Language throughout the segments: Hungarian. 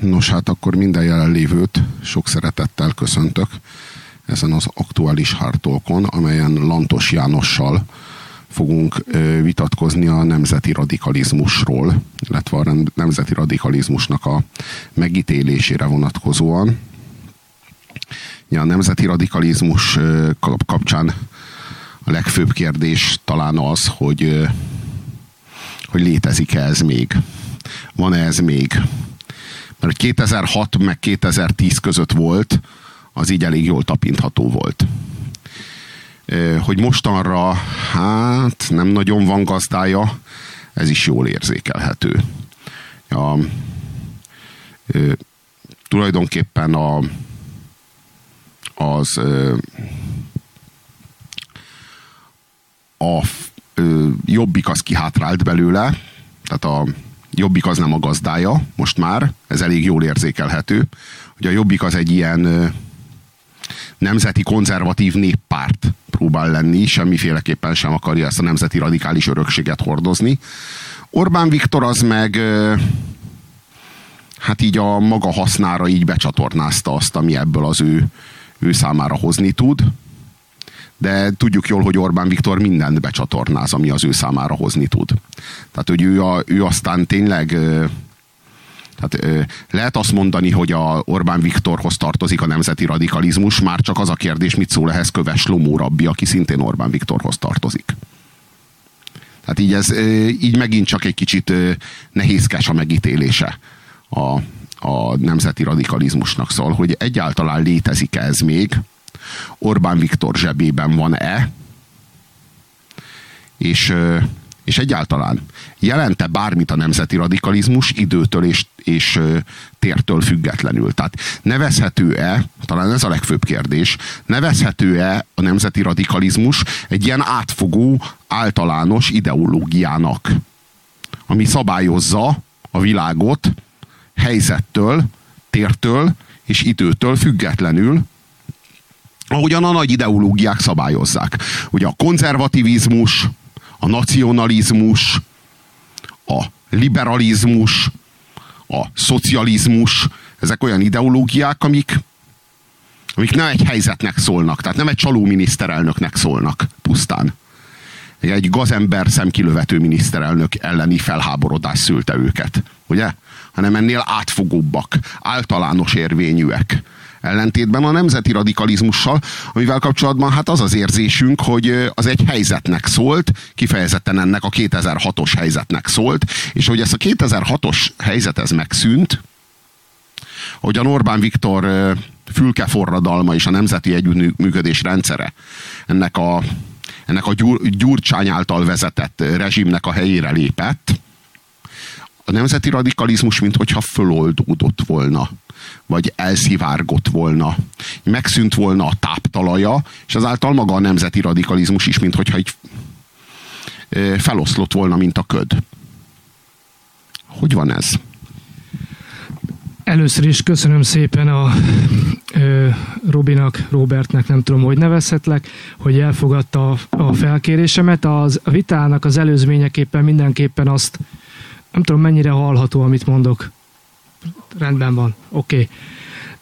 Nos hát akkor minden jelenlévőt sok szeretettel köszöntök ezen az aktuális hártolkon, amelyen Lantos Jánossal fogunk vitatkozni a nemzeti radikalizmusról, illetve a nemzeti radikalizmusnak a megítélésére vonatkozóan. Ja, a nemzeti radikalizmus kapcsán a legfőbb kérdés talán az, hogy, hogy létezik-e ez még. Van-e ez még? Mert 2006 meg 2010 között volt, az így elég jól tapintható volt. Hogy mostanra, hát nem nagyon van gazdája, ez is jól érzékelhető. A, ö, tulajdonképpen a, az ö, a ö, jobbik az kihátrált belőle, tehát a jobbik az nem a gazdája, most már, ez elég jól érzékelhető, hogy a jobbik az egy ilyen nemzeti konzervatív néppárt próbál lenni, semmiféleképpen sem akarja ezt a nemzeti radikális örökséget hordozni. Orbán Viktor az meg hát így a maga hasznára így becsatornázta azt, ami ebből az ő, ő számára hozni tud. De tudjuk jól, hogy Orbán Viktor mindent becsatornáz, ami az ő számára hozni tud. Tehát, hogy ő, a, ő aztán tényleg tehát lehet azt mondani, hogy a Orbán Viktorhoz tartozik a nemzeti radikalizmus, már csak az a kérdés, mit szól ehhez Köves Lomó rabbi, aki szintén Orbán Viktorhoz tartozik. Tehát így, ez, így megint csak egy kicsit nehézkes a megítélése a, a nemzeti radikalizmusnak szól, hogy egyáltalán létezik ez még, Orbán Viktor zsebében van-e, és és egyáltalán jelente bármit a nemzeti radikalizmus időtől és, és tértől függetlenül. Tehát nevezhető-e, talán ez a legfőbb kérdés, nevezhető-e a nemzeti radikalizmus egy ilyen átfogó, általános ideológiának, ami szabályozza a világot helyzettől, tértől és időtől függetlenül, ahogyan a nagy ideológiák szabályozzák. Ugye a konzervativizmus, a nacionalizmus, a liberalizmus, a szocializmus, ezek olyan ideológiák, amik, amik nem egy helyzetnek szólnak, tehát nem egy csaló miniszterelnöknek szólnak pusztán. Egy gazember szemkilövető miniszterelnök elleni felháborodás szülte őket, ugye? Hanem ennél átfogóbbak, általános érvényűek ellentétben a nemzeti radikalizmussal, amivel kapcsolatban hát az az érzésünk, hogy az egy helyzetnek szólt, kifejezetten ennek a 2006-os helyzetnek szólt, és hogy ezt a 2006-os helyzet ez megszűnt, hogy a Orbán Viktor fülkeforradalma és a nemzeti együttműködés rendszere ennek a, ennek a gyur, Gyurcsány által vezetett rezsimnek a helyére lépett, a nemzeti radikalizmus, mintha föloldódott volna vagy elszivárgott volna, megszűnt volna a táptalaja, és azáltal maga a nemzeti radikalizmus is, mintha egy feloszlott volna, mint a köd. Hogy van ez? Először is köszönöm szépen a ö, Robinak, Robertnek, nem tudom, hogy nevezhetlek, hogy elfogadta a, a felkérésemet. Az, a vitának az előzményeképpen mindenképpen azt, nem tudom mennyire hallható, amit mondok rendben van, oké. Okay.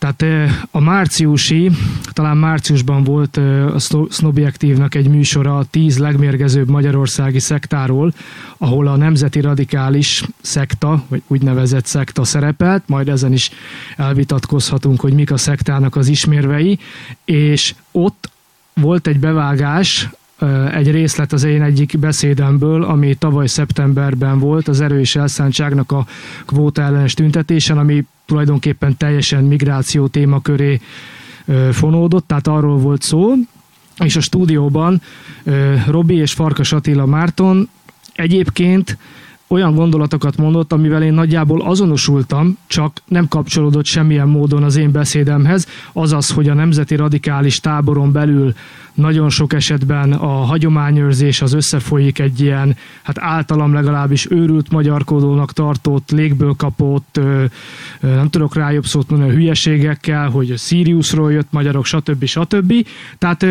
Tehát a márciusi, talán márciusban volt a Snobiaktívnak egy műsora a tíz legmérgezőbb magyarországi szektáról, ahol a nemzeti radikális szekta, vagy úgynevezett szekta szerepelt, majd ezen is elvitatkozhatunk, hogy mik a szektának az ismérvei, és ott volt egy bevágás, egy részlet az én egyik beszédemből, ami tavaly szeptemberben volt, az erős elszántságnak a kvóta ellenes tüntetésen, ami tulajdonképpen teljesen migráció témaköré fonódott, tehát arról volt szó, és a stúdióban Robi és Farkas Attila Márton egyébként olyan gondolatokat mondott, amivel én nagyjából azonosultam, csak nem kapcsolódott semmilyen módon az én beszédemhez, azaz, hogy a nemzeti radikális táboron belül nagyon sok esetben a hagyományőrzés az összefolyik egy ilyen, hát általam legalábbis őrült magyarkodónak tartott, légből kapott, nem tudok rá jobb szót mondani, hülyeségekkel, hogy Siriusról jött magyarok, stb. stb. Tehát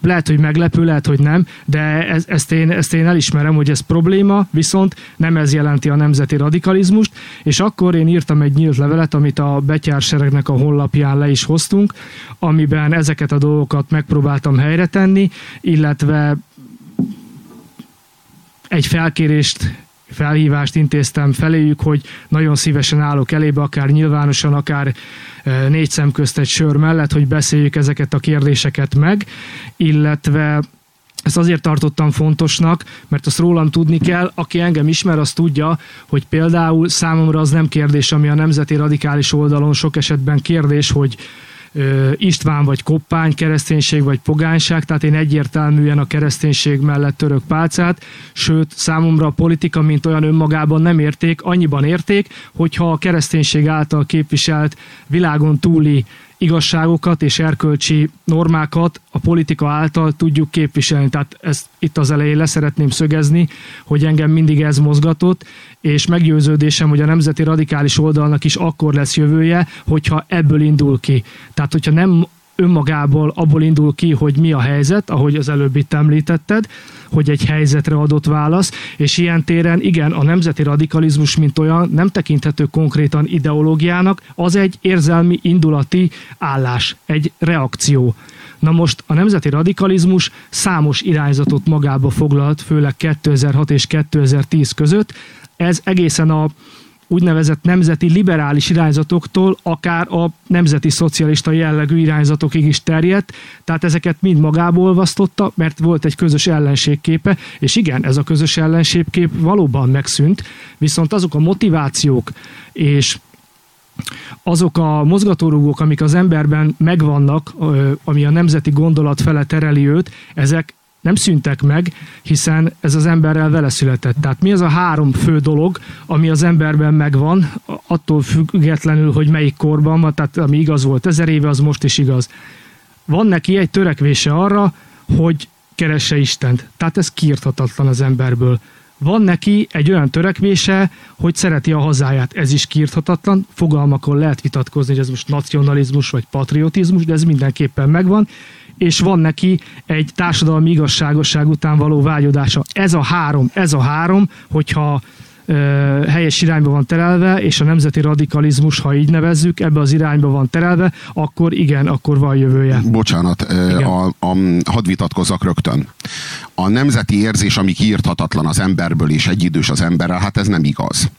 lehet, hogy meglepő, lehet, hogy nem, de ez, ezt, én, ezt én elismerem, hogy ez probléma, viszont nem ez jelenti a nemzeti radikalizmust, és akkor én írtam egy nyílt levelet, amit a betyárseregnek a honlapján le is hoztunk, amiben ezeket a dolgokat megpróbáltam helyre tenni, illetve egy felkérést felhívást intéztem feléjük, hogy nagyon szívesen állok elébe, akár nyilvánosan, akár e, négy szem közt egy sör mellett, hogy beszéljük ezeket a kérdéseket meg, illetve ezt azért tartottam fontosnak, mert azt rólam tudni kell, aki engem ismer, az tudja, hogy például számomra az nem kérdés, ami a nemzeti radikális oldalon sok esetben kérdés, hogy István vagy Koppány, kereszténység vagy pogányság, tehát én egyértelműen a kereszténység mellett török pálcát, sőt számomra a politika, mint olyan önmagában nem érték, annyiban érték, hogyha a kereszténység által képviselt világon túli igazságokat és erkölcsi normákat a politika által tudjuk képviselni. Tehát ezt itt az elején leszeretném szögezni, hogy engem mindig ez mozgatott, és meggyőződésem, hogy a nemzeti radikális oldalnak is akkor lesz jövője, hogyha ebből indul ki. Tehát, hogyha nem önmagából abból indul ki, hogy mi a helyzet, ahogy az előbb itt említetted, hogy egy helyzetre adott válasz, és ilyen téren igen, a nemzeti radikalizmus, mint olyan, nem tekinthető konkrétan ideológiának, az egy érzelmi, indulati állás, egy reakció. Na most a nemzeti radikalizmus számos irányzatot magába foglalt, főleg 2006 és 2010 között. Ez egészen a úgynevezett nemzeti liberális irányzatoktól akár a nemzeti szocialista jellegű irányzatokig is terjedt, tehát ezeket mind magából olvasztotta, mert volt egy közös ellenségképe, és igen, ez a közös ellenségkép valóban megszűnt, viszont azok a motivációk és azok a mozgatórugók, amik az emberben megvannak, ami a nemzeti gondolat fele tereli őt, ezek nem szüntek meg, hiszen ez az emberrel vele született. Tehát mi az a három fő dolog, ami az emberben megvan, attól függetlenül, hogy melyik korban van, tehát ami igaz volt ezer éve, az most is igaz. Van neki egy törekvése arra, hogy keresse Istent. Tehát ez kiirthatatlan az emberből. Van neki egy olyan törekvése, hogy szereti a hazáját. Ez is kiirthatatlan. Fogalmakon lehet vitatkozni, hogy ez most nacionalizmus vagy patriotizmus, de ez mindenképpen megvan és van neki egy társadalmi igazságosság után való vágyodása. Ez a három, ez a három, hogyha helyes irányba van terelve, és a nemzeti radikalizmus, ha így nevezzük, ebbe az irányba van terelve, akkor igen, akkor van jövője. Bocsánat, a, a, hadd vitatkozzak rögtön. A nemzeti érzés, ami kiírthatatlan az emberből és egyidős az emberrel, hát ez nem igaz.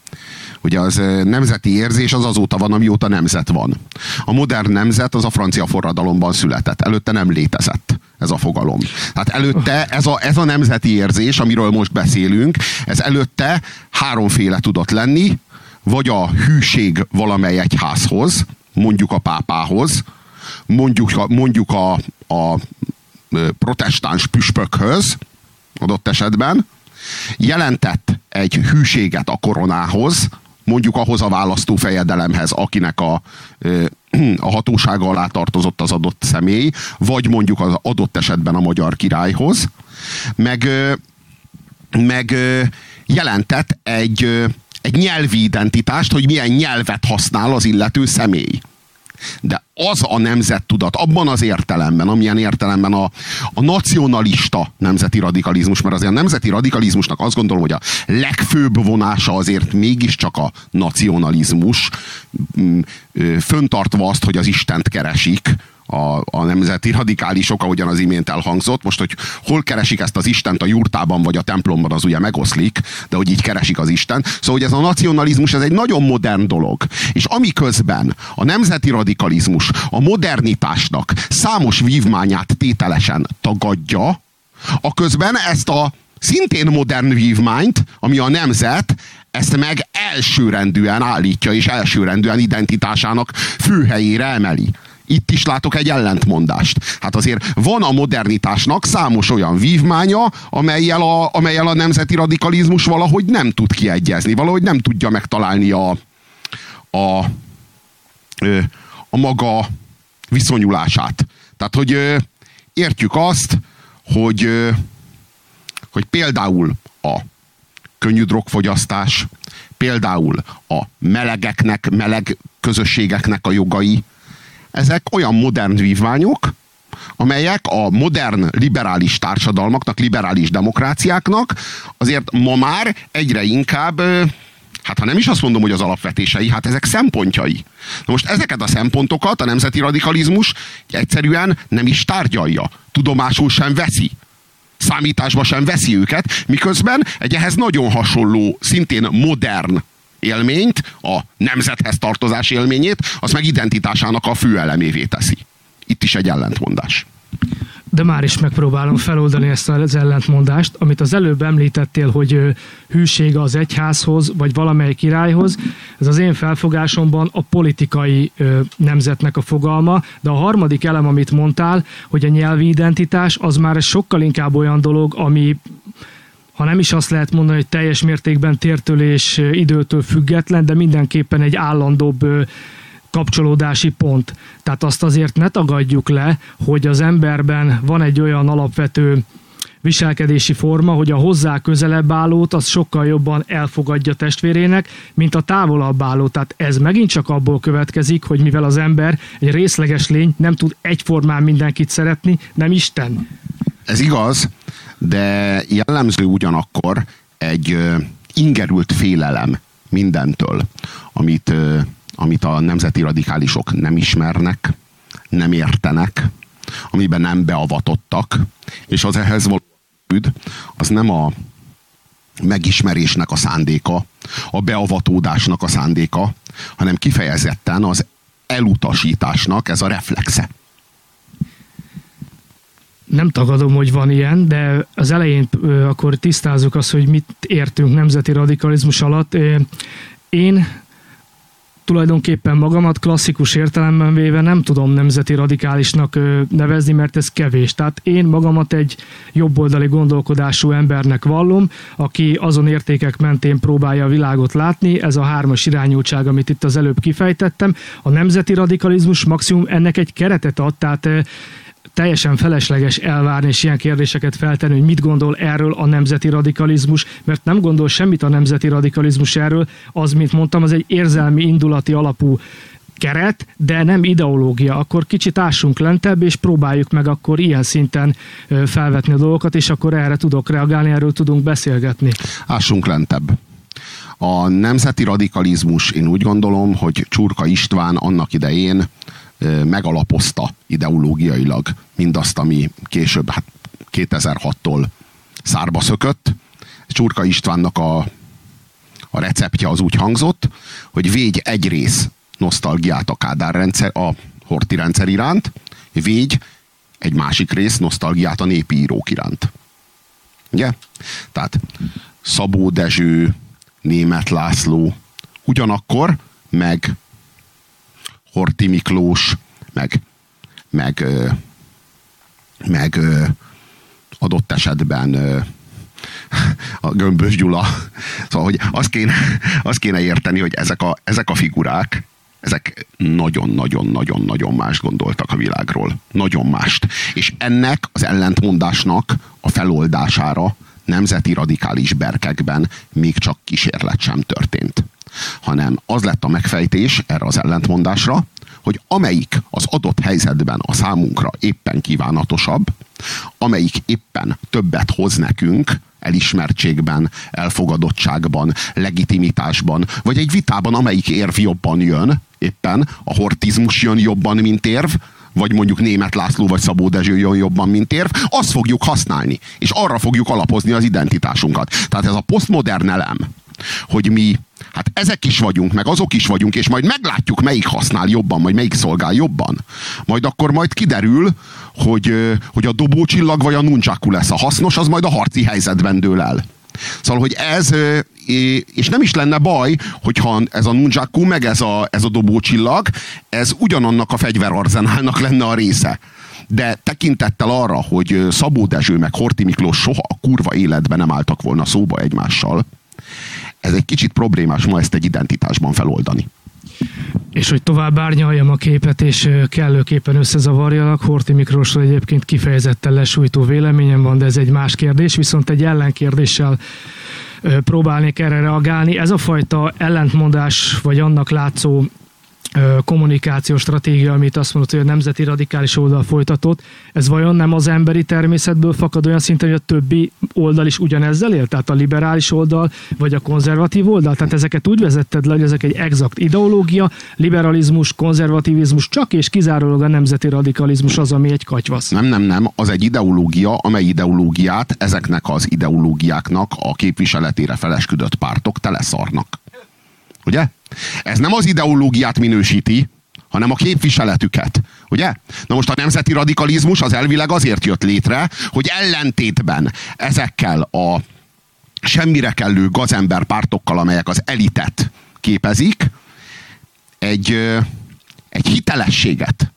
Ugye az nemzeti érzés az azóta van, amióta nemzet van. A modern nemzet az a francia forradalomban született. Előtte nem létezett ez a fogalom. Tehát előtte ez a, ez a nemzeti érzés, amiről most beszélünk, ez előtte háromféle tudott lenni, vagy a hűség valamely egyházhoz, mondjuk a pápához, mondjuk a, mondjuk a, a protestáns püspökhöz, adott esetben, jelentett egy hűséget a koronához, mondjuk ahhoz a választó fejedelemhez, akinek a, a hatósága alá tartozott az adott személy, vagy mondjuk az adott esetben a magyar királyhoz, meg, meg jelentett egy, egy nyelvi identitást, hogy milyen nyelvet használ az illető személy. De az a nemzettudat, abban az értelemben, amilyen értelemben a, a nacionalista nemzeti radikalizmus, mert azért a nemzeti radikalizmusnak azt gondolom, hogy a legfőbb vonása azért mégiscsak a nacionalizmus, mm, föntartva azt, hogy az Istent keresik, a, a nemzeti radikálisok, ahogyan az imént elhangzott. Most, hogy hol keresik ezt az Istent a jurtában vagy a templomban, az ugye megoszlik, de hogy így keresik az Isten. Szóval, hogy ez a nacionalizmus, ez egy nagyon modern dolog. És amiközben a nemzeti radikalizmus a modernitásnak számos vívmányát tételesen tagadja, a közben ezt a szintén modern vívmányt, ami a nemzet, ezt meg elsőrendűen állítja, és elsőrendűen identitásának főhelyére emeli itt is látok egy ellentmondást. Hát azért van a modernitásnak számos olyan vívmánya, amelyel a, amelyel a nemzeti radikalizmus valahogy nem tud kiegyezni, valahogy nem tudja megtalálni a, a, a maga viszonyulását. Tehát, hogy értjük azt, hogy, hogy például a könnyű drogfogyasztás, például a melegeknek, meleg közösségeknek a jogai, ezek olyan modern vívmányok, amelyek a modern liberális társadalmaknak, liberális demokráciáknak azért ma már egyre inkább hát ha nem is azt mondom, hogy az alapvetései, hát ezek szempontjai. Na most ezeket a szempontokat a nemzeti radikalizmus egyszerűen nem is tárgyalja, tudomásul sem veszi számításba sem veszi őket, miközben egy ehhez nagyon hasonló, szintén modern élményt, a nemzethez tartozás élményét, az meg identitásának a fő elemévé teszi. Itt is egy ellentmondás de már is megpróbálom feloldani ezt az ellentmondást, amit az előbb említettél, hogy hűsége az egyházhoz, vagy valamely királyhoz. Ez az én felfogásomban a politikai nemzetnek a fogalma, de a harmadik elem, amit mondtál, hogy a nyelvi identitás, az már sokkal inkább olyan dolog, ami ha nem is azt lehet mondani, hogy teljes mértékben tértől és időtől független, de mindenképpen egy állandóbb kapcsolódási pont. Tehát azt azért ne tagadjuk le, hogy az emberben van egy olyan alapvető viselkedési forma, hogy a hozzá közelebb állót az sokkal jobban elfogadja testvérének, mint a távolabb álló. Tehát ez megint csak abból következik, hogy mivel az ember egy részleges lény, nem tud egyformán mindenkit szeretni, nem Isten. Ez igaz, de jellemző ugyanakkor egy ingerült félelem mindentől, amit amit a nemzeti radikálisok nem ismernek, nem értenek, amiben nem beavatottak, és az ehhez való az nem a megismerésnek a szándéka, a beavatódásnak a szándéka, hanem kifejezetten az elutasításnak ez a reflexe. Nem tagadom, hogy van ilyen, de az elején akkor tisztázzuk azt, hogy mit értünk nemzeti radikalizmus alatt. Én tulajdonképpen magamat klasszikus értelemben véve nem tudom nemzeti radikálisnak nevezni, mert ez kevés. Tehát én magamat egy jobboldali gondolkodású embernek vallom, aki azon értékek mentén próbálja a világot látni. Ez a hármas irányultság, amit itt az előbb kifejtettem. A nemzeti radikalizmus maximum ennek egy keretet ad, tehát teljesen felesleges elvárni és ilyen kérdéseket feltenni, hogy mit gondol erről a nemzeti radikalizmus, mert nem gondol semmit a nemzeti radikalizmus erről, az, mint mondtam, az egy érzelmi indulati alapú keret, de nem ideológia. Akkor kicsit ássunk lentebb, és próbáljuk meg akkor ilyen szinten felvetni a dolgokat, és akkor erre tudok reagálni, erről tudunk beszélgetni. Ássunk lentebb. A nemzeti radikalizmus, én úgy gondolom, hogy Csurka István annak idején megalapozta ideológiailag mindazt, ami később, hát 2006-tól szárba szökött. Csurka Istvánnak a, a receptje az úgy hangzott, hogy végy egy rész nosztalgiát a Kádár rendszer, a Horti rendszer iránt, végy egy másik rész nosztalgiát a népi írók iránt. Ugye? Tehát Szabó Dezső, Német László, ugyanakkor meg Horti Miklós, meg, meg, meg adott esetben a Gömbös Gyula. Szóval, hogy azt kéne, azt kéne érteni, hogy ezek a, ezek a figurák, ezek nagyon-nagyon-nagyon-nagyon más gondoltak a világról. Nagyon mást. És ennek az ellentmondásnak a feloldására nemzeti radikális berkekben még csak kísérlet sem történt hanem az lett a megfejtés erre az ellentmondásra, hogy amelyik az adott helyzetben a számunkra éppen kívánatosabb, amelyik éppen többet hoz nekünk, elismertségben, elfogadottságban, legitimitásban, vagy egy vitában, amelyik érv jobban jön, éppen a hortizmus jön jobban, mint érv, vagy mondjuk német László vagy Szabó Dezső jön jobban, mint érv, azt fogjuk használni, és arra fogjuk alapozni az identitásunkat. Tehát ez a posztmodern elem, hogy mi hát ezek is vagyunk, meg azok is vagyunk, és majd meglátjuk, melyik használ jobban, vagy melyik szolgál jobban. Majd akkor majd kiderül, hogy, hogy a dobócsillag vagy a nunchaku lesz a hasznos, az majd a harci helyzetben dől el. Szóval, hogy ez, és nem is lenne baj, hogyha ez a nunchaku, meg ez a, ez a dobócsillag, ez ugyanannak a fegyverarzenálnak lenne a része. De tekintettel arra, hogy Szabó Dezső meg Horti Miklós soha a kurva életben nem álltak volna szóba egymással, ez egy kicsit problémás ma ezt egy identitásban feloldani. És hogy tovább árnyaljam a képet, és kellőképpen összezavarjalak, Horti Miklósról egyébként kifejezetten lesújtó véleményem van, de ez egy más kérdés, viszont egy ellenkérdéssel próbálnék erre reagálni. Ez a fajta ellentmondás, vagy annak látszó kommunikációs stratégia, amit azt mondott, hogy a nemzeti radikális oldal folytatott, ez vajon nem az emberi természetből fakad olyan szinten, hogy a többi oldal is ugyanezzel él? Tehát a liberális oldal, vagy a konzervatív oldal? Tehát ezeket úgy vezetted le, hogy ezek egy exakt ideológia, liberalizmus, konzervativizmus, csak és kizárólag a nemzeti radikalizmus az, ami egy katyvasz. Nem, nem, nem, az egy ideológia, amely ideológiát ezeknek az ideológiáknak a képviseletére felesküdött pártok teleszarnak. Ugye? Ez nem az ideológiát minősíti, hanem a képviseletüket. Ugye? Na most a nemzeti radikalizmus az elvileg azért jött létre, hogy ellentétben ezekkel a semmire kellő gazember pártokkal, amelyek az elitet képezik, egy, egy hitelességet,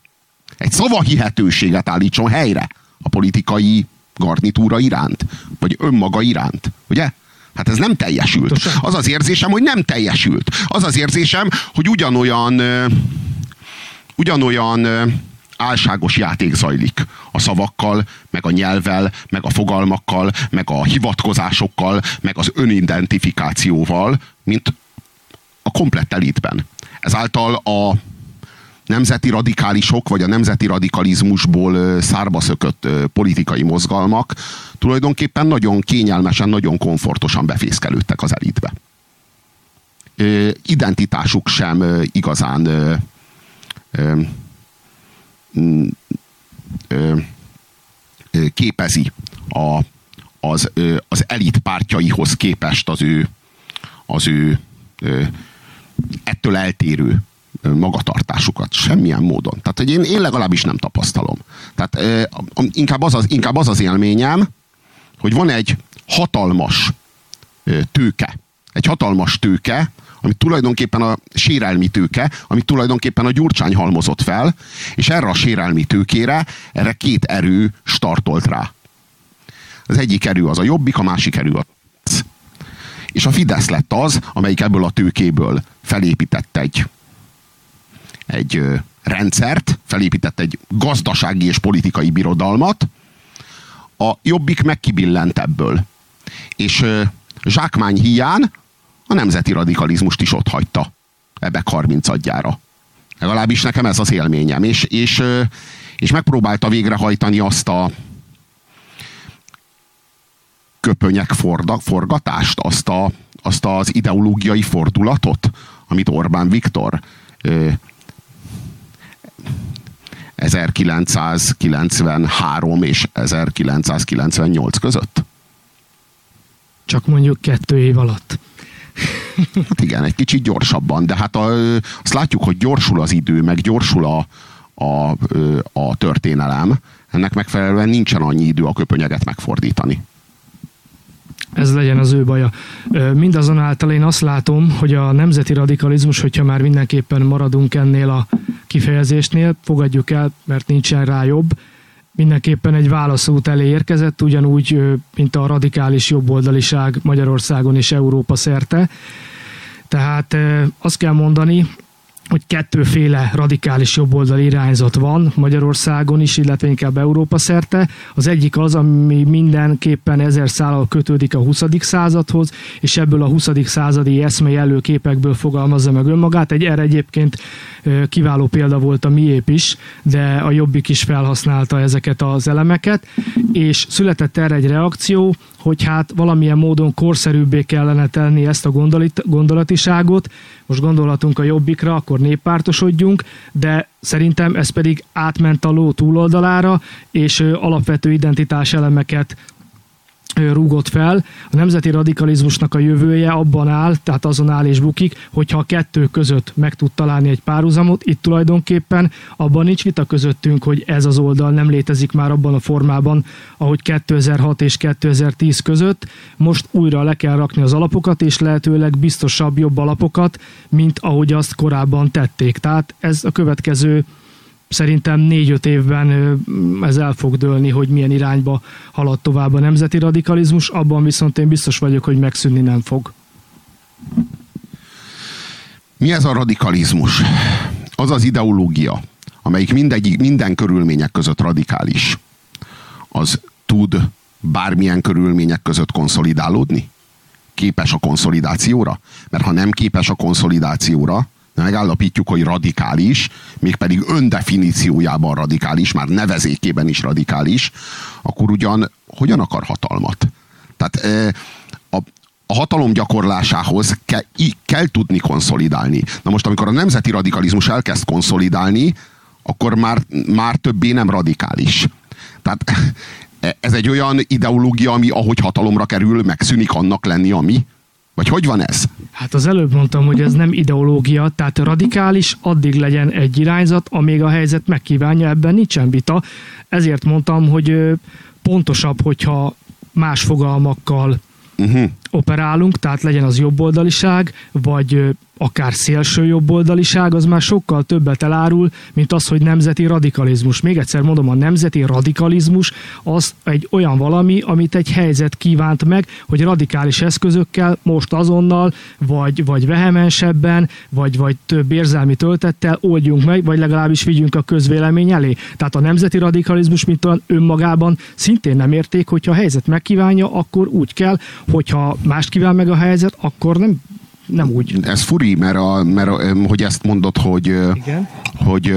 egy szavahihetőséget állítson helyre a politikai garnitúra iránt, vagy önmaga iránt. Ugye? Hát ez nem teljesült. Az az érzésem, hogy nem teljesült. Az az érzésem, hogy ugyanolyan ugyanolyan álságos játék zajlik a szavakkal, meg a nyelvvel, meg a fogalmakkal, meg a hivatkozásokkal, meg az önidentifikációval, mint a komplett elitben. Ezáltal a nemzeti radikálisok, vagy a nemzeti radikalizmusból szárba szökött politikai mozgalmak tulajdonképpen nagyon kényelmesen, nagyon komfortosan befészkelődtek az elitbe. Identitásuk sem igazán képezi a, az, az elit pártjaihoz képest az ő, az ő ettől eltérő magatartásukat. Semmilyen módon. Tehát, hogy én, én legalábbis nem tapasztalom. Tehát inkább, az az, inkább az az élményem, hogy van egy hatalmas tőke. Egy hatalmas tőke, ami tulajdonképpen a sérelmi tőke, amit tulajdonképpen a Gyurcsány halmozott fel, és erre a sérelmi tőkére, erre két erő startolt rá. Az egyik erő az a jobbik, a másik erő a és a Fidesz lett az, amelyik ebből a tőkéből felépített egy egy rendszert, felépített egy gazdasági és politikai birodalmat, a jobbik megkibillent ebből. És zsákmány hiány a nemzeti radikalizmust is ott hagyta ebbe 30 adjára. Legalábbis nekem ez az élményem. És, és, és megpróbálta végrehajtani azt a köpönyek forda, forgatást, azt, a, azt az ideológiai fordulatot, amit Orbán Viktor 1993 és 1998 között? Csak mondjuk kettő év alatt. Hát igen, egy kicsit gyorsabban, de hát a, azt látjuk, hogy gyorsul az idő, meg gyorsul a, a, a történelem. Ennek megfelelően nincsen annyi idő a köpönyeget megfordítani ez legyen az ő baja. Mindazonáltal én azt látom, hogy a nemzeti radikalizmus, hogyha már mindenképpen maradunk ennél a kifejezésnél, fogadjuk el, mert nincsen rá jobb, mindenképpen egy válaszút elé érkezett, ugyanúgy, mint a radikális jobboldaliság Magyarországon és Európa szerte. Tehát azt kell mondani, hogy kettőféle radikális jobboldali irányzat van Magyarországon is, illetve inkább Európa szerte. Az egyik az, ami mindenképpen ezer szállal kötődik a 20. századhoz, és ebből a 20. századi eszmei előképekből fogalmazza meg önmagát. Egy erre egyébként kiváló példa volt a miép is, de a jobbik is felhasználta ezeket az elemeket, és született erre egy reakció, hogy hát valamilyen módon korszerűbbé kellene tenni ezt a gondolatiságot, most gondolatunk a jobbikra, akkor néppártosodjunk, de szerintem ez pedig átment a ló túloldalára, és alapvető identitás elemeket rúgott fel. A nemzeti radikalizmusnak a jövője abban áll, tehát azon áll és bukik, hogyha a kettő között meg tud találni egy párhuzamot, itt tulajdonképpen abban nincs vita közöttünk, hogy ez az oldal nem létezik már abban a formában, ahogy 2006 és 2010 között. Most újra le kell rakni az alapokat, és lehetőleg biztosabb, jobb alapokat, mint ahogy azt korábban tették. Tehát ez a következő szerintem négy-öt évben ez el fog dőlni, hogy milyen irányba halad tovább a nemzeti radikalizmus, abban viszont én biztos vagyok, hogy megszűnni nem fog. Mi ez a radikalizmus? Az az ideológia, amelyik mindegyik, minden körülmények között radikális, az tud bármilyen körülmények között konszolidálódni? Képes a konszolidációra? Mert ha nem képes a konszolidációra, megállapítjuk, hogy radikális, mégpedig öndefiníciójában radikális, már nevezékében is radikális, akkor ugyan hogyan akar hatalmat? Tehát a, a hatalom gyakorlásához ke, kell tudni konszolidálni. Na most, amikor a nemzeti radikalizmus elkezd konszolidálni, akkor már, már többé nem radikális. Tehát ez egy olyan ideológia, ami ahogy hatalomra kerül, megszűnik annak lenni, ami? Vagy hogy van ez? Hát az előbb mondtam, hogy ez nem ideológia, tehát radikális, addig legyen egy irányzat, amíg a helyzet megkívánja, ebben nincsen vita. Ezért mondtam, hogy pontosabb, hogyha más fogalmakkal uh-huh. Operálunk, tehát legyen az jobboldaliság, vagy akár szélső jobboldaliság, az már sokkal többet elárul, mint az, hogy nemzeti radikalizmus. Még egyszer mondom, a nemzeti radikalizmus az egy olyan valami, amit egy helyzet kívánt meg, hogy radikális eszközökkel most azonnal, vagy, vagy vehemensebben, vagy, vagy több érzelmi töltettel oldjunk meg, vagy legalábbis vigyünk a közvélemény elé. Tehát a nemzeti radikalizmus, mint olyan önmagában szintén nem érték, hogyha a helyzet megkívánja, akkor úgy kell, hogyha mást kíván meg a helyzet, akkor nem nem úgy. Ez furi, mert, a, mert a, hogy ezt mondod, hogy, Igen. hogy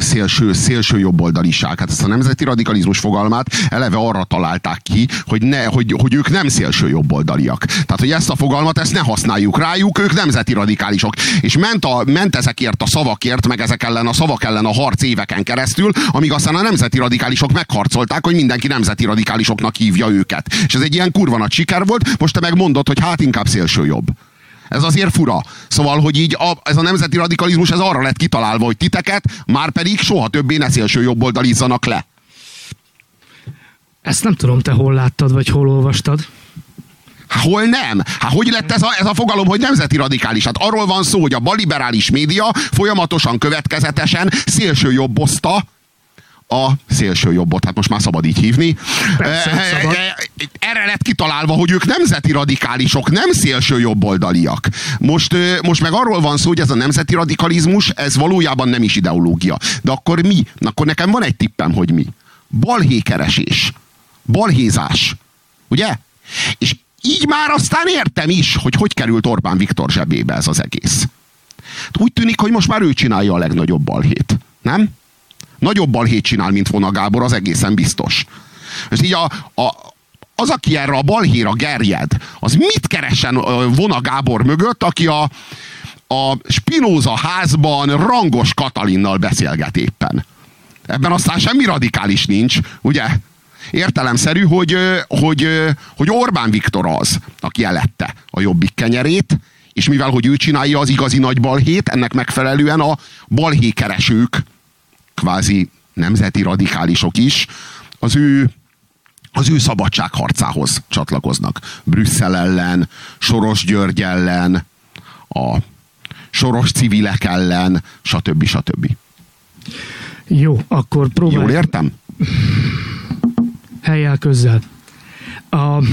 szélső, szélső jobboldaliság. Hát ezt a nemzeti radikalizmus fogalmát eleve arra találták ki, hogy, ne, hogy, hogy ők nem szélső jobboldaliak. Tehát, hogy ezt a fogalmat, ezt ne használjuk rájuk, ők nemzeti radikálisok. És ment, a, ment ezekért a szavakért, meg ezek ellen a szavak ellen a harc éveken keresztül, amíg aztán a nemzeti radikálisok megharcolták, hogy mindenki nemzeti radikálisoknak hívja őket. És ez egy ilyen kurva nagy siker volt, most te meg mondod, hogy hát inkább szélső jobb. Ez azért fura. Szóval, hogy így a, ez a nemzeti radikalizmus ez arra lett kitalálva, hogy titeket már pedig soha többé ne szélső jobboldalizzanak le. Ezt nem tudom, te hol láttad, vagy hol olvastad. Há, hol nem? Há, hogy lett ez a, ez a fogalom, hogy nemzeti radikális? Hát arról van szó, hogy a baliberális média folyamatosan, következetesen szélső jobbozta a szélső jobbot, hát most már szabad így hívni. Persze, e, szabad. Erre lett kitalálva, hogy ők nemzeti radikálisok, nem szélső jobboldaliak. Most, most meg arról van szó, hogy ez a nemzeti radikalizmus, ez valójában nem is ideológia. De akkor mi? Akkor nekem van egy tippem, hogy mi. Balhékeresés. Balhézás. Ugye? És így már aztán értem is, hogy hogy került Orbán Viktor zsebébe ez az egész. Úgy tűnik, hogy most már ő csinálja a legnagyobb balhét. Nem? Nagyobb balhét csinál, mint Vona Gábor, az egészen biztos. És így a, a, az, aki erre a balhéra gerjed, az mit keresen Vona Gábor mögött, aki a, a Spinoza házban rangos Katalinnal beszélget éppen. Ebben aztán semmi radikális nincs, ugye? Értelemszerű, hogy, hogy, hogy Orbán Viktor az, aki elette a jobbik kenyerét, és mivel, hogy ő csinálja az igazi nagy balhét, ennek megfelelően a balhékeresők kvázi nemzeti radikálisok is az ő az ő szabadságharcához csatlakoznak. Brüsszel ellen, Soros György ellen, a soros civilek ellen, stb. stb. Jó, akkor próbálj. Jól értem? Helyel közel. A,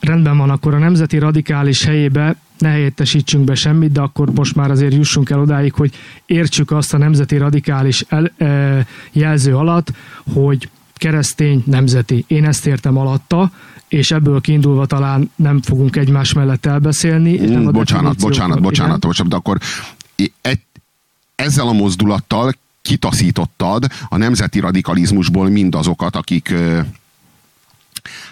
rendben van, akkor a nemzeti radikális helyébe ne helyettesítsünk be semmit, de akkor most már azért jussunk el odáig, hogy értsük azt a nemzeti radikális el, e, jelző alatt, hogy keresztény nemzeti. Én ezt értem alatta, és ebből kiindulva talán nem fogunk egymás mellett elbeszélni. És nem a bocsánat, bocsánat, bocsánat, bocsánat, de akkor egy, ezzel a mozdulattal kitaszítottad a nemzeti radikalizmusból mindazokat, akik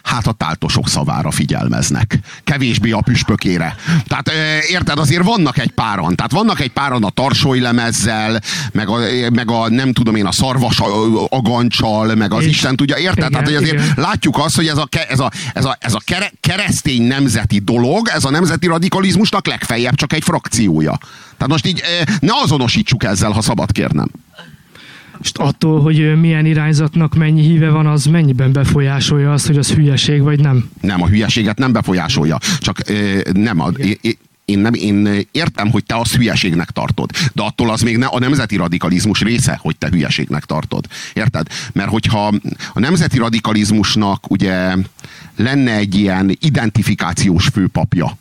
hát a táltosok szavára figyelmeznek. Kevésbé a püspökére. Tehát érted, azért vannak egy páran. Tehát vannak egy páran a tarsói lemezzel, meg a, meg a nem tudom én, a szarvas agancsal, meg az és, Isten tudja. Érted? Igen, Tehát hogy azért igen. látjuk azt, hogy ez a, ez a, ez a, ez a keresztény nemzeti dolog, ez a nemzeti radikalizmusnak legfeljebb csak egy frakciója. Tehát most így ne azonosítsuk ezzel, ha szabad kérnem. És attól, hogy milyen irányzatnak mennyi híve van, az mennyiben befolyásolja azt, hogy az hülyeség vagy nem? Nem, a hülyeséget nem befolyásolja. Csak nem, a, én, nem, én értem, hogy te azt hülyeségnek tartod, de attól az még ne, a nemzeti radikalizmus része, hogy te hülyeségnek tartod. Érted? Mert hogyha a nemzeti radikalizmusnak ugye lenne egy ilyen identifikációs főpapja,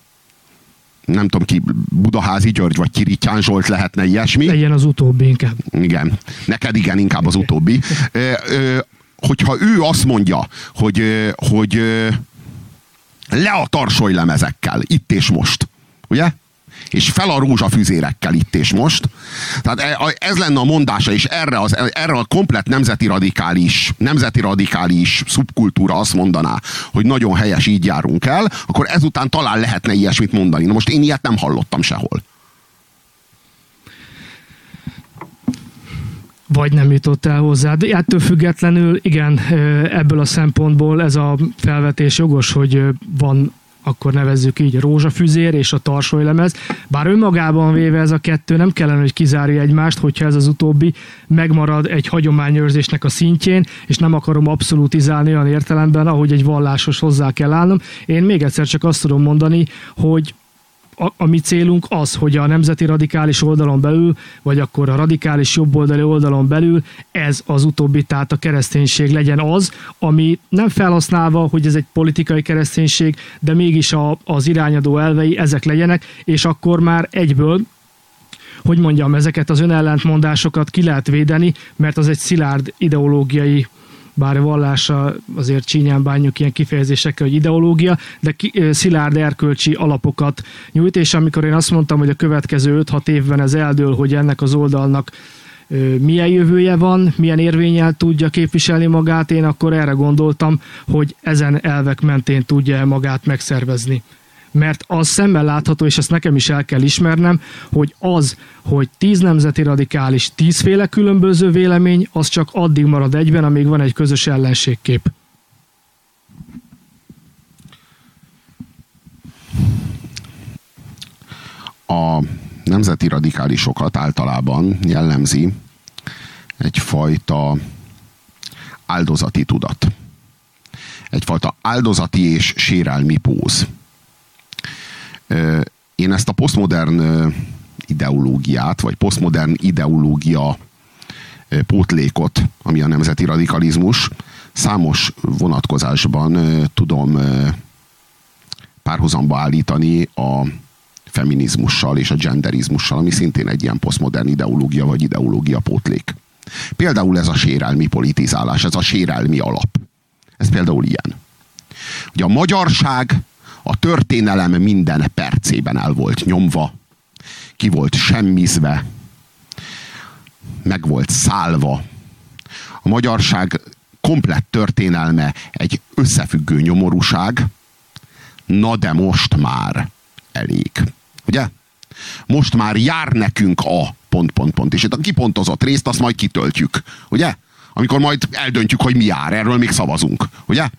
nem tudom ki, Budaházi György vagy Kirityán Zsolt lehetne ilyesmi. Legyen az utóbbi inkább. Igen. Neked igen, inkább az utóbbi. Ö, ö, hogyha ő azt mondja, hogy, hogy le a tarsoly lemezekkel, itt és most, ugye? És fel a rózsafüzérekkel itt és most. Tehát e, ez lenne a mondása, és erre, az, erre a komplet nemzeti radikális, nemzeti radikális szubkultúra azt mondaná, hogy nagyon helyes, így járunk el, akkor ezután talán lehetne ilyesmit mondani. Na most én ilyet nem hallottam sehol. vagy nem jutott el hozzá. De ettől függetlenül, igen, ebből a szempontból ez a felvetés jogos, hogy van akkor nevezzük így rózsafüzér és a tarsolylemez. Bár önmagában véve ez a kettő nem kellene, hogy kizárja egymást, hogyha ez az utóbbi megmarad egy hagyományőrzésnek a szintjén, és nem akarom abszolútizálni olyan értelemben, ahogy egy vallásos hozzá kell állnom. Én még egyszer csak azt tudom mondani, hogy a, a mi célunk az, hogy a nemzeti radikális oldalon belül, vagy akkor a radikális jobboldali oldalon belül ez az utóbbi, tehát a kereszténység legyen az, ami nem felhasználva, hogy ez egy politikai kereszténység, de mégis a, az irányadó elvei ezek legyenek, és akkor már egyből hogy mondjam, ezeket az önellentmondásokat ki lehet védeni, mert az egy szilárd ideológiai bár vallása azért csínyán bánjuk ilyen kifejezésekkel, hogy ideológia, de ki, szilárd erkölcsi alapokat nyújt, és amikor én azt mondtam, hogy a következő 5-6 évben ez eldől, hogy ennek az oldalnak milyen jövője van, milyen érvényel tudja képviselni magát, én akkor erre gondoltam, hogy ezen elvek mentén tudja magát megszervezni mert az szemmel látható, és ezt nekem is el kell ismernem, hogy az, hogy tíz nemzeti radikális, tízféle különböző vélemény, az csak addig marad egyben, amíg van egy közös ellenségkép. A nemzeti radikálisokat általában jellemzi egyfajta áldozati tudat. Egyfajta áldozati és sérelmi póz én ezt a posztmodern ideológiát, vagy posztmodern ideológia pótlékot, ami a nemzeti radikalizmus, számos vonatkozásban tudom párhuzamba állítani a feminizmussal és a genderizmussal, ami szintén egy ilyen posztmodern ideológia vagy ideológia pótlék. Például ez a sérelmi politizálás, ez a sérelmi alap. Ez például ilyen. Ugye a magyarság a történelem minden percében el volt nyomva, ki volt semmizve, meg volt szálva. A magyarság komplett történelme egy összefüggő nyomorúság, na de most már elég. Ugye? Most már jár nekünk a pont, pont, pont. És itt a kipontozott részt azt majd kitöltjük. Ugye? Amikor majd eldöntjük, hogy mi jár. Erről még szavazunk. Ugye?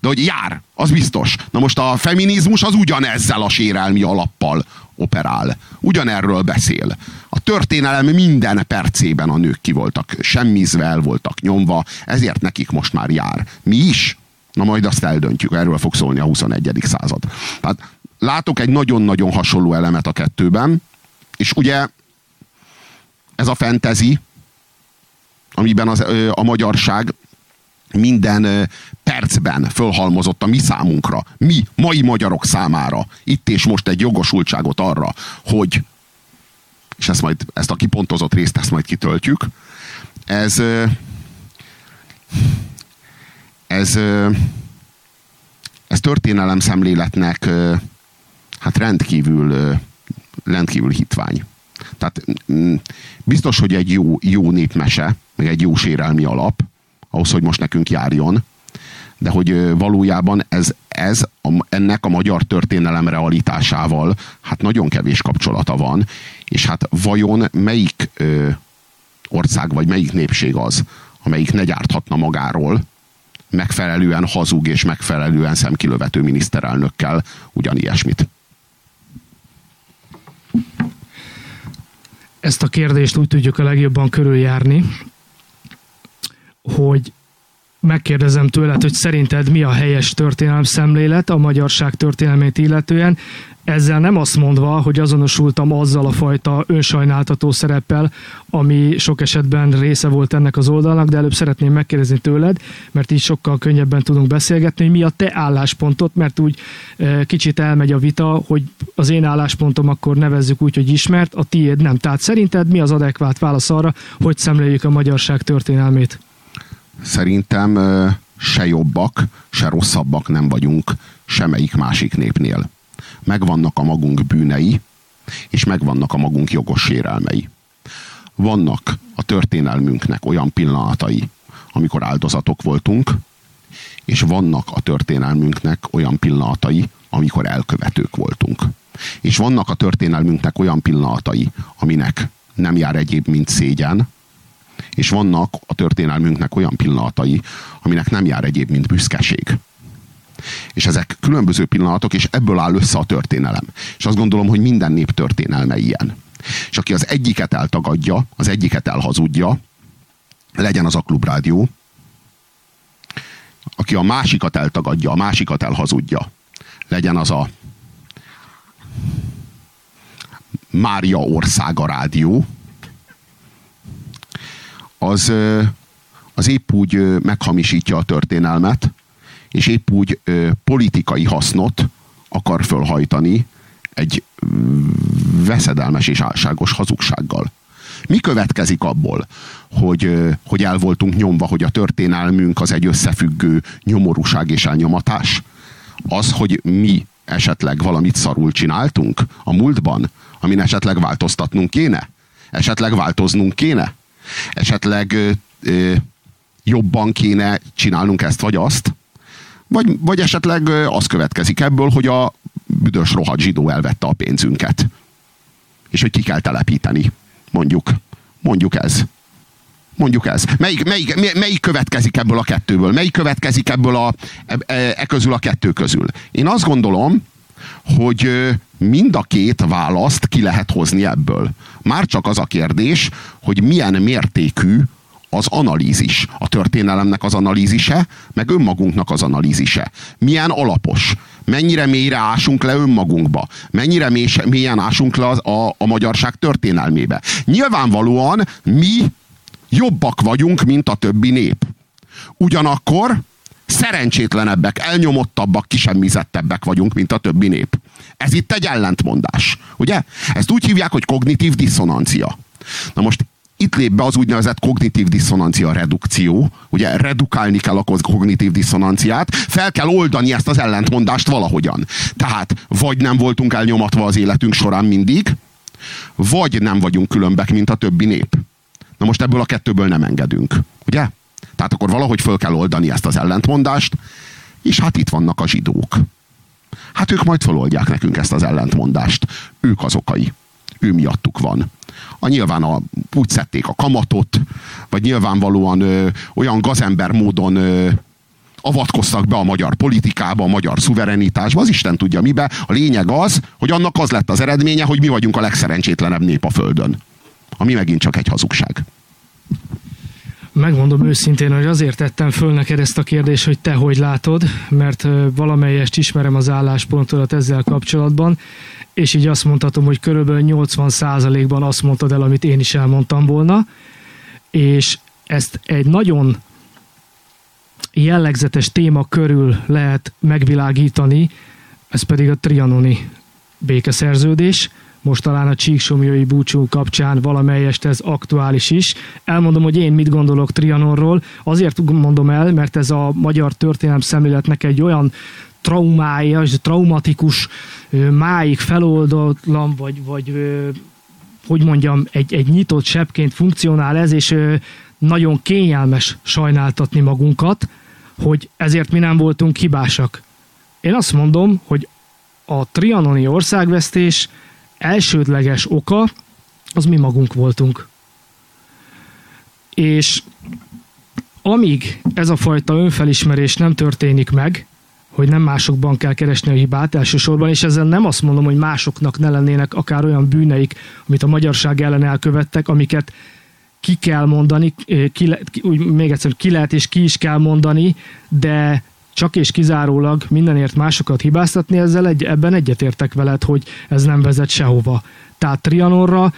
De hogy jár, az biztos. Na most a feminizmus az ugyanezzel a sérelmi alappal operál. Ugyanerről beszél. A történelem minden percében a nők ki voltak semmizve, el voltak nyomva, ezért nekik most már jár. Mi is? Na majd azt eldöntjük, erről fog szólni a 21. század. Tehát látok egy nagyon-nagyon hasonló elemet a kettőben, és ugye ez a fentezi, amiben az, a magyarság minden percben fölhalmozott a mi számunkra, mi, mai magyarok számára, itt és most egy jogosultságot arra, hogy, és ezt, majd, ezt a kipontozott részt ezt majd kitöltjük, ez, ez, ez történelem szemléletnek hát rendkívül, rendkívül hitvány. Tehát mm, biztos, hogy egy jó, jó népmese, meg egy jó sérelmi alap, ahhoz, hogy most nekünk járjon, de hogy valójában ez, ez a, ennek a magyar történelem realitásával hát nagyon kevés kapcsolata van, és hát vajon melyik ö, ország vagy melyik népség az, amelyik ne gyárthatna magáról megfelelően hazug és megfelelően szemkilövető miniszterelnökkel ugyanilyesmit. Ezt a kérdést úgy tudjuk a legjobban körüljárni, hogy megkérdezem tőled, hogy szerinted mi a helyes történelem szemlélet a magyarság történelmét illetően, ezzel nem azt mondva, hogy azonosultam azzal a fajta önsajnáltató szereppel, ami sok esetben része volt ennek az oldalnak, de előbb szeretném megkérdezni tőled, mert így sokkal könnyebben tudunk beszélgetni, hogy mi a te álláspontot, mert úgy e, kicsit elmegy a vita, hogy az én álláspontom akkor nevezzük úgy, hogy ismert, a tiéd nem. Tehát szerinted mi az adekvát válasz arra, hogy szemléljük a magyarság történelmét? Szerintem se jobbak, se rosszabbak nem vagyunk semmelyik másik népnél. Megvannak a magunk bűnei, és megvannak a magunk jogos sérelmei. Vannak a történelmünknek olyan pillanatai, amikor áldozatok voltunk, és vannak a történelmünknek olyan pillanatai, amikor elkövetők voltunk. És vannak a történelmünknek olyan pillanatai, aminek nem jár egyéb, mint szégyen, és vannak a történelmünknek olyan pillanatai, aminek nem jár egyéb, mint büszkeség. És ezek különböző pillanatok, és ebből áll össze a történelem. És azt gondolom, hogy minden nép történelme ilyen. És aki az egyiket eltagadja, az egyiket elhazudja, legyen az a klubrádió, aki a másikat eltagadja, a másikat elhazudja, legyen az a Mária Országa Rádió, az, az épp úgy meghamisítja a történelmet, és épp úgy politikai hasznot akar fölhajtani egy veszedelmes és álságos hazugsággal. Mi következik abból, hogy, hogy el voltunk nyomva, hogy a történelmünk az egy összefüggő nyomorúság és elnyomatás? Az, hogy mi esetleg valamit szarul csináltunk a múltban, amin esetleg változtatnunk kéne? Esetleg változnunk kéne? Esetleg ö, ö, jobban kéne csinálnunk ezt vagy azt? Vagy, vagy esetleg az következik ebből, hogy a büdös rohadt zsidó elvette a pénzünket. És hogy ki kell telepíteni. Mondjuk. Mondjuk ez. Mondjuk ez. Melyik, melyik, melyik következik ebből a kettőből? Melyik következik ebből a, e, e, e közül a kettő közül? Én azt gondolom, hogy mind a két választ ki lehet hozni ebből. Már csak az a kérdés, hogy milyen mértékű az analízis, a történelemnek az analízise, meg önmagunknak az analízise. Milyen alapos, mennyire mélyre ásunk le önmagunkba, mennyire mélyen ásunk le a, a, a magyarság történelmébe. Nyilvánvalóan mi jobbak vagyunk, mint a többi nép. Ugyanakkor szerencsétlenebbek, elnyomottabbak, kisemmizettebbek vagyunk, mint a többi nép. Ez itt egy ellentmondás, ugye? Ezt úgy hívják, hogy kognitív diszonancia. Na most itt lép be az úgynevezett kognitív diszonancia redukció. Ugye redukálni kell a kognitív diszonanciát, fel kell oldani ezt az ellentmondást valahogyan. Tehát vagy nem voltunk elnyomatva az életünk során mindig, vagy nem vagyunk különbek, mint a többi nép. Na most ebből a kettőből nem engedünk, ugye? Tehát akkor valahogy föl kell oldani ezt az ellentmondást, és hát itt vannak a zsidók. Hát ők majd feloldják nekünk ezt az ellentmondást. Ők az okai. Ő miattuk van. A nyilván a, úgy szedték a kamatot, vagy nyilvánvalóan ö, olyan gazember módon ö, avatkoztak be a magyar politikába, a magyar szuverenitásba, az Isten tudja mibe. A lényeg az, hogy annak az lett az eredménye, hogy mi vagyunk a legszerencsétlenebb nép a Földön. Ami megint csak egy hazugság. Megmondom őszintén, hogy azért tettem föl neked ezt a kérdést, hogy te hogy látod, mert valamelyest ismerem az álláspontodat ezzel kapcsolatban, és így azt mondhatom, hogy körülbelül 80%-ban azt mondtad el, amit én is elmondtam volna, és ezt egy nagyon jellegzetes téma körül lehet megvilágítani, ez pedig a trianoni békeszerződés, most talán a Csíksomjói búcsú kapcsán valamelyest ez aktuális is. Elmondom, hogy én mit gondolok Trianonról. Azért mondom el, mert ez a magyar történelem szemléletnek egy olyan traumája, traumatikus, máig feloldatlan, vagy, vagy hogy mondjam, egy, egy nyitott sebként funkcionál ez, és nagyon kényelmes sajnáltatni magunkat, hogy ezért mi nem voltunk hibásak. Én azt mondom, hogy a trianoni országvesztés elsődleges oka az mi magunk voltunk. És amíg ez a fajta önfelismerés nem történik meg, hogy nem másokban kell keresni a hibát elsősorban, és ezzel nem azt mondom, hogy másoknak ne lennének akár olyan bűneik, amit a magyarság ellen elkövettek, amiket ki kell mondani, ki, le, úgy, még egyszer, ki lehet és ki is kell mondani, de csak és kizárólag mindenért másokat hibáztatni, ezzel egy, ebben egyetértek veled, hogy ez nem vezet sehova. Tehát Trianonra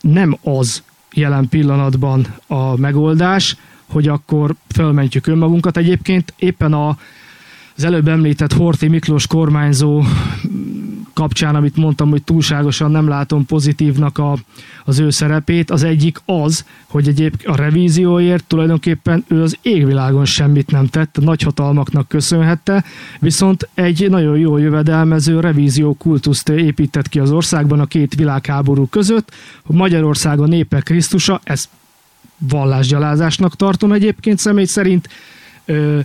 nem az jelen pillanatban a megoldás, hogy akkor felmentjük önmagunkat. Egyébként éppen a, az előbb említett Horti Miklós kormányzó kapcsán, amit mondtam, hogy túlságosan nem látom pozitívnak a, az ő szerepét. Az egyik az, hogy egyébként a revízióért tulajdonképpen ő az égvilágon semmit nem tett, a nagyhatalmaknak köszönhette, viszont egy nagyon jó jövedelmező revízió kultuszt épített ki az országban a két világháború között. Magyarország a népe Krisztusa, ez vallásgyalázásnak tartom egyébként személy szerint. Ö,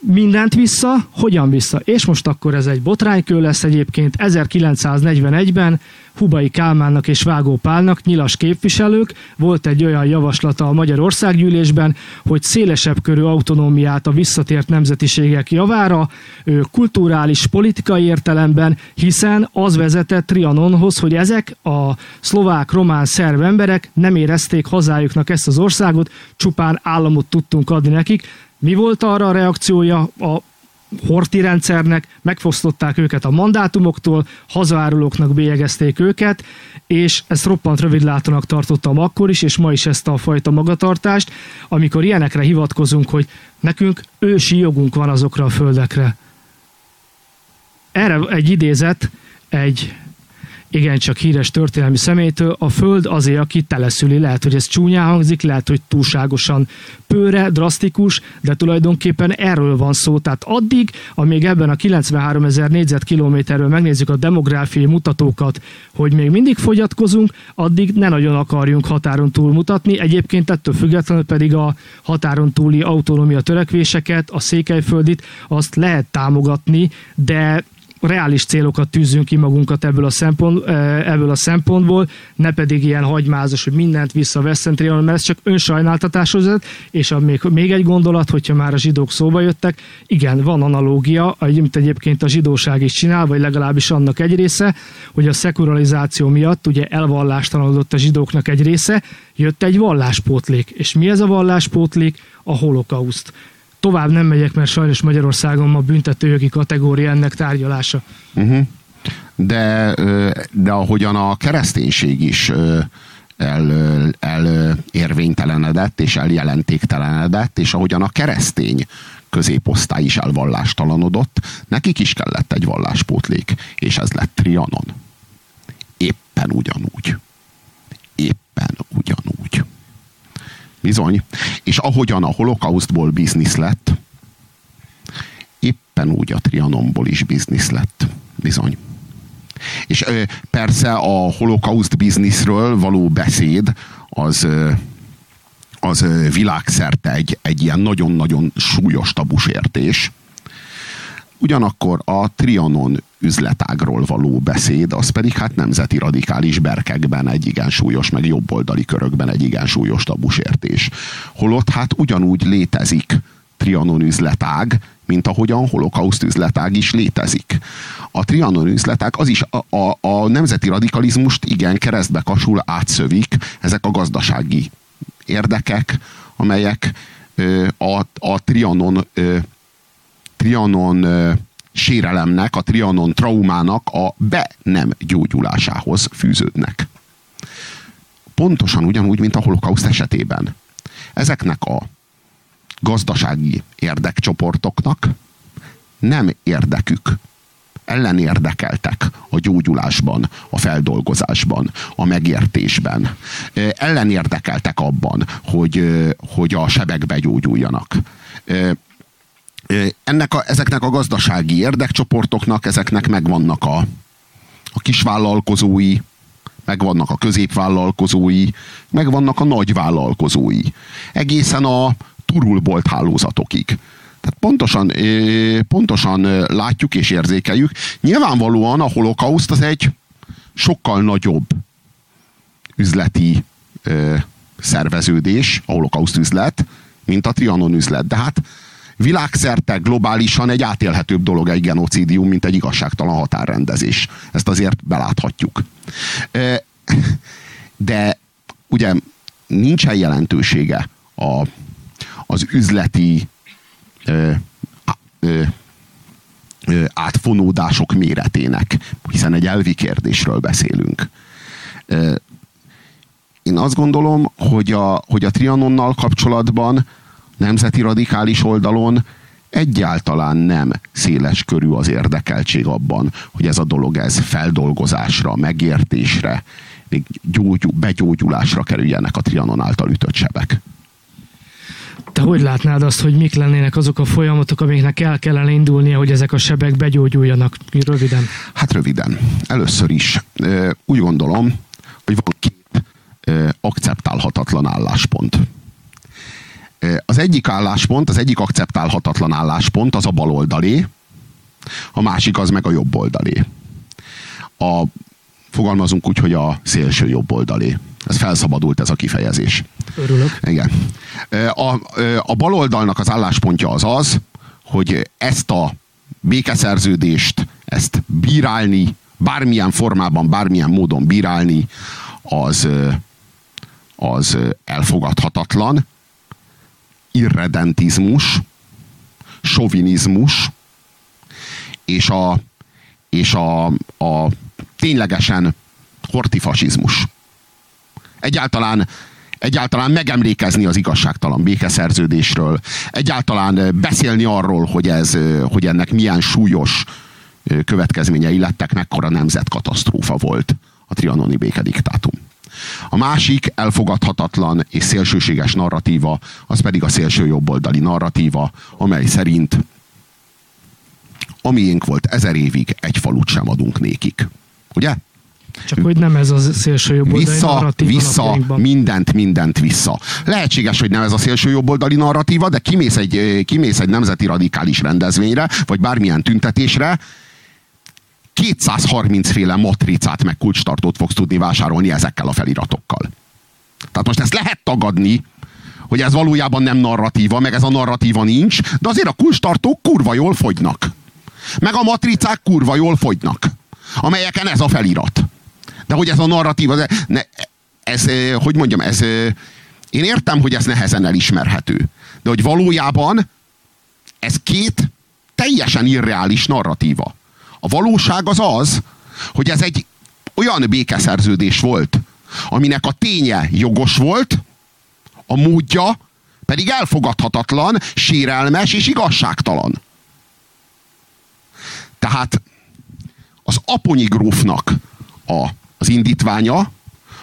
mindent vissza, hogyan vissza? És most akkor ez egy botránykő lesz egyébként 1941-ben Hubai Kálmánnak és Vágó Pálnak, nyilas képviselők, volt egy olyan javaslata a Magyar Országgyűlésben, hogy szélesebb körű autonómiát a visszatért nemzetiségek javára, kulturális, politikai értelemben, hiszen az vezetett Trianonhoz, hogy ezek a szlovák, román, szerb emberek nem érezték hazájuknak ezt az országot, csupán államot tudtunk adni nekik, mi volt arra a reakciója a Horti rendszernek, megfosztották őket a mandátumoktól, hazaárulóknak bélyegezték őket, és ezt roppant rövidlátónak tartottam akkor is, és ma is ezt a fajta magatartást, amikor ilyenekre hivatkozunk, hogy nekünk ősi jogunk van azokra a földekre. Erre egy idézet, egy igencsak híres történelmi személytől, a Föld azért, aki teleszüli. Lehet, hogy ez csúnyán hangzik, lehet, hogy túlságosan pőre, drasztikus, de tulajdonképpen erről van szó. Tehát addig, amíg ebben a 93 ezer négyzetkilométerről megnézzük a demográfiai mutatókat, hogy még mindig fogyatkozunk, addig ne nagyon akarjunk határon túl mutatni. Egyébként ettől függetlenül pedig a határon túli autonómia törekvéseket, a székelyföldit, azt lehet támogatni, de reális célokat tűzünk ki magunkat ebből a, szempont, ebből a szempontból, ne pedig ilyen hagymázas, hogy mindent vissza Trianon, mert ez csak önsajnáltatáshoz vezet, és a még, még egy gondolat, hogyha már a zsidók szóba jöttek, igen, van analógia, amit egyébként a zsidóság is csinál, vagy legalábbis annak egy része, hogy a szekularizáció miatt ugye elvallástalanodott a zsidóknak egy része, jött egy valláspótlék. És mi ez a valláspótlék? A holokauszt tovább nem megyek, mert sajnos Magyarországon ma büntetőjogi kategória ennek tárgyalása. Uh-huh. De, de ahogyan a kereszténység is el, el érvénytelenedett és eljelentéktelenedett, és ahogyan a keresztény középosztály is elvallástalanodott, nekik is kellett egy valláspótlék, és ez lett Trianon. Éppen ugyanúgy. Éppen ugyanúgy. Bizony. És ahogyan a holokausztból biznisz lett, éppen úgy a Trianonból is biznisz lett. Bizony. És ö, persze a holokauszt bizniszről való beszéd az, ö, az ö, világszerte egy, egy ilyen nagyon-nagyon súlyos tabus értés. Ugyanakkor a Trianon üzletágról való beszéd, az pedig hát nemzeti radikális berkekben egy igen súlyos, meg jobboldali körökben egy igen súlyos tabusértés. Holott hát ugyanúgy létezik Trianon üzletág, mint ahogyan holokauszt üzletág is létezik. A Trianon üzletág az is a, a, a nemzeti radikalizmust igen keresztbe kasul átszövik ezek a gazdasági érdekek, amelyek ö, a, a Trianon ö, Trianon sérelemnek, a Trianon traumának a be nem gyógyulásához fűződnek. Pontosan ugyanúgy, mint a holokauszt esetében. Ezeknek a gazdasági érdekcsoportoknak nem érdekük, ellenérdekeltek a gyógyulásban, a feldolgozásban, a megértésben. Ellenérdekeltek abban, hogy, hogy a sebek begyógyuljanak ennek a, ezeknek a gazdasági érdekcsoportoknak, ezeknek megvannak a, a kisvállalkozói, megvannak a középvállalkozói, megvannak a nagyvállalkozói. Egészen a turulbolt hálózatokig. Tehát pontosan, pontosan látjuk és érzékeljük. Nyilvánvalóan a holokauszt az egy sokkal nagyobb üzleti szerveződés, a holokauszt üzlet, mint a Trianon üzlet. De hát világszerte globálisan egy átélhetőbb dolog egy genocidium, mint egy igazságtalan határrendezés. Ezt azért beláthatjuk. De ugye nincsen jelentősége a, az üzleti ö, ö, ö, átfonódások méretének, hiszen egy elvi kérdésről beszélünk. Én azt gondolom, hogy a, hogy a Trianonnal kapcsolatban nemzeti radikális oldalon egyáltalán nem széles körű az érdekeltség abban, hogy ez a dolog ez feldolgozásra, megértésre, még gyógyul, begyógyulásra kerüljenek a Trianon által ütött sebek. Te hogy látnád azt, hogy mik lennének azok a folyamatok, amiknek el kellene indulnia, hogy ezek a sebek begyógyuljanak? Röviden. Hát röviden. Először is úgy gondolom, hogy van két akceptálhatatlan álláspont. Az egyik álláspont, az egyik akceptálhatatlan álláspont az a baloldalé, a másik az meg a jobb oldalé. A, fogalmazunk úgy, hogy a szélső jobb oldalé. Ez felszabadult ez a kifejezés. Örülök. Igen. A, a baloldalnak az álláspontja az az, hogy ezt a békeszerződést, ezt bírálni, bármilyen formában, bármilyen módon bírálni, az, az elfogadhatatlan, irredentizmus, sovinizmus, és a, és a, a ténylegesen hortifasizmus. Egyáltalán, egyáltalán megemlékezni az igazságtalan békeszerződésről, egyáltalán beszélni arról, hogy, ez, hogy ennek milyen súlyos következményei lettek, mekkora nemzetkatasztrófa volt a trianoni békediktátum. A másik elfogadhatatlan és szélsőséges narratíva, az pedig a szélső jobboldali narratíva, amely szerint a miénk volt ezer évig, egy falut sem adunk nékik. Ugye? Csak hogy nem ez a szélső jobboldali vissza, narratíva Vissza, mindent, mindent vissza. Lehetséges, hogy nem ez a szélső jobboldali narratíva, de kimész egy, kimész egy nemzeti radikális rendezvényre, vagy bármilyen tüntetésre, 230 féle matricát meg kulcstartót fogsz tudni vásárolni ezekkel a feliratokkal. Tehát most ezt lehet tagadni, hogy ez valójában nem narratíva, meg ez a narratíva nincs, de azért a kulcstartók kurva jól fogynak. Meg a matricák kurva jól fogynak, amelyeken ez a felirat. De hogy ez a narratíva, ne, ez, hogy mondjam, ez, én értem, hogy ez nehezen elismerhető, de hogy valójában ez két teljesen irreális narratíva. A valóság az az, hogy ez egy olyan békeszerződés volt, aminek a ténye jogos volt, a módja pedig elfogadhatatlan, sérelmes és igazságtalan. Tehát az Aponyi grófnak a, az indítványa,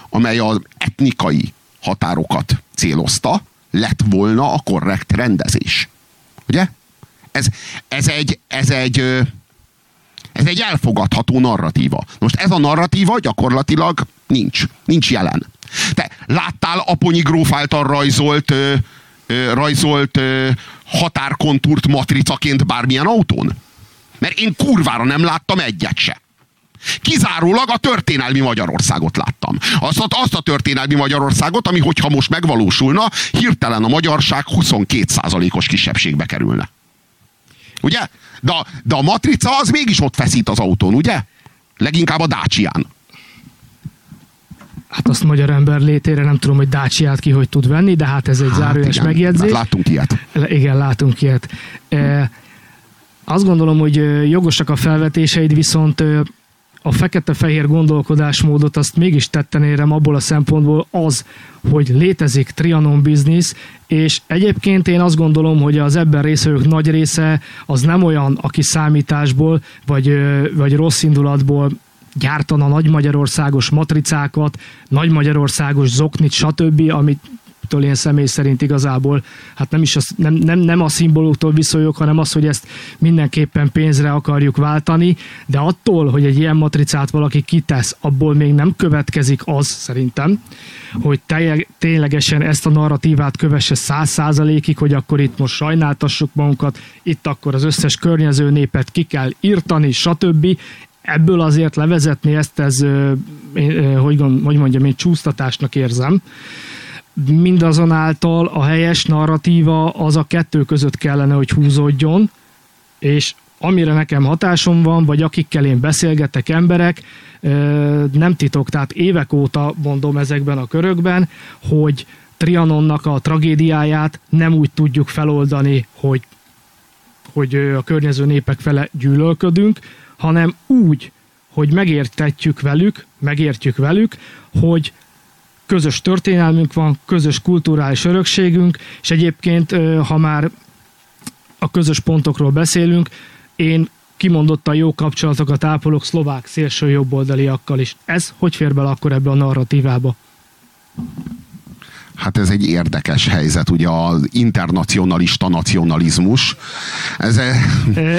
amely az etnikai határokat célozta, lett volna a korrekt rendezés. Ugye? Ez, ez egy, ez egy ez egy elfogadható narratíva. Most ez a narratíva gyakorlatilag nincs. Nincs jelen. Te láttál Aponyi gróf által rajzolt, ö, ö, rajzolt ö, határkontúrt matricaként bármilyen autón? Mert én kurvára nem láttam egyet se. Kizárólag a történelmi Magyarországot láttam. Azt, azt a történelmi Magyarországot, ami hogyha most megvalósulna, hirtelen a magyarság 22%-os kisebbségbe kerülne. Ugye? De, a, de a matrica az mégis ott feszít az autón, ugye? Leginkább a Dacián. Hát azt magyar ember létére nem tudom, hogy Dácsiát ki hogy tud venni, de hát ez egy hát zárójeles megjegyzés. Hát láttunk ilyet. Igen, látunk ilyet. E, azt gondolom, hogy jogosak a felvetéseid, viszont a fekete-fehér gondolkodásmódot azt mégis tetten érem abból a szempontból az, hogy létezik Trianon biznisz, és egyébként én azt gondolom, hogy az ebben részvevők nagy része az nem olyan, aki számításból, vagy, vagy rossz indulatból gyártana nagy magyarországos matricákat, nagy magyarországos zoknit, stb., amit től én személy szerint igazából, hát nem is az, nem, nem, nem a szimbólóktól viszonyok, hanem az, hogy ezt mindenképpen pénzre akarjuk váltani, de attól, hogy egy ilyen matricát valaki kitesz, abból még nem következik az szerintem, hogy ténylegesen ezt a narratívát kövesse száz százalékig, hogy akkor itt most sajnáltassuk magunkat, itt akkor az összes környező népet ki kell írtani, stb. Ebből azért levezetni ezt, ez, hogy, hogy mondjam, én csúsztatásnak érzem mindazonáltal a helyes narratíva az a kettő között kellene, hogy húzódjon, és amire nekem hatásom van, vagy akikkel én beszélgetek emberek, nem titok, tehát évek óta mondom ezekben a körökben, hogy Trianonnak a tragédiáját nem úgy tudjuk feloldani, hogy, hogy a környező népek fele gyűlölködünk, hanem úgy, hogy megértetjük velük, megértjük velük, hogy közös történelmünk van, közös kulturális örökségünk, és egyébként, ha már a közös pontokról beszélünk, én kimondottan jó kapcsolatokat ápolok szlovák szélső jobboldaliakkal is. Ez hogy fér bele akkor ebbe a narratívába? Hát ez egy érdekes helyzet, ugye az internacionalista nacionalizmus. Ez,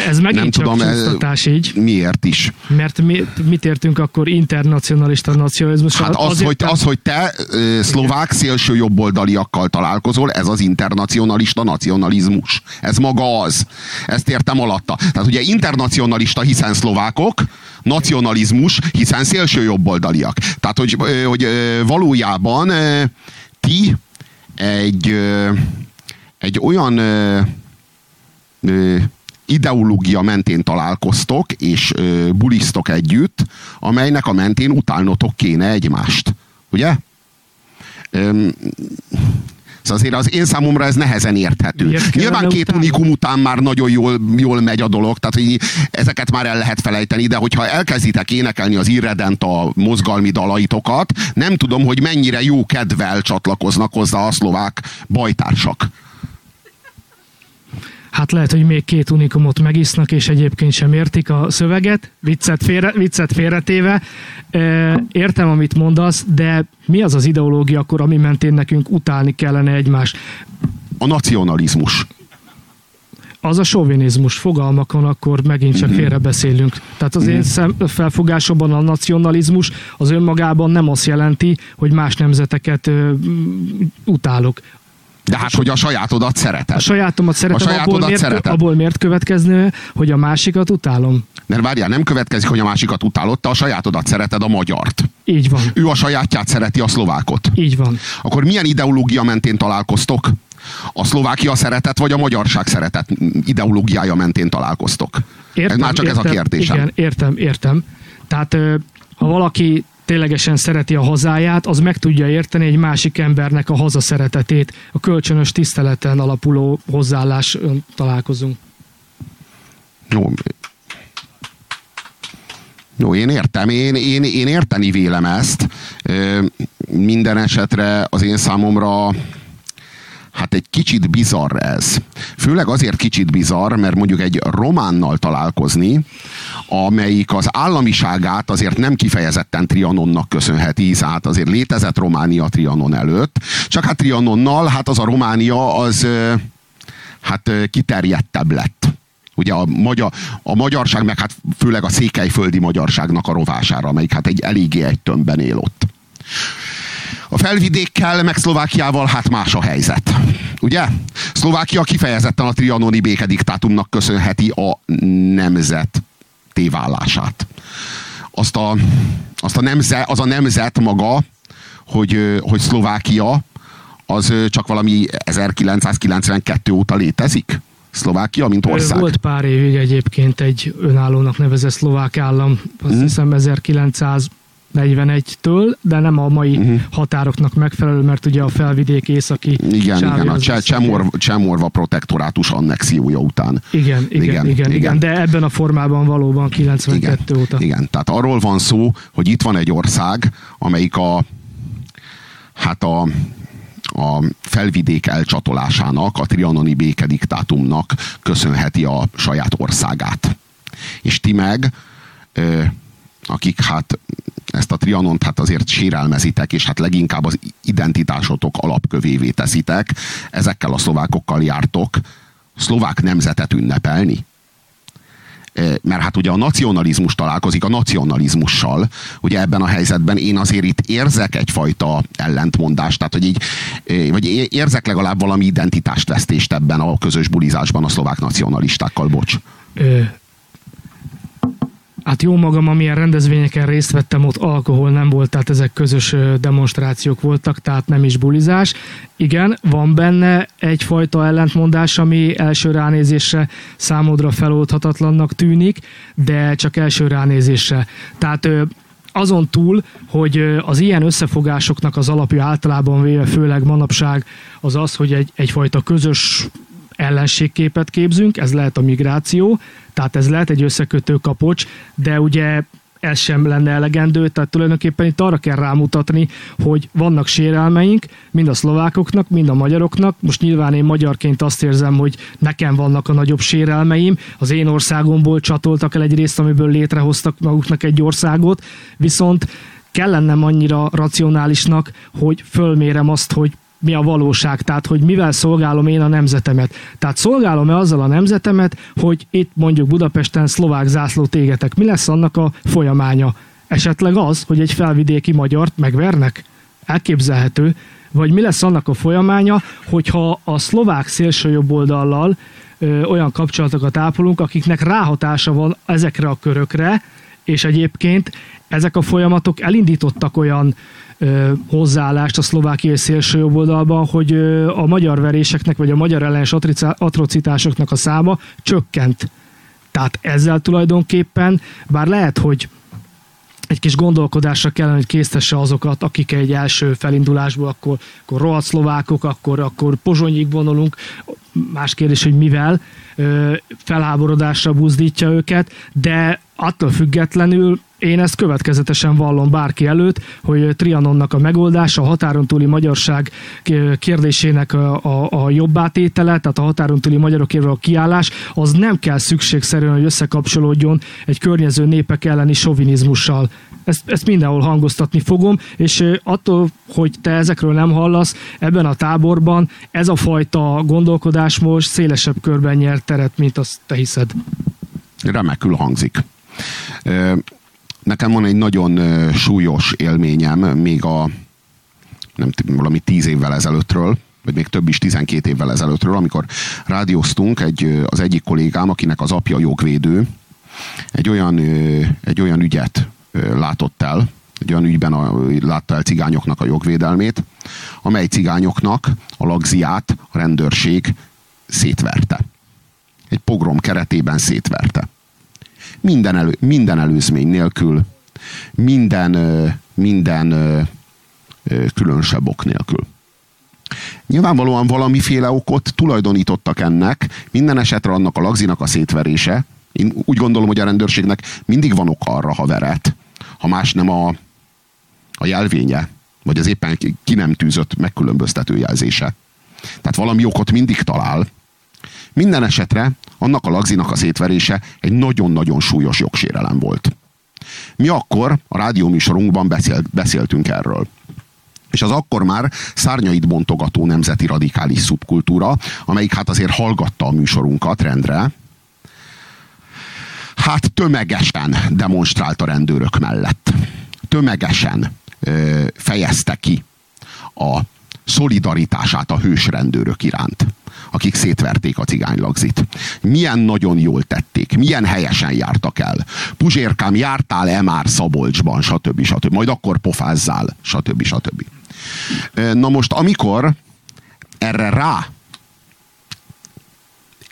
ez megint nem csak tudom, ez, így. Miért is? Mert mi, mit értünk akkor internacionalista nacionalizmus? Hát az, hogy, az, hogy te szlovák szélső jobboldaliakkal találkozol, ez az internacionalista nacionalizmus. Ez maga az. Ezt értem alatta. Tehát ugye internacionalista, hiszen szlovákok, nacionalizmus, hiszen szélső jobboldaliak. Tehát, hogy, hogy valójában ti egy, egy olyan ideológia mentén találkoztok, és bulisztok együtt, amelynek a mentén utálnotok kéne egymást. Ugye? Szóval azért az én számomra ez nehezen érthető. Nyilván két utána? unikum után már nagyon jól, jól megy a dolog, tehát hogy ezeket már el lehet felejteni, de hogyha elkezditek énekelni az irredent a mozgalmi dalaitokat, nem tudom, hogy mennyire jó kedvel csatlakoznak hozzá a szlovák bajtársak. Hát lehet, hogy még két unikumot megisznak, és egyébként sem értik a szöveget, viccet, félre, viccet félretéve. Értem, amit mondasz, de mi az az ideológia akkor, ami mentén nekünk utálni kellene egymást? A nacionalizmus az a sovinizmus fogalmakon akkor megint csak mhm. félrebeszélünk. Tehát az én szem, felfogásomban a nacionalizmus az önmagában nem azt jelenti, hogy más nemzeteket ö, utálok. De hát, hogy a sajátodat szereted. A sajátomat szeretem, a sajátodat abból, miért, szereted. abból miért következne, hogy a másikat utálom? Mert várjál, nem következik, hogy a másikat utálod, te a sajátodat szereted, a magyart. Így van. Ő a sajátját szereti, a szlovákot. Így van. Akkor milyen ideológia mentén találkoztok? A szlovákia szeretet, vagy a magyarság szeretet ideológiája mentén találkoztok? Értem, Ez már csak értem, ez a kérdésem. Igen, értem, értem. Tehát ha valaki ténylegesen szereti a hazáját, az meg tudja érteni egy másik embernek a haza szeretetét. A kölcsönös tiszteleten alapuló hozzáállás találkozunk. Jó, jó, én értem, én, én, én érteni vélem ezt. Minden esetre az én számomra hát egy kicsit bizarr ez. Főleg azért kicsit bizarr, mert mondjuk egy románnal találkozni, amelyik az államiságát azért nem kifejezetten Trianonnak köszönheti, hát azért létezett Románia Trianon előtt, csak hát Trianonnal, hát az a Románia az hát kiterjedtebb lett. Ugye a, magyar, a magyarság, meg hát főleg a székelyföldi magyarságnak a rovására, amelyik hát egy eléggé egy tömbben él ott. A felvidékkel, meg Szlovákiával hát más a helyzet. Ugye? Szlovákia kifejezetten a trianoni békediktátumnak köszönheti a nemzet tévállását. Azt a, azt a nemzet, az a nemzet maga, hogy, hogy Szlovákia, az csak valami 1992 óta létezik? Szlovákia, mint ország? Volt pár évig egyébként egy önállónak nevezett szlovák állam, azt mm. hiszem 1900 41-től, de nem a mai uh-huh. határoknak megfelelő, mert ugye a felvidék északi Igen, igen, a Cse- Csemorva, Csemorva protektorátus annexiója után. Igen igen, igen, igen, igen, de ebben a formában valóban 92 igen, óta. Igen, tehát arról van szó, hogy itt van egy ország, amelyik a hát a, a felvidék elcsatolásának, a trianoni békediktátumnak köszönheti a saját országát. És ti meg, akik hát ezt a trianont hát azért sérelmezitek, és hát leginkább az identitásotok alapkövévé teszitek, ezekkel a szlovákokkal jártok szlovák nemzetet ünnepelni? mert hát ugye a nacionalizmus találkozik a nacionalizmussal, ugye ebben a helyzetben én azért itt érzek egyfajta ellentmondást, tehát hogy így, vagy érzek legalább valami identitástvesztést ebben a közös bulizásban a szlovák nacionalistákkal, bocs. Hát jó magam, amilyen rendezvényeken részt vettem, ott alkohol nem volt, tehát ezek közös demonstrációk voltak, tehát nem is bulizás. Igen, van benne egyfajta ellentmondás, ami első ránézésre számodra feloldhatatlannak tűnik, de csak első ránézésre. Tehát azon túl, hogy az ilyen összefogásoknak az alapja általában véve, főleg manapság az az, hogy egy, egyfajta közös ellenségképet képzünk, ez lehet a migráció, tehát ez lehet egy összekötő kapocs, de ugye ez sem lenne elegendő, tehát tulajdonképpen itt arra kell rámutatni, hogy vannak sérelmeink, mind a szlovákoknak, mind a magyaroknak. Most nyilván én magyarként azt érzem, hogy nekem vannak a nagyobb sérelmeim. Az én országomból csatoltak el egy részt, amiből létrehoztak maguknak egy országot, viszont kell lennem annyira racionálisnak, hogy fölmérem azt, hogy mi a valóság, tehát hogy mivel szolgálom én a nemzetemet. Tehát szolgálom-e azzal a nemzetemet, hogy itt mondjuk Budapesten szlovák zászlót égetek. Mi lesz annak a folyamánya? Esetleg az, hogy egy felvidéki magyart megvernek? Elképzelhető. Vagy mi lesz annak a folyamánya, hogyha a szlovák szélső jobb oldallal ö, olyan kapcsolatokat ápolunk, akiknek ráhatása van ezekre a körökre, és egyébként ezek a folyamatok elindítottak olyan ö, hozzáállást a szlovákiai szélső oldalban, hogy ö, a magyar veréseknek, vagy a magyar ellenes atrocitásoknak a száma csökkent. Tehát ezzel tulajdonképpen, bár lehet, hogy egy kis gondolkodásra kellene, hogy késztesse azokat, akik egy első felindulásból, akkor, akkor rohadt szlovákok, akkor, akkor pozsonyig vonulunk, más kérdés, hogy mivel felháborodásra buzdítja őket, de attól függetlenül én ezt következetesen vallom bárki előtt, hogy Trianonnak a megoldása, a határon túli magyarság kérdésének a, a, a jobbátétele, tehát a határon túli magyarokért a kiállás, az nem kell szükségszerűen, hogy összekapcsolódjon egy környező népek elleni sovinizmussal. Ezt, ezt mindenhol hangoztatni fogom, és attól, hogy te ezekről nem hallasz, ebben a táborban ez a fajta gondolkodás most szélesebb körben nyert teret, mint azt te hiszed. Remekül hangzik. Nekem van egy nagyon súlyos élményem, még a nem valami tíz évvel ezelőttről, vagy még több is, 12 évvel ezelőttről, amikor rádióztunk egy, az egyik kollégám, akinek az apja jogvédő, egy olyan, egy olyan ügyet látott el, egy olyan ügyben a, látta el cigányoknak a jogvédelmét, amely cigányoknak a lagziát a rendőrség szétverte. Egy pogrom keretében szétverte. Minden, elő, minden előzmény nélkül, minden, minden különösebb ok nélkül. Nyilvánvalóan valamiféle okot tulajdonítottak ennek, minden esetre annak a lagzinak a szétverése. Én úgy gondolom, hogy a rendőrségnek mindig van oka arra, ha veret, ha más nem a, a jelvénye, vagy az éppen ki nem tűzött megkülönböztető jelzése. Tehát valami okot mindig talál. Minden esetre annak a lagzinak a szétverése egy nagyon-nagyon súlyos jogsérelem volt. Mi akkor a rádióműsorunkban beszélt, beszéltünk erről. És az akkor már szárnyait bontogató nemzeti radikális szubkultúra, amelyik hát azért hallgatta a műsorunkat rendre, hát tömegesen demonstrált a rendőrök mellett. Tömegesen ö, fejezte ki a szolidaritását a hős rendőrök iránt akik szétverték a cigánylagzit. Milyen nagyon jól tették, milyen helyesen jártak el. Puzsérkám, jártál-e már Szabolcsban, stb. stb. Majd akkor pofázzál, stb. stb. Na most, amikor erre rá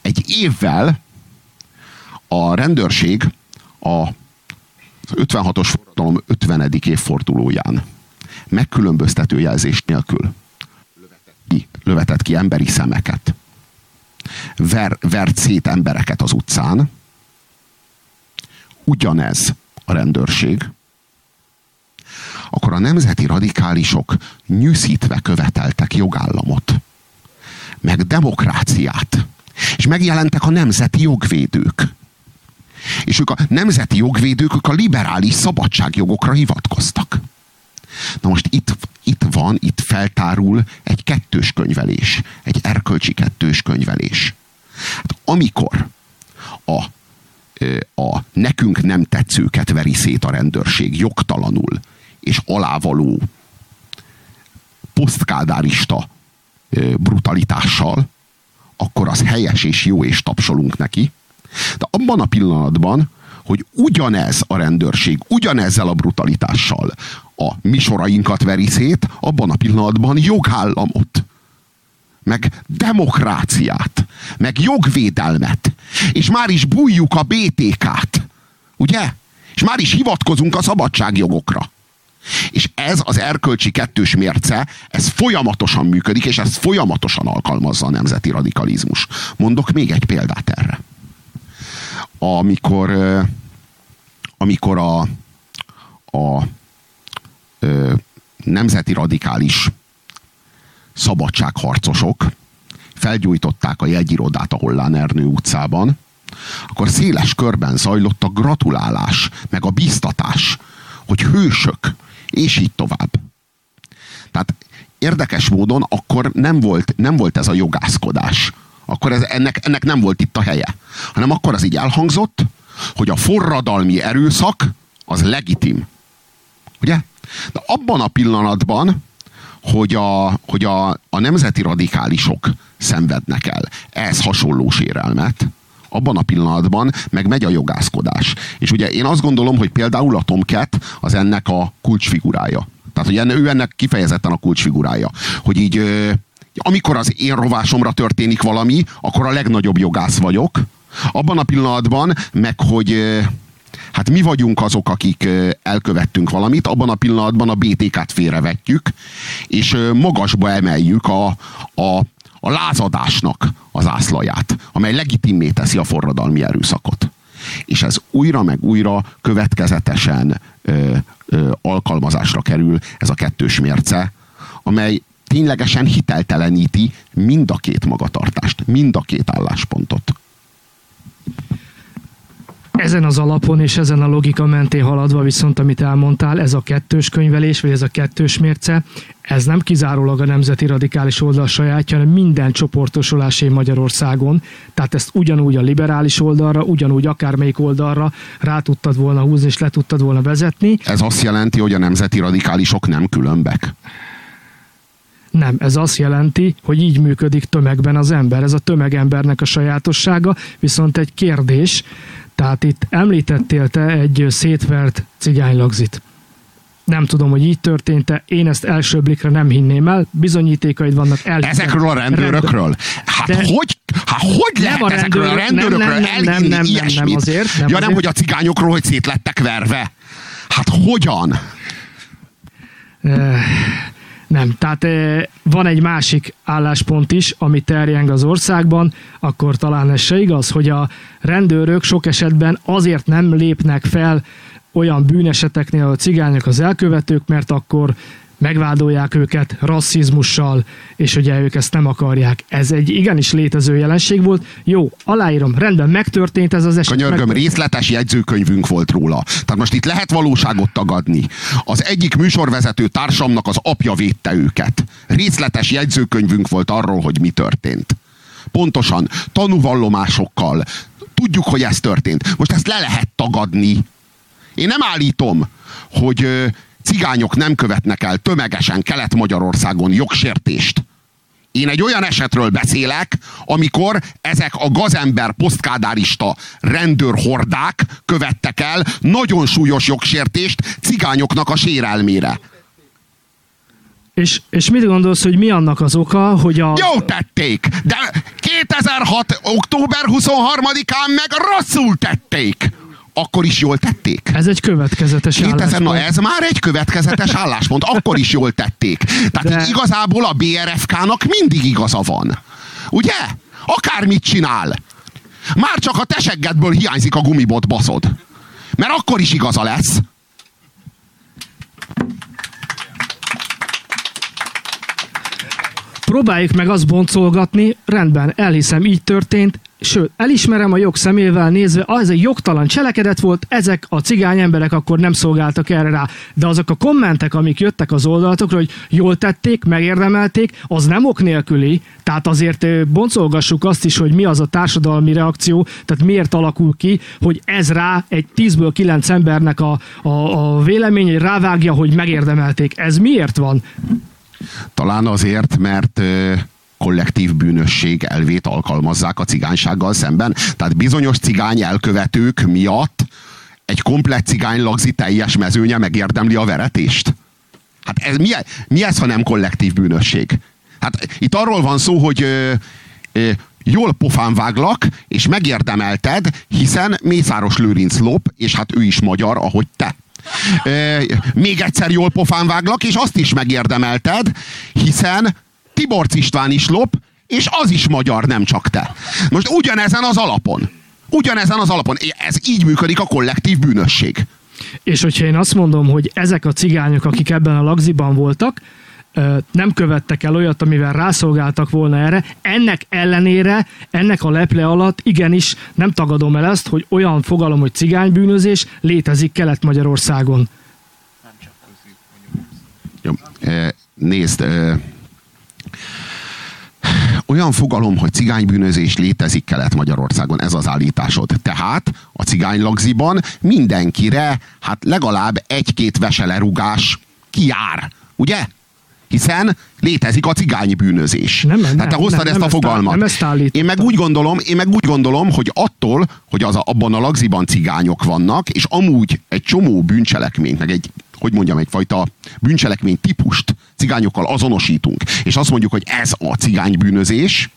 egy évvel a rendőrség a 56-os forradalom 50. évfordulóján megkülönböztető jelzés nélkül lövetett ki emberi szemeket ver, vert szét embereket az utcán. Ugyanez a rendőrség. Akkor a nemzeti radikálisok nyűszítve követeltek jogállamot. Meg demokráciát. És megjelentek a nemzeti jogvédők. És ők a nemzeti jogvédők, ők a liberális szabadságjogokra hivatkoztak. Na most itt, itt van, itt feltárul egy kettős könyvelés, egy erkölcsi kettős könyvelés. Hát amikor a, a nekünk nem tetszőket veri szét a rendőrség jogtalanul és alávaló posztkádárista brutalitással, akkor az helyes és jó, és tapsolunk neki. De abban a pillanatban, hogy ugyanez a rendőrség, ugyanezzel a brutalitással a mi sorainkat veri szét, abban a pillanatban jogállamot, meg demokráciát, meg jogvédelmet, és már is bújjuk a BTK-t, ugye? És már is hivatkozunk a szabadságjogokra. És ez az erkölcsi kettős mérce, ez folyamatosan működik, és ezt folyamatosan alkalmazza a nemzeti radikalizmus. Mondok még egy példát erre. Amikor, amikor a a ö, nemzeti radikális szabadságharcosok felgyújtották a jegyirodát a Hollán Ernő utcában, akkor széles körben zajlott a gratulálás, meg a biztatás, hogy hősök, és így tovább. Tehát érdekes módon akkor nem volt, nem volt ez a jogászkodás. Akkor ez, ennek, ennek nem volt itt a helye. Hanem akkor az így elhangzott, hogy a forradalmi erőszak az legitim. Ugye? De abban a pillanatban, hogy a, hogy a, a nemzeti radikálisok szenvednek el ez hasonló sérelmet, abban a pillanatban meg megy a jogászkodás. És ugye én azt gondolom, hogy például a Tomcat az ennek a kulcsfigurája. Tehát, hogy ő ennek kifejezetten a kulcsfigurája. Hogy így, amikor az én rovásomra történik valami, akkor a legnagyobb jogász vagyok. Abban a pillanatban, meg hogy hát mi vagyunk azok, akik elkövettünk valamit, abban a pillanatban a BTK-t félrevetjük, és magasba emeljük a, a, a lázadásnak az ászlaját, amely legitimé teszi a forradalmi erőszakot. És ez újra meg újra következetesen ö, ö, alkalmazásra kerül, ez a kettős mérce, amely ténylegesen hitelteleníti mind a két magatartást, mind a két álláspontot ezen az alapon és ezen a logika mentén haladva viszont, amit elmondtál, ez a kettős könyvelés, vagy ez a kettős mérce, ez nem kizárólag a nemzeti radikális oldal sajátja, hanem minden csoportosulásé Magyarországon. Tehát ezt ugyanúgy a liberális oldalra, ugyanúgy akármelyik oldalra rá tudtad volna húzni, és le tudtad volna vezetni. Ez azt jelenti, hogy a nemzeti radikálisok nem különbek? Nem, ez azt jelenti, hogy így működik tömegben az ember. Ez a tömegembernek a sajátossága, viszont egy kérdés, tehát itt említettél te egy szétvert cigánylagzit. Nem tudom, hogy így történt-e, én ezt első blikre nem hinném el, bizonyítékaid vannak el. Ezekről a rendőrökről? Hát De hogy, hát hogy lehet a ezekről a rendőrökről nem, nem, nem, nem, nem, nem, nem azért. Nem ja azért. nem, hogy a cigányokról, hogy szétlettek verve. Hát hogyan? Nem, tehát van egy másik álláspont is, ami terjeng az országban, akkor talán ez se igaz, hogy a rendőrök sok esetben azért nem lépnek fel olyan bűneseteknél a cigányok az elkövetők, mert akkor megvádolják őket rasszizmussal, és ugye ők ezt nem akarják. Ez egy igenis létező jelenség volt. Jó, aláírom, rendben, megtörtént ez az eset. Könyörgöm, részletes jegyzőkönyvünk volt róla. Tehát most itt lehet valóságot tagadni. Az egyik műsorvezető társamnak az apja védte őket. Részletes jegyzőkönyvünk volt arról, hogy mi történt. Pontosan, tanúvallomásokkal. Tudjuk, hogy ez történt. Most ezt le lehet tagadni. Én nem állítom, hogy cigányok nem követnek el tömegesen Kelet-Magyarországon jogsértést. Én egy olyan esetről beszélek, amikor ezek a gazember posztkádárista rendőrhordák követtek el nagyon súlyos jogsértést cigányoknak a sérelmére. És, és mit gondolsz, hogy mi annak az oka, hogy a... Jó tették, de 2006. október 23-án meg rosszul tették akkor is jól tették. Ez egy következetes 2000, álláspont. Na ez már egy következetes álláspont, akkor is jól tették. Tehát De... igazából a BRFK-nak mindig igaza van. Ugye? Akármit csinál. Már csak a teseggedből hiányzik a gumibot baszod. Mert akkor is igaza lesz. Próbáljuk meg azt boncolgatni, rendben, elhiszem, így történt, sőt, elismerem a jog szemével nézve, az egy jogtalan cselekedet volt, ezek a cigány emberek akkor nem szolgáltak erre rá. De azok a kommentek, amik jöttek az oldalatokra, hogy jól tették, megérdemelték, az nem ok nélküli, tehát azért boncolgassuk azt is, hogy mi az a társadalmi reakció, tehát miért alakul ki, hogy ez rá egy 10-ből 9 embernek a, a, a vélemény, rávágja, hogy megérdemelték. Ez miért van? Talán azért, mert kollektív bűnösség elvét alkalmazzák a cigánysággal szemben. Tehát bizonyos cigány elkövetők miatt egy komplett cigány lagzi teljes mezőnye megérdemli a veretést. Hát ez, mi, mi ez, ha nem kollektív bűnösség? Hát itt arról van szó, hogy ö, ö, jól pofán váglak, és megérdemelted, hiszen Mészáros Lőrinc lop, és hát ő is magyar, ahogy te. Ö, még egyszer jól pofán váglak, és azt is megérdemelted, hiszen Tiborc István is lop, és az is magyar, nem csak te. Most ugyanezen az alapon. Ugyanezen az alapon. Ez így működik a kollektív bűnösség. És hogyha én azt mondom, hogy ezek a cigányok, akik ebben a lagziban voltak, nem követtek el olyat, amivel rászolgáltak volna erre. Ennek ellenére, ennek a leple alatt igenis nem tagadom el ezt, hogy olyan fogalom, hogy cigánybűnözés létezik Kelet-Magyarországon. Jó, nézd, olyan fogalom, hogy cigánybűnözés létezik Kelet-Magyarországon, ez az állításod. Tehát a cigánylagziban mindenkire, hát legalább egy-két veselerugás kiár, ugye? Hiszen létezik a cigánybűnözés. Nem, nem, Tehát te hoztad nem, ezt nem a fogalmat. Nem ezt én meg úgy gondolom, én meg úgy gondolom, hogy attól, hogy az a, abban a lagziban cigányok vannak, és amúgy egy csomó bűncselekményt, meg egy hogy mondjam, egyfajta bűncselekmény típust cigányokkal azonosítunk, és azt mondjuk, hogy ez a cigánybűnözés,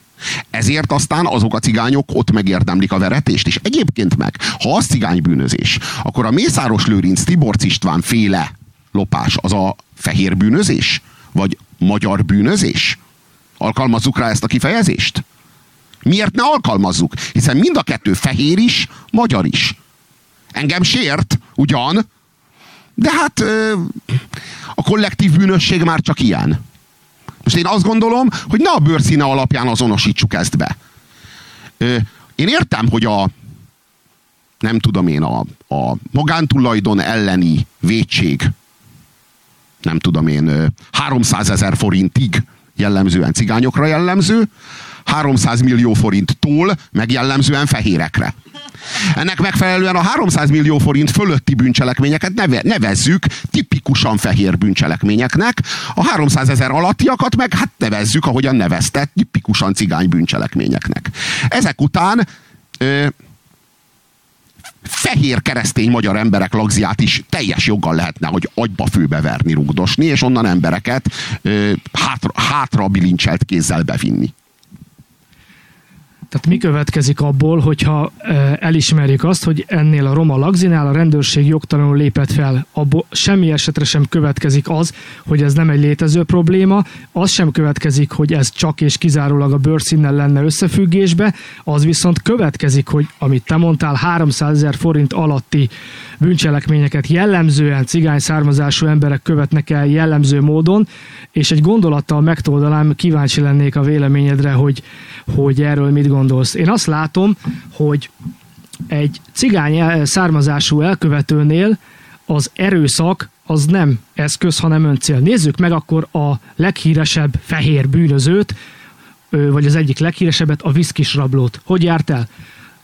ezért aztán azok a cigányok ott megérdemlik a veretést, és egyébként meg, ha az cigánybűnözés, akkor a Mészáros Lőrinc Tiborc István féle lopás az a fehér bűnözés? Vagy magyar bűnözés? Alkalmazzuk rá ezt a kifejezést? Miért ne alkalmazzuk? Hiszen mind a kettő fehér is, magyar is. Engem sért, ugyan, de hát a kollektív bűnösség már csak ilyen. Most én azt gondolom, hogy ne a bőrszíne alapján azonosítsuk ezt be. Én értem, hogy a nem tudom én, a, a magántulajdon elleni vétség nem tudom én, 300 ezer forintig jellemzően cigányokra jellemző, 300 millió forinttól meg jellemzően fehérekre. Ennek megfelelően a 300 millió forint fölötti bűncselekményeket neve, nevezzük tipikusan fehér bűncselekményeknek, a 300 ezer alattiakat meg hát nevezzük, ahogyan nevezte, tipikusan cigány bűncselekményeknek. Ezek után ö, fehér keresztény magyar emberek lagziát is teljes joggal lehetne, hogy agyba főbe verni, rugdosni, és onnan embereket ö, hátra, hátra bilincselt kézzel bevinni. Tehát mi következik abból, hogyha elismerjük azt, hogy ennél a roma lagzinál a rendőrség jogtalanul lépett fel. Abból semmi esetre sem következik az, hogy ez nem egy létező probléma, az sem következik, hogy ez csak és kizárólag a bőrszínnel lenne összefüggésbe, az viszont következik, hogy amit te mondtál, 300 ezer forint alatti bűncselekményeket jellemzően cigány származású emberek követnek el jellemző módon, és egy gondolattal megtoldalám, kíváncsi lennék a véleményedre, hogy, hogy erről mit gondolsz. Én azt látom, hogy egy cigány származású elkövetőnél az erőszak az nem eszköz, hanem öncél. Nézzük meg akkor a leghíresebb fehér bűnözőt, vagy az egyik leghíresebbet, a viszkis rablót. Hogy járt el?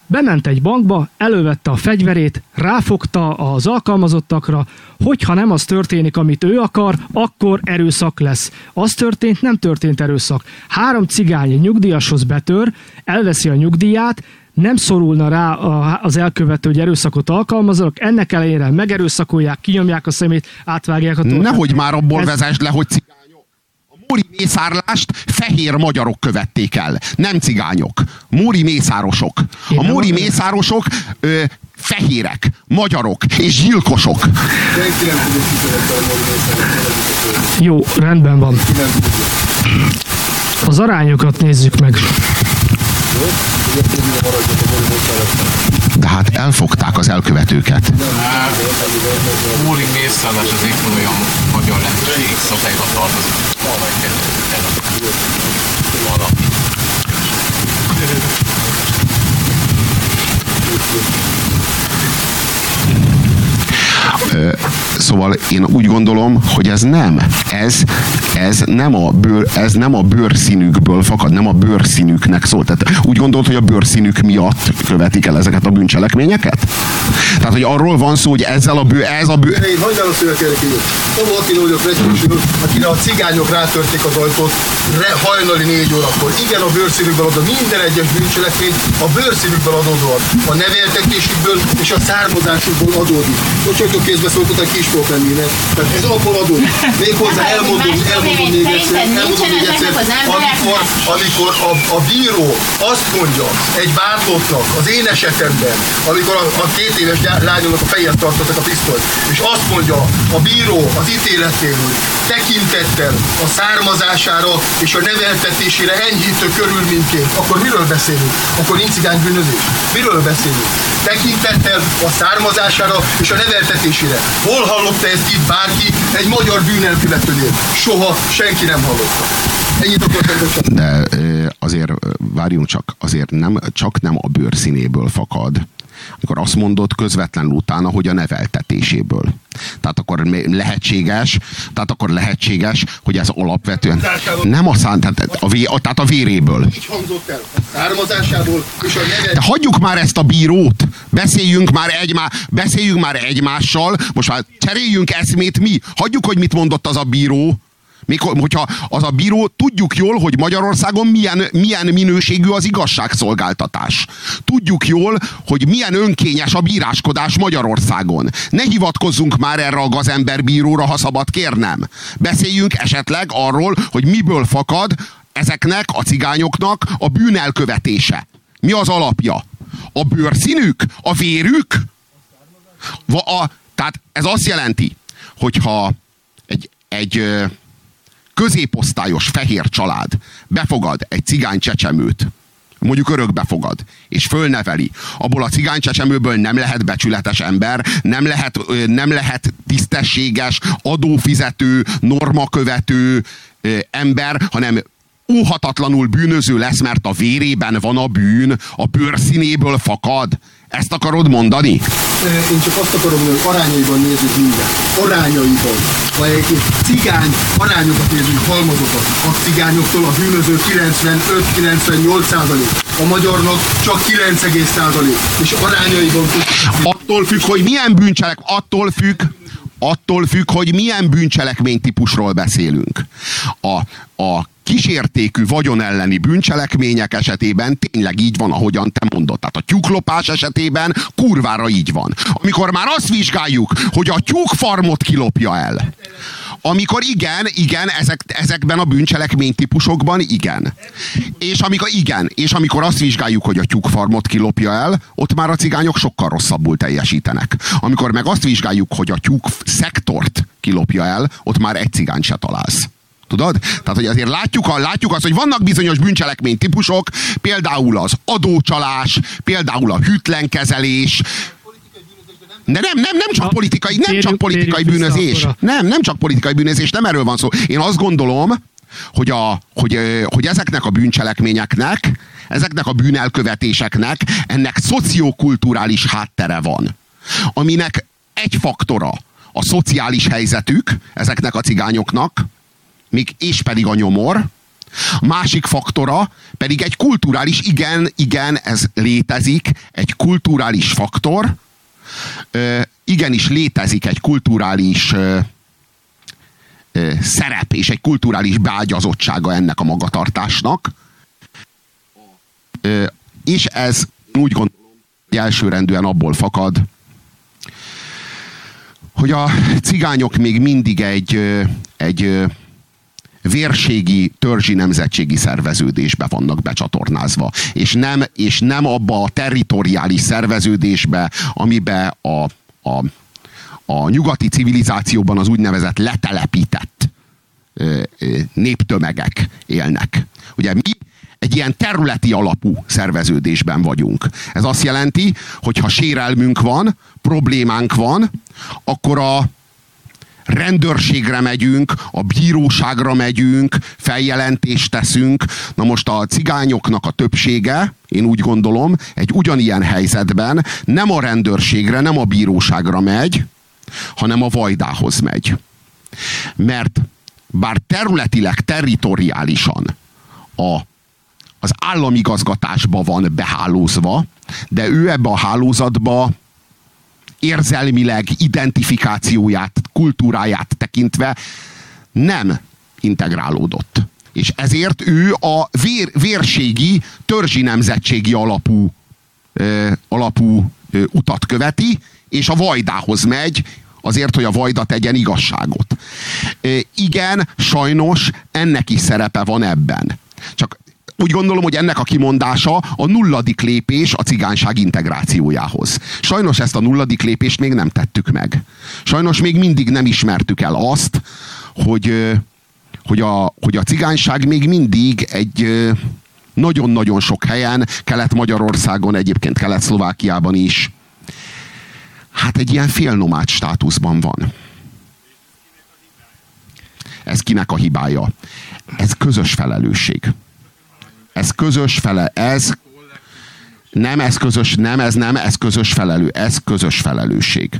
Bement egy bankba, elővette a fegyverét, ráfogta az alkalmazottakra, hogyha nem az történik, amit ő akar, akkor erőszak lesz. Az történt, nem történt erőszak. Három cigány nyugdíjashoz betör, elveszi a nyugdíját, nem szorulna rá az elkövető, hogy erőszakot alkalmazok, ennek ellenére megerőszakolják, kinyomják a szemét, átvágják a torkát. Nehogy már abból Ez... vezesd le, hogy Móri mészárlást fehér magyarok követték el, nem cigányok. Móri mészárosok. A Móri mészárosok ö, fehérek, magyarok és gyilkosok. Jó, rendben van. Az arányokat nézzük meg. De hát elfogták az elkövetőket. Múlik mészszállás az éppen olyan magyar rendőrség szabályra tartozik. Valaki. Szóval én úgy gondolom, hogy ez nem. Ez, ez, nem a bőr, ez nem a bőrszínükből fakad, nem a bőrszínüknek szól. Tehát úgy gondolod, hogy a bőrszínük miatt követik el ezeket a bűncselekményeket? Tehát, hogy arról van szó, hogy ezzel a bőr, ez a bőr... Én hogy válaszolja kérlek így? Tomó Attila vagyok, akire a cigányok rátörték az ajtót re, hajnali négy órakor. Igen, a bőrszínükből adódó minden egyes bűncselekmény a bőrszínükből adódóan. A neveltetésükből és a származásukból adódik. Bocsánat, kézbe szóltatok ki is pisztolt lennének. Tehát ez abból adott. Méghozzá elmondom, elmondom még egyszer, elmondom még egyszer, amikor, amikor a, a bíró azt mondja egy vádlottnak, az én esetemben, amikor a, a két éves lányomnak a fejét tartottak a pisztolyt, és azt mondja a bíró az ítéletéről, tekintettel a származására és a neveltetésére enyhítő körülményként, akkor miről beszélünk? Akkor nincs bűnözés. Miről beszélünk? Tekintettel a származására és a neveltetésére. Hol hallotta ezt itt bárki? Egy magyar bűnelkövetőnél? Soha senki nem hallotta. Ennyit akartam De azért várjunk csak, azért nem, csak nem a bőrszínéből fakad, amikor azt mondod közvetlenül utána, hogy a neveltetéséből. Tehát akkor lehetséges, tehát akkor lehetséges, hogy ez alapvetően nem a szán, tehát a, vé, tehát a véréből. Így hangzott el. A származásából és a De hagyjuk már ezt a bírót, beszéljünk már, egymá, beszéljünk már egymással, most már cseréljünk eszmét mi, hagyjuk, hogy mit mondott az a bíró, még hogyha az a bíró, tudjuk jól, hogy Magyarországon milyen, milyen minőségű az igazságszolgáltatás. Tudjuk jól, hogy milyen önkényes a bíráskodás Magyarországon. Ne hivatkozzunk már erre a gazemberbíróra, ha szabad kérnem. Beszéljünk esetleg arról, hogy miből fakad ezeknek a cigányoknak a bűnelkövetése. Mi az alapja? A bőrszínük? A vérük? A, tehát ez azt jelenti, hogyha egy, egy középosztályos fehér család befogad egy cigány csecsemőt, mondjuk örökbe fogad, és fölneveli, abból a cigány csecsemőből nem lehet becsületes ember, nem lehet, nem lehet tisztességes, adófizető, normakövető ember, hanem óhatatlanul bűnöző lesz, mert a vérében van a bűn, a bőrszínéből fakad. Ezt akarod mondani? Én csak azt akarom, hogy arányaiban nézzük minden. Arányaiban. Ha egy cigány arányokat nézzük, halmazokat, a cigányoktól a bűnöző 95-98 százalék, a magyarnak csak 9 százalék. És arányaiban... Attól függ, hogy milyen bűncselek, attól függ, attól függ, hogy milyen bűncselekmény típusról beszélünk. A, a kísértékű vagyon elleni bűncselekmények esetében tényleg így van, ahogyan te mondod. Tehát a tyúklopás esetében kurvára így van. Amikor már azt vizsgáljuk, hogy a tyúkfarmot kilopja el, amikor igen, igen, ezek, ezekben a bűncselekmény típusokban igen. És amikor igen, és amikor azt vizsgáljuk, hogy a tyúkfarmot kilopja el, ott már a cigányok sokkal rosszabbul teljesítenek. Amikor meg azt vizsgáljuk, hogy a tyúk szektort kilopja el, ott már egy cigány se találsz. Tudod? Tehát, hogy azért látjuk, a, látjuk azt, hogy vannak bizonyos bűncselekmény típusok, például az adócsalás, például a hűtlenkezelés, de nem, nem, nem csak politikai, nem csak politikai bűnözés. Nem, nem csak politikai bűnözés, nem erről van szó. Én azt gondolom, hogy, a, hogy, hogy ezeknek a bűncselekményeknek, ezeknek a bűnelkövetéseknek ennek szociokulturális háttere van. Aminek egy faktora a szociális helyzetük ezeknek a cigányoknak, még és pedig a nyomor, másik faktora pedig egy kulturális, igen, igen, ez létezik, egy kulturális faktor, ö, igenis létezik egy kulturális szerep és egy kulturális beágyazottsága ennek a magatartásnak, és ez úgy gondolom, elsőrendűen abból fakad, hogy a cigányok még mindig egy, egy vérségi, törzsi nemzetségi szerveződésbe vannak becsatornázva. És nem, és nem abba a territoriális szerveződésbe, amibe a, a, a nyugati civilizációban az úgynevezett letelepített néptömegek élnek. Ugye mi egy ilyen területi alapú szerveződésben vagyunk. Ez azt jelenti, hogy ha sérelmünk van, problémánk van, akkor a, rendőrségre megyünk, a bíróságra megyünk, feljelentést teszünk. Na most a cigányoknak a többsége, én úgy gondolom, egy ugyanilyen helyzetben nem a rendőrségre, nem a bíróságra megy, hanem a vajdához megy. Mert bár területileg, territoriálisan a, az államigazgatásba van behálózva, de ő ebbe a hálózatba érzelmileg identifikációját, kultúráját tekintve nem integrálódott. És ezért ő a vér, vérségi, törzsi nemzetségi alapú, ö, alapú ö, utat követi, és a vajdához megy, azért, hogy a vajda tegyen igazságot. Igen, sajnos ennek is szerepe van ebben. Csak úgy gondolom, hogy ennek a kimondása a nulladik lépés a cigányság integrációjához. Sajnos ezt a nulladik lépést még nem tettük meg. Sajnos még mindig nem ismertük el azt, hogy, hogy, a, hogy a cigányság még mindig egy nagyon-nagyon sok helyen, Kelet-Magyarországon, egyébként Kelet-Szlovákiában is, hát egy ilyen félnomád státuszban van. Ez kinek a hibája? Ez közös felelősség. Ez közös fele, ez nem, ez közös, nem, ez nem, ez közös felelő, ez közös felelősség.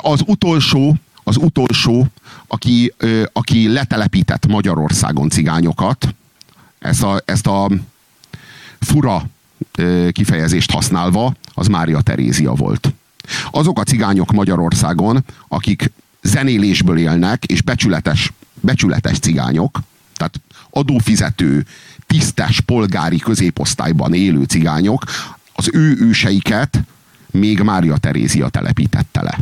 Az utolsó, az utolsó, aki, aki letelepített Magyarországon cigányokat, ezt a, ezt a fura kifejezést használva, az Mária Terézia volt. Azok a cigányok Magyarországon, akik zenélésből élnek, és becsületes, becsületes cigányok, tehát adófizető, tisztes polgári középosztályban élő cigányok, az ő őseiket még Mária Terézia telepítette le.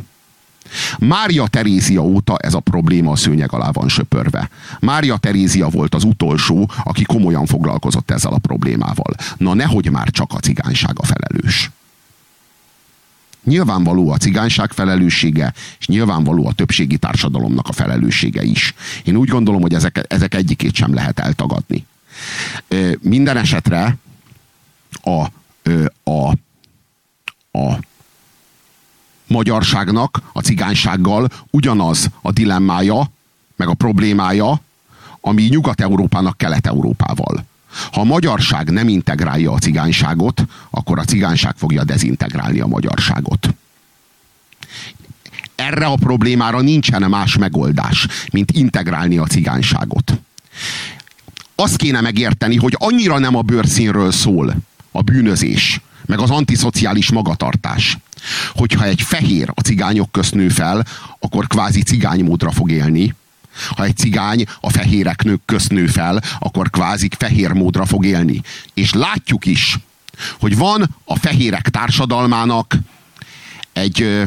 Mária Terézia óta ez a probléma a szőnyeg alá van söpörve. Mária Terézia volt az utolsó, aki komolyan foglalkozott ezzel a problémával. Na nehogy már csak a cigányság a felelős. Nyilvánvaló a cigányság felelőssége, és nyilvánvaló a többségi társadalomnak a felelőssége is. Én úgy gondolom, hogy ezek, ezek egyikét sem lehet eltagadni. Minden esetre a, a, a magyarságnak, a cigánysággal ugyanaz a dilemmája, meg a problémája, ami Nyugat-Európának Kelet-Európával. Ha a magyarság nem integrálja a cigányságot, akkor a cigányság fogja dezintegrálni a magyarságot. Erre a problémára nincsen más megoldás, mint integrálni a cigányságot. Azt kéne megérteni, hogy annyira nem a bőrszínről szól a bűnözés, meg az antiszociális magatartás, hogyha egy fehér a cigányok közt nő fel, akkor kvázi cigánymódra fog élni. Ha egy cigány a fehérek nők közt nő fel, akkor kvázi fehér módra fog élni. És látjuk is, hogy van a fehérek társadalmának egy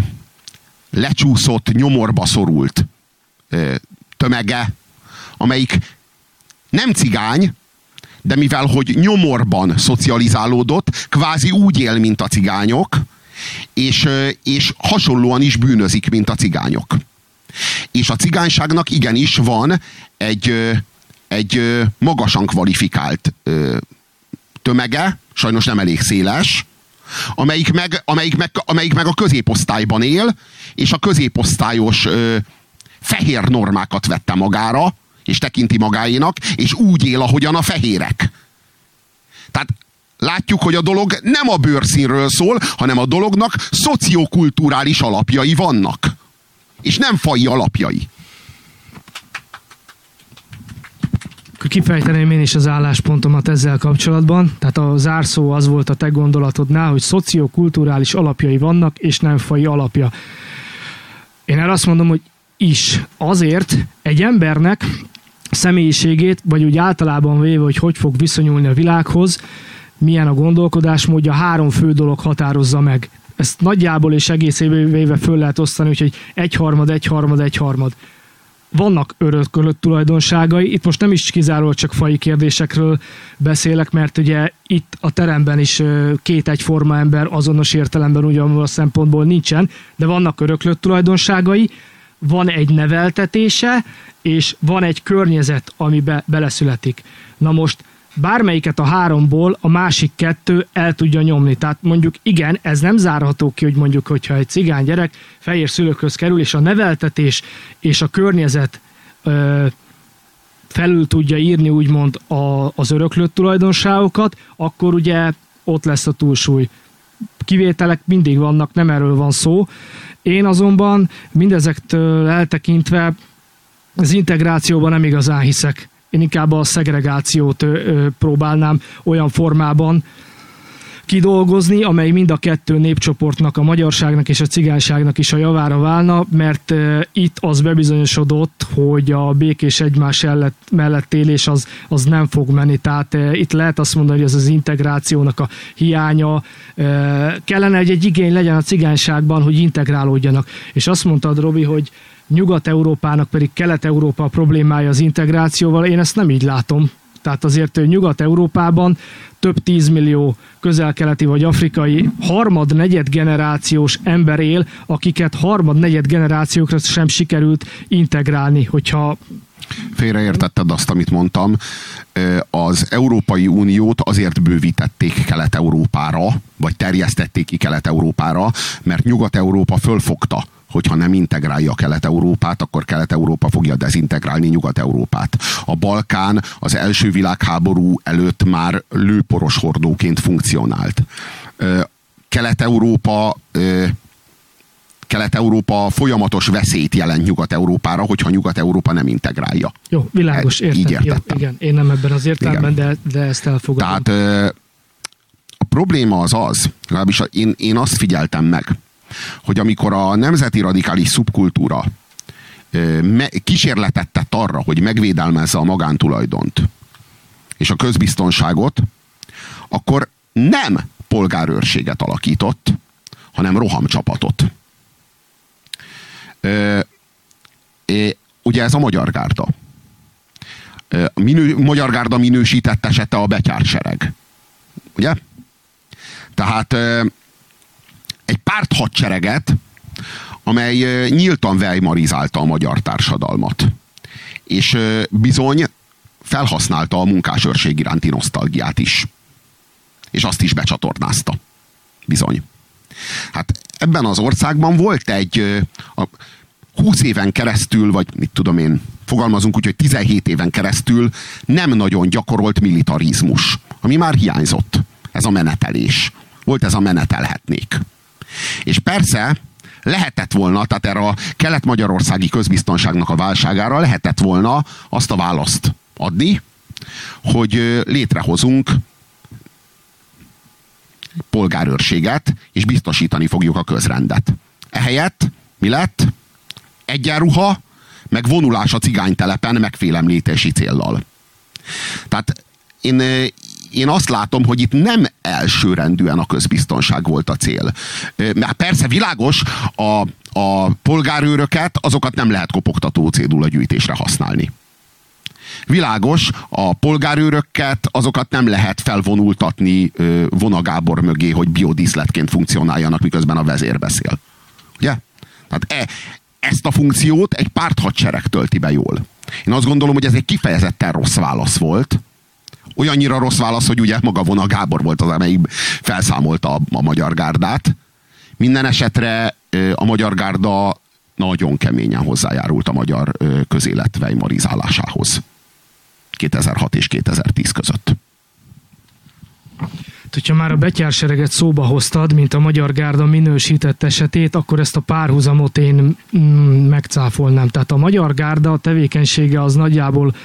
lecsúszott, nyomorba szorult ö, tömege, amelyik nem cigány, de mivel hogy nyomorban szocializálódott, kvázi úgy él, mint a cigányok, és, és hasonlóan is bűnözik, mint a cigányok. És a cigányságnak igenis van egy, egy magasan kvalifikált tömege, sajnos nem elég széles, amelyik meg, amelyik meg, amelyik meg a középosztályban él, és a középosztályos fehér normákat vette magára, és tekinti magáénak, és úgy él, ahogyan a fehérek. Tehát látjuk, hogy a dolog nem a bőrszínről szól, hanem a dolognak szociokulturális alapjai vannak. És nem fai alapjai. Kifejteném én is az álláspontomat ezzel kapcsolatban. Tehát a zárszó az volt a te gondolatodnál, hogy szociokulturális alapjai vannak, és nem fai alapja. Én erre azt mondom, hogy is. Azért egy embernek személyiségét, vagy úgy általában véve, hogy hogy fog viszonyulni a világhoz, milyen a gondolkodásmódja, három fő dolog határozza meg. Ezt nagyjából és egész éve föl lehet osztani, úgyhogy egyharmad, egyharmad, egyharmad. Vannak örökölött tulajdonságai, itt most nem is kizárólag csak fai kérdésekről beszélek, mert ugye itt a teremben is két egyforma ember azonos értelemben ugyanúgy a szempontból nincsen, de vannak öröklött tulajdonságai, van egy neveltetése, és van egy környezet, amibe beleszületik. Na most bármelyiket a háromból a másik kettő el tudja nyomni. Tehát mondjuk igen, ez nem zárható ki, hogy mondjuk, hogyha egy cigány gyerek fehér szülőkhöz kerül, és a neveltetés és a környezet ö, felül tudja írni úgymond a, az öröklött tulajdonságokat, akkor ugye ott lesz a túlsúly. Kivételek mindig vannak, nem erről van szó. Én azonban mindezektől eltekintve az integrációban nem igazán hiszek. Én inkább a szegregációt próbálnám olyan formában kidolgozni, amely mind a kettő népcsoportnak, a magyarságnak és a cigányságnak is a javára válna, mert itt az bebizonyosodott, hogy a békés egymás mellett élés az, az nem fog menni. Tehát itt lehet azt mondani, hogy ez az integrációnak a hiánya. Kellene, hogy egy igény legyen a cigányságban, hogy integrálódjanak. És azt mondtad, Robi, hogy Nyugat-Európának pedig Kelet-Európa problémája az integrációval. Én ezt nem így látom. Tehát azért Nyugat-Európában több tízmillió közel-keleti vagy afrikai harmad-negyed generációs ember él, akiket harmad-negyed generációkra sem sikerült integrálni, hogyha Félreértetted azt, amit mondtam. Az Európai Uniót azért bővítették Kelet-Európára, vagy terjesztették ki Kelet-Európára, mert Nyugat-Európa fölfogta hogyha nem integrálja Kelet-Európát, akkor Kelet-Európa fogja dezintegrálni Nyugat-Európát. A Balkán az első világháború előtt már lőporos hordóként funkcionált. Kelet-Európa Kelet-Európa folyamatos veszélyt jelent Nyugat-Európára, hogyha Nyugat-Európa nem integrálja. Jó, világos, értem. Így értettem. Jó, igen, én nem ebben az értelemben, de, de ezt elfogadom. Tehát a probléma az az, legalábbis én, én azt figyeltem meg, hogy amikor a nemzeti radikális szubkultúra kísérletet tett arra, hogy megvédelmezze a magántulajdont és a közbiztonságot, akkor nem polgárőrséget alakított, hanem rohamcsapatot. ugye ez a magyar gárda. Minő, magyar gárda minősített esete a betyársereg. Ugye? Tehát egy párthadsereget, amely nyíltan vejmarizálta a magyar társadalmat. És bizony felhasználta a munkásőrség iránti nosztalgiát is. És azt is becsatornázta. Bizony. Hát ebben az országban volt egy a 20 éven keresztül, vagy mit tudom én, fogalmazunk úgy, hogy 17 éven keresztül nem nagyon gyakorolt militarizmus, ami már hiányzott. Ez a menetelés. Volt ez a menetelhetnék. És persze lehetett volna, tehát erre a kelet-magyarországi közbiztonságnak a válságára lehetett volna azt a választ adni, hogy létrehozunk polgárőrséget, és biztosítani fogjuk a közrendet. Ehelyett mi lett? Egyenruha, meg vonulás a cigánytelepen megfélemlítési céllal. Tehát én én azt látom, hogy itt nem elsőrendűen a közbiztonság volt a cél. Mert persze világos, a, a polgárőröket, azokat nem lehet kopogtató cédula gyűjtésre használni. Világos, a polgárőröket, azokat nem lehet felvonultatni vonagábor mögé, hogy biodíszletként funkcionáljanak, miközben a vezér beszél. Ugye? Tehát e, ezt a funkciót egy párthadsereg tölti be jól. Én azt gondolom, hogy ez egy kifejezetten rossz válasz volt, olyannyira rossz válasz, hogy ugye maga Vona Gábor volt az, amelyik felszámolta a, a magyar gárdát. Minden esetre a magyar gárda nagyon keményen hozzájárult a magyar közélet weimarizálásához. 2006 és 2010 között. Hogyha már a betyársereget szóba hoztad, mint a Magyar Gárda minősített esetét, akkor ezt a párhuzamot én mm, megcáfolnám. Tehát a Magyar Gárda tevékenysége az nagyjából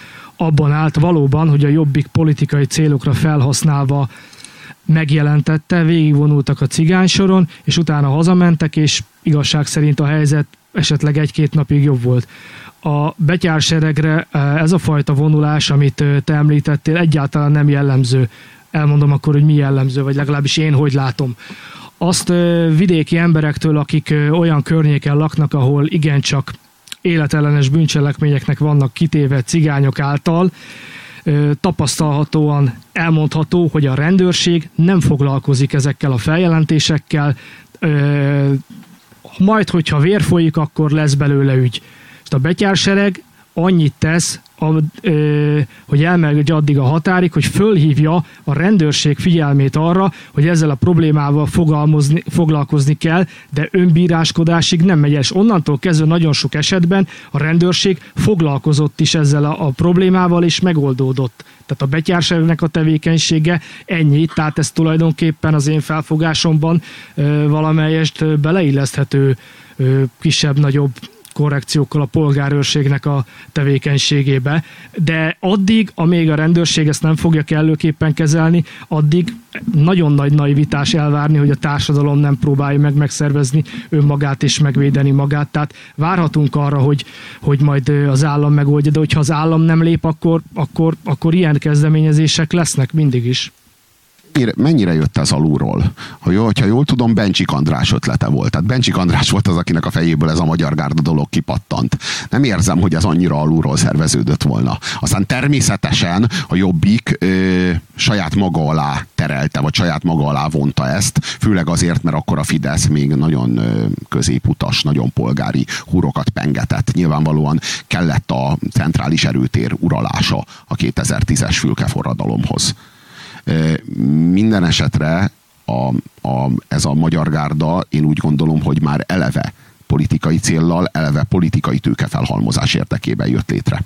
abban állt valóban, hogy a jobbik politikai célokra felhasználva megjelentette, végigvonultak a cigánysoron, és utána hazamentek, és igazság szerint a helyzet esetleg egy-két napig jobb volt. A betyárseregre eh, ez a fajta vonulás, amit eh, te említettél, egyáltalán nem jellemző. Elmondom akkor, hogy mi jellemző, vagy legalábbis én hogy látom. Azt eh, vidéki emberektől, akik olyan környéken laknak, ahol igencsak életellenes bűncselekményeknek vannak kitéve cigányok által, tapasztalhatóan elmondható, hogy a rendőrség nem foglalkozik ezekkel a feljelentésekkel, majd, hogyha vér folyik, akkor lesz belőle ügy. A betyársereg annyit tesz, a, ö, hogy elmegy addig a határig, hogy fölhívja a rendőrség figyelmét arra, hogy ezzel a problémával fogalmazni, foglalkozni kell, de önbíráskodásig nem megy el. És onnantól kezdve nagyon sok esetben a rendőrség foglalkozott is ezzel a, a problémával, és megoldódott. Tehát a betyárságnak a tevékenysége ennyi, tehát ez tulajdonképpen az én felfogásomban ö, valamelyest beleilleszthető kisebb-nagyobb korrekciókkal a polgárőrségnek a tevékenységébe, de addig, amíg a rendőrség ezt nem fogja kellőképpen kezelni, addig nagyon nagy naivitás elvárni, hogy a társadalom nem próbálja meg megszervezni önmagát és megvédeni magát. Tehát várhatunk arra, hogy, hogy majd az állam megoldja, de hogyha az állam nem lép, akkor, akkor, akkor ilyen kezdeményezések lesznek mindig is mennyire, jött ez alulról? Ha jó, hogyha jól tudom, Bencsik András ötlete volt. Tehát Bencsik András volt az, akinek a fejéből ez a magyar gárda dolog kipattant. Nem érzem, hogy ez annyira alulról szerveződött volna. Aztán természetesen a Jobbik ö, saját maga alá terelte, vagy saját maga alá vonta ezt, főleg azért, mert akkor a Fidesz még nagyon ö, középutas, nagyon polgári húrokat pengetett. Nyilvánvalóan kellett a centrális erőtér uralása a 2010-es fülkeforradalomhoz. Minden esetre a, a, ez a magyar gárda, én úgy gondolom, hogy már eleve politikai céllal, eleve politikai tőkefelhalmozás érdekében jött létre.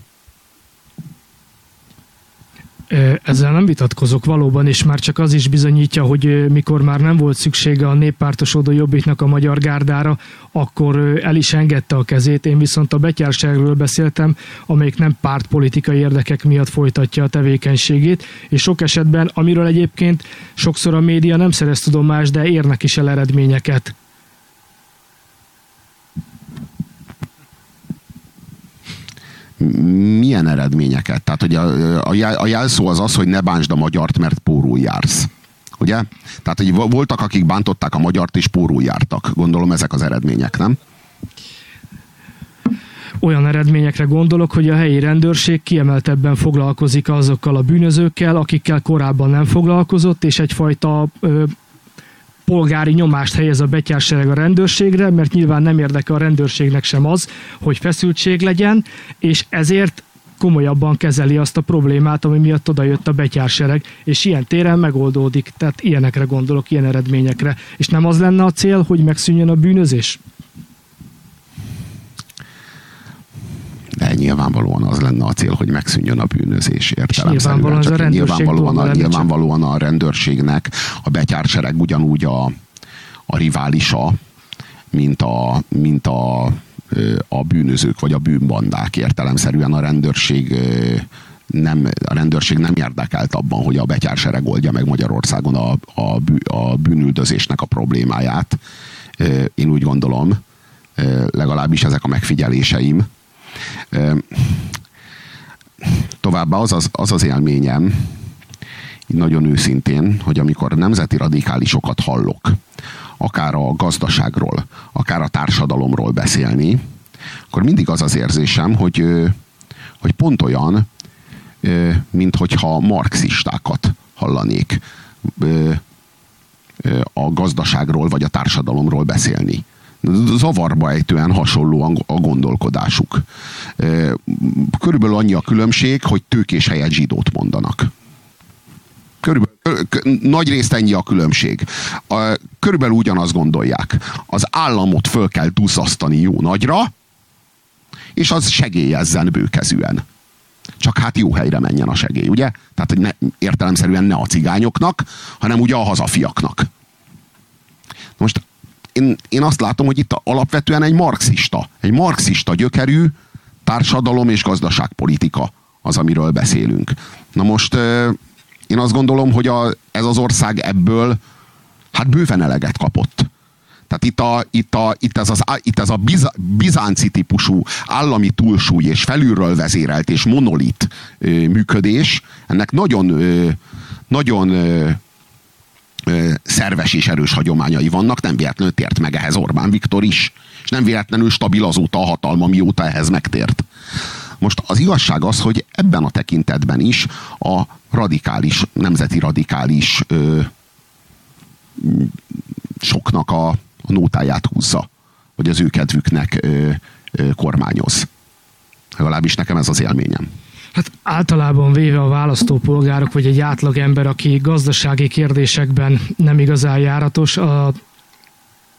Ezzel nem vitatkozok valóban, és már csak az is bizonyítja, hogy mikor már nem volt szüksége a néppártosodó jobbiknak a magyar gárdára, akkor el is engedte a kezét. Én viszont a betyárságról beszéltem, amelyik nem pártpolitikai érdekek miatt folytatja a tevékenységét, és sok esetben, amiről egyébként sokszor a média nem szerez tudomást, de érnek is el eredményeket. Milyen eredményeket? Tehát, hogy a, a, a jelszó az az, hogy ne bántsd a magyart, mert pórul jársz. Ugye? Tehát, hogy voltak, akik bántották a magyart, és pórul jártak. Gondolom ezek az eredmények, nem? olyan eredményekre gondolok, hogy a helyi rendőrség kiemeltebben foglalkozik azokkal a bűnözőkkel, akikkel korábban nem foglalkozott, és egyfajta ö, polgári nyomást helyez a betyársereg a rendőrségre, mert nyilván nem érdekel a rendőrségnek sem az, hogy feszültség legyen, és ezért komolyabban kezeli azt a problémát, ami miatt oda jött a betyársereg, és ilyen téren megoldódik. Tehát ilyenekre gondolok, ilyen eredményekre. És nem az lenne a cél, hogy megszűnjön a bűnözés? De nyilvánvalóan az lenne a cél, hogy megszűnjön a bűnözés értelemszerűen. Csak a nyilvánvalóan, a, nyilvánvalóan a rendőrségnek a betyársereg ugyanúgy a, a riválisa, mint a, mint a, a bűnözők vagy a bűnbandák. Értelemszerűen a rendőrség nem, a rendőrség nem érdekelt abban, hogy a betyársereg oldja meg Magyarországon a, a, bű, a bűnüldözésnek a problémáját. Én úgy gondolom, legalábbis ezek a megfigyeléseim, Továbbá az az, az, az élményem, nagyon őszintén, hogy amikor nemzeti radikálisokat hallok, akár a gazdaságról, akár a társadalomról beszélni, akkor mindig az az érzésem, hogy, hogy pont olyan, mint hogyha marxistákat hallanék a gazdaságról vagy a társadalomról beszélni zavarba ejtően hasonló a gondolkodásuk. Körülbelül annyi a különbség, hogy tőkés helyett zsidót mondanak. Körülbelül, nagy részt ennyi a különbség. Körülbelül ugyanazt gondolják. Az államot föl kell duzzasztani jó nagyra, és az segélyezzen bőkezűen. Csak hát jó helyre menjen a segély, ugye? Tehát, hogy ne, értelemszerűen ne a cigányoknak, hanem ugye a hazafiaknak. Most én, én azt látom, hogy itt alapvetően egy marxista, egy marxista gyökerű társadalom és gazdaságpolitika az, amiről beszélünk. Na most én azt gondolom, hogy a, ez az ország ebből hát bőven eleget kapott. Tehát itt, a, itt, a, itt ez, az, itt ez a biz, bizánci típusú állami túlsúly és felülről vezérelt és monolit ö, működés, ennek nagyon, ö, nagyon ö, szerves és erős hagyományai vannak, nem véletlenül tért meg ehhez Orbán Viktor is, és nem véletlenül stabil azóta a hatalma, mióta ehhez megtért. Most az igazság az, hogy ebben a tekintetben is a radikális, nemzeti radikális ö, soknak a, a nótáját húzza, hogy az ő kedvüknek ö, ö, kormányoz. Legalábbis nekem ez az élményem. Hát általában véve a választópolgárok, vagy egy átlag ember, aki gazdasági kérdésekben nem igazán járatos, a,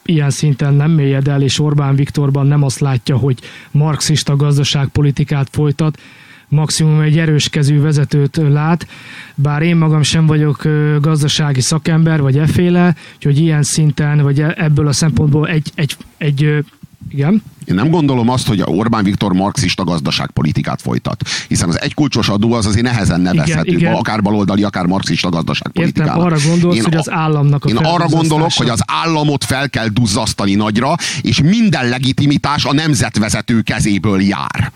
ilyen szinten nem mélyed el, és Orbán Viktorban nem azt látja, hogy marxista gazdaságpolitikát folytat, maximum egy erős kezű vezetőt lát, bár én magam sem vagyok gazdasági szakember, vagy efféle, hogy ilyen szinten, vagy e, ebből a szempontból egy, egy, egy Igen. Én nem gondolom azt, hogy Orbán Viktor marxista gazdaságpolitikát folytat. Hiszen az egykulcsos adó az azért nehezen nevezhető, Igen, igen. akár baloldali, akár marxista gazdaságpolitikának. Értem, arra gondolsz, Én hogy az államnak a Én arra gondolok, hogy az államot fel kell duzzasztani nagyra, és minden legitimitás a nemzetvezető kezéből jár.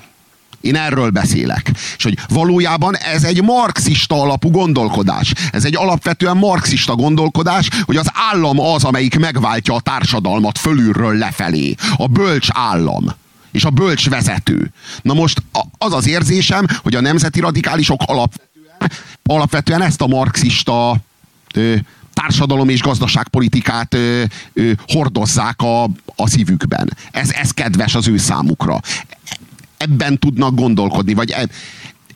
Én erről beszélek. És hogy valójában ez egy marxista alapú gondolkodás. Ez egy alapvetően marxista gondolkodás, hogy az állam az, amelyik megváltja a társadalmat fölülről lefelé. A bölcs állam. És a bölcs vezető. Na most az az érzésem, hogy a nemzeti radikálisok alapvetően, alapvetően ezt a marxista ö, társadalom és gazdaságpolitikát ö, ö, hordozzák a, a szívükben. Ez, ez kedves az ő számukra ebben tudnak gondolkodni, vagy e,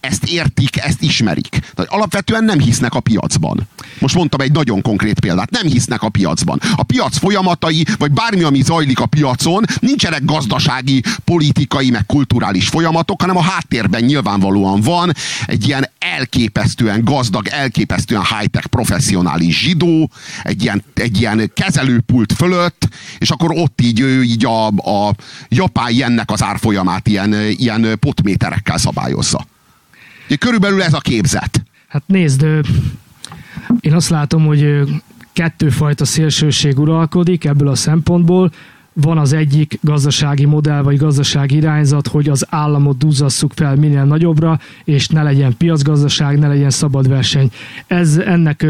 ezt értik, ezt ismerik. Tehát alapvetően nem hisznek a piacban. Most mondtam egy nagyon konkrét példát. Nem hisznek a piacban. A piac folyamatai, vagy bármi, ami zajlik a piacon, nincsenek gazdasági, politikai, meg kulturális folyamatok, hanem a háttérben nyilvánvalóan van egy ilyen elképesztően gazdag, elképesztően high-tech professzionális zsidó, egy ilyen, egy ilyen kezelőpult fölött, és akkor ott így, így a, a japán jennek az árfolyamát ilyen, ilyen potméterekkel szabályozza. Körülbelül ez a képzet. Hát nézd, én azt látom, hogy kettőfajta szélsőség uralkodik ebből a szempontból. Van az egyik gazdasági modell vagy gazdasági irányzat, hogy az államot duzzasszuk fel minél nagyobbra, és ne legyen piacgazdaság, ne legyen szabad verseny. Ez ennek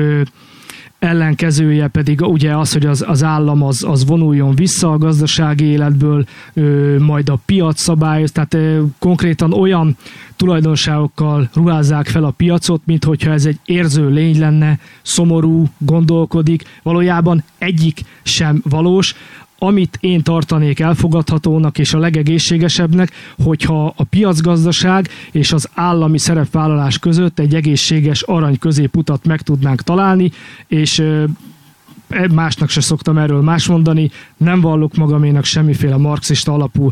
ellenkezője pedig ugye az, hogy az, az állam az, az vonuljon vissza a gazdasági életből, ö, majd a piac szabályoz, tehát ö, konkrétan olyan tulajdonságokkal ruházzák fel a piacot, mint hogyha ez egy érző lény lenne, szomorú, gondolkodik, valójában egyik sem valós, amit én tartanék elfogadhatónak és a legegészségesebbnek, hogyha a piacgazdaság és az állami szerepvállalás között egy egészséges arany középutat meg tudnánk találni, és e- másnak se szoktam erről más mondani, nem vallok magaménak semmiféle marxista alapú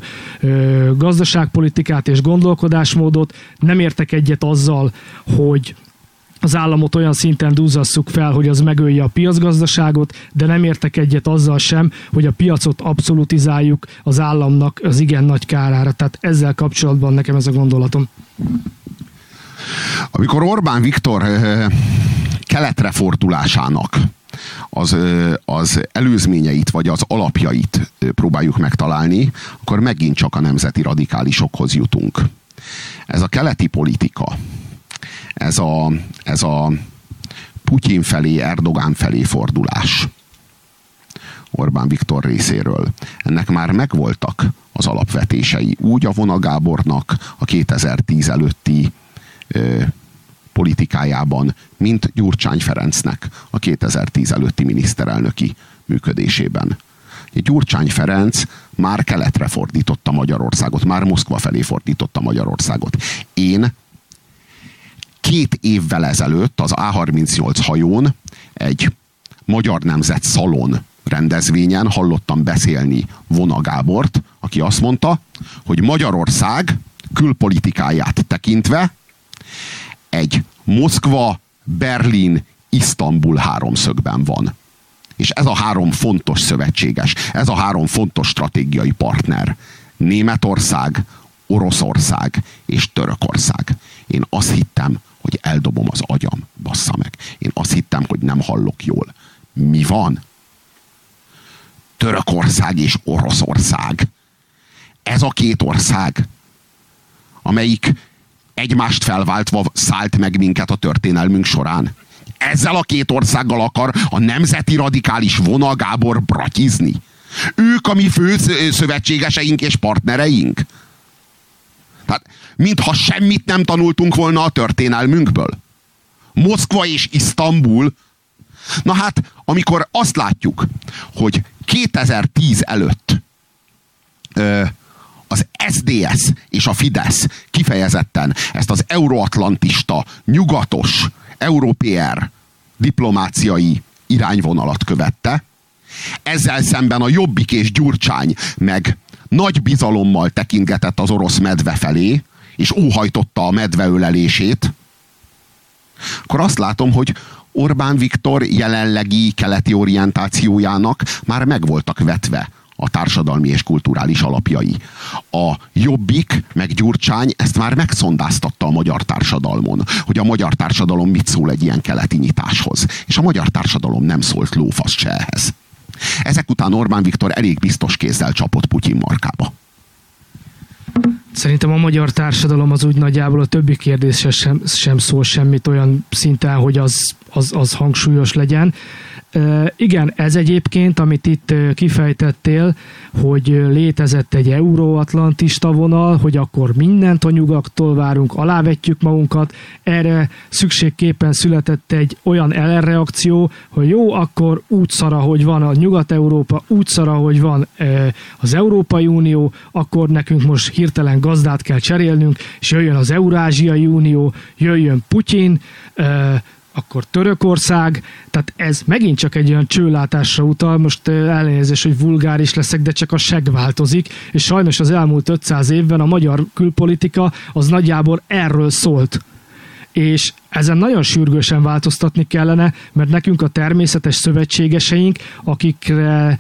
gazdaságpolitikát és gondolkodásmódot, nem értek egyet azzal, hogy az államot olyan szinten dúzasszuk fel, hogy az megölje a piacgazdaságot, de nem értek egyet azzal sem, hogy a piacot abszolutizáljuk az államnak az igen nagy kárára. Tehát ezzel kapcsolatban nekem ez a gondolatom. Amikor Orbán Viktor ö, keletre fordulásának az, ö, az előzményeit vagy az alapjait ö, próbáljuk megtalálni, akkor megint csak a nemzeti radikálisokhoz jutunk. Ez a keleti politika, ez a, ez a Putyin felé, Erdogán felé fordulás Orbán Viktor részéről. Ennek már megvoltak az alapvetései. Úgy a Vona Gábornak a 2010 előtti ö, politikájában, mint Gyurcsány Ferencnek a 2010 előtti miniszterelnöki működésében. Gyurcsány Ferenc már keletre fordította Magyarországot, már Moszkva felé fordította Magyarországot. Én két évvel ezelőtt az A38 hajón egy Magyar Nemzet Szalon rendezvényen hallottam beszélni Vona Gábort, aki azt mondta, hogy Magyarország külpolitikáját tekintve egy Moszkva, Berlin, Isztambul háromszögben van. És ez a három fontos szövetséges, ez a három fontos stratégiai partner. Németország, Oroszország és Törökország. Én azt hittem, hogy eldobom az agyam, bassza meg. Én azt hittem, hogy nem hallok jól. Mi van? Törökország és Oroszország. Ez a két ország, amelyik egymást felváltva szállt meg minket a történelmünk során. Ezzel a két országgal akar a nemzeti radikális Vona Gábor bratizni. Ők a mi fő szövetségeseink és partnereink. Tehát, mintha semmit nem tanultunk volna a történelmünkből. Moszkva és Isztambul. Na hát, amikor azt látjuk, hogy 2010 előtt ö, az SDS és a Fidesz kifejezetten ezt az euroatlantista, nyugatos, európér diplomáciai irányvonalat követte, ezzel szemben a Jobbik és Gyurcsány meg nagy bizalommal tekintgetett az orosz medve felé, és óhajtotta a medve ölelését, akkor azt látom, hogy Orbán Viktor jelenlegi keleti orientációjának már meg voltak vetve a társadalmi és kulturális alapjai. A Jobbik, meg Gyurcsány ezt már megszondáztatta a magyar társadalmon, hogy a magyar társadalom mit szól egy ilyen keleti nyitáshoz. És a magyar társadalom nem szólt lófasz se ehhez. Ezek után Orbán Viktor elég biztos kézzel csapott Putyin markába. Szerintem a magyar társadalom az úgy nagyjából a többi kérdésre sem, sem szól semmit olyan szinten, hogy az, az, az hangsúlyos legyen. Igen, ez egyébként, amit itt kifejtettél, hogy létezett egy euróatlantista vonal, hogy akkor mindent a nyugattól várunk, alávetjük magunkat, erre szükségképpen született egy olyan ellenreakció, hogy jó, akkor úgy szara, hogy van a Nyugat-Európa, úgy szara, hogy van az Európai Unió, akkor nekünk most hirtelen gazdát kell cserélnünk, és jöjjön az Eurázsiai Unió, jöjjön Putyin, akkor Törökország, tehát ez megint csak egy olyan csőlátásra utal, most elnézés, hogy vulgáris leszek, de csak a seg változik, és sajnos az elmúlt 500 évben a magyar külpolitika az nagyjából erről szólt. És ezen nagyon sürgősen változtatni kellene, mert nekünk a természetes szövetségeseink, akikre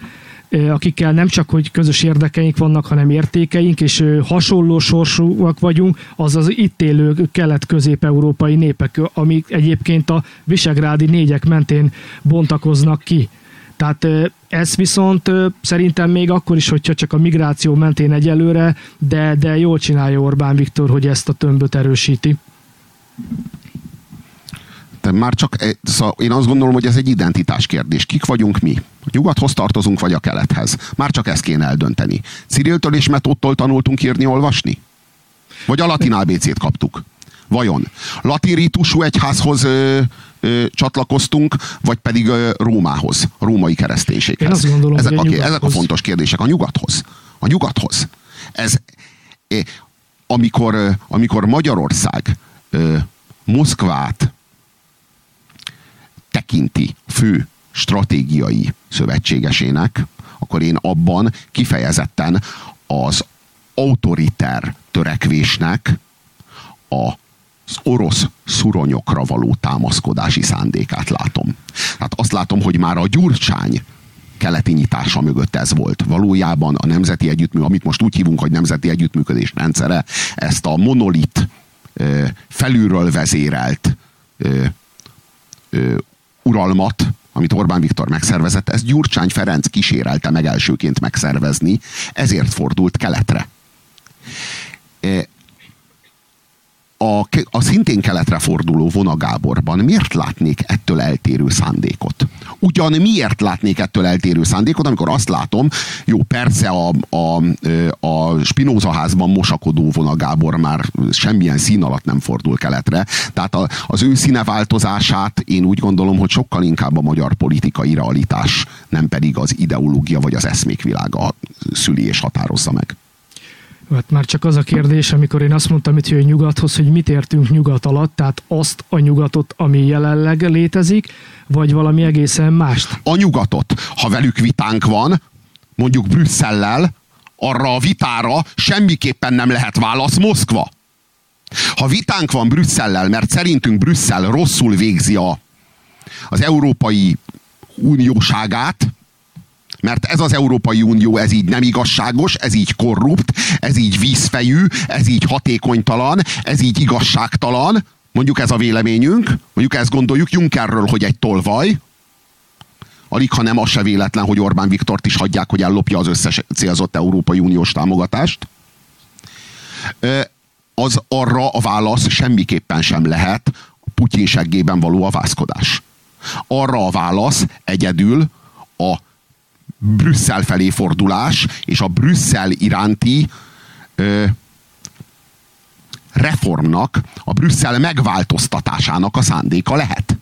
akikkel nem csak, hogy közös érdekeink vannak, hanem értékeink, és hasonló sorsúak vagyunk, az itt élő kelet-közép-európai népek, amik egyébként a visegrádi négyek mentén bontakoznak ki. Tehát ez viszont szerintem még akkor is, hogyha csak a migráció mentén egyelőre, de, de jól csinálja Orbán Viktor, hogy ezt a tömböt erősíti. De már csak, szóval én azt gondolom, hogy ez egy identitás kérdés. Kik vagyunk mi? A nyugathoz tartozunk, vagy a kelethez? Már csak ezt kéne eldönteni. Ciriltől és Metóttól tanultunk írni, olvasni? Vagy a latin ABC-t kaptuk? Vajon? Latin rítusú egyházhoz ö, ö, csatlakoztunk, vagy pedig ö, Rómához, a római kereszténységhez? Én azt gondolom, ezek, hogy a, ezek a fontos kérdések. A nyugathoz. A nyugathoz. Ez, amikor, amikor Magyarország Moszkvát tekinti fő stratégiai szövetségesének, akkor én abban kifejezetten az autoriter törekvésnek az orosz szuronyokra való támaszkodási szándékát látom. Hát azt látom, hogy már a gyurcsány keleti nyitása mögött ez volt. Valójában a nemzeti együttműködés, amit most úgy hívunk, hogy nemzeti együttműködés rendszere, ezt a monolit felülről vezérelt uralmat, amit Orbán Viktor megszervezett, ezt Gyurcsány Ferenc kísérelte meg elsőként megszervezni, ezért fordult keletre. A, a szintén keletre forduló vonagáborban miért látnék ettől eltérő szándékot? Ugyan miért látnék ettől eltérő szándékot, amikor azt látom, jó, perce a, a, a Spinoza házban mosakodó vonagábor már semmilyen szín alatt nem fordul keletre, tehát a, az ő színe változását én úgy gondolom, hogy sokkal inkább a magyar politikai realitás, nem pedig az ideológia vagy az eszmékvilága szüli és határozza meg. Hát már csak az a kérdés, amikor én azt mondtam itt, hogy nyugathoz, hogy mit értünk nyugat alatt, tehát azt a nyugatot, ami jelenleg létezik, vagy valami egészen mást. A nyugatot. Ha velük vitánk van, mondjuk Brüsszellel, arra a vitára semmiképpen nem lehet válasz Moszkva. Ha vitánk van Brüsszellel, mert szerintünk Brüsszel rosszul végzi a, az Európai Unióságát, mert ez az Európai Unió, ez így nem igazságos, ez így korrupt, ez így vízfejű, ez így hatékonytalan, ez így igazságtalan. Mondjuk ez a véleményünk, mondjuk ezt gondoljuk Junckerről, hogy egy tolvaj, alig, ha nem az se véletlen, hogy Orbán Viktort is hagyják, hogy ellopja az összes célzott Európai Uniós támogatást. Az arra a válasz semmiképpen sem lehet Putyin seggében való avászkodás. Arra a válasz egyedül a Brüsszel felé fordulás, és a Brüsszel iránti ö, reformnak, a Brüsszel megváltoztatásának a szándéka lehet.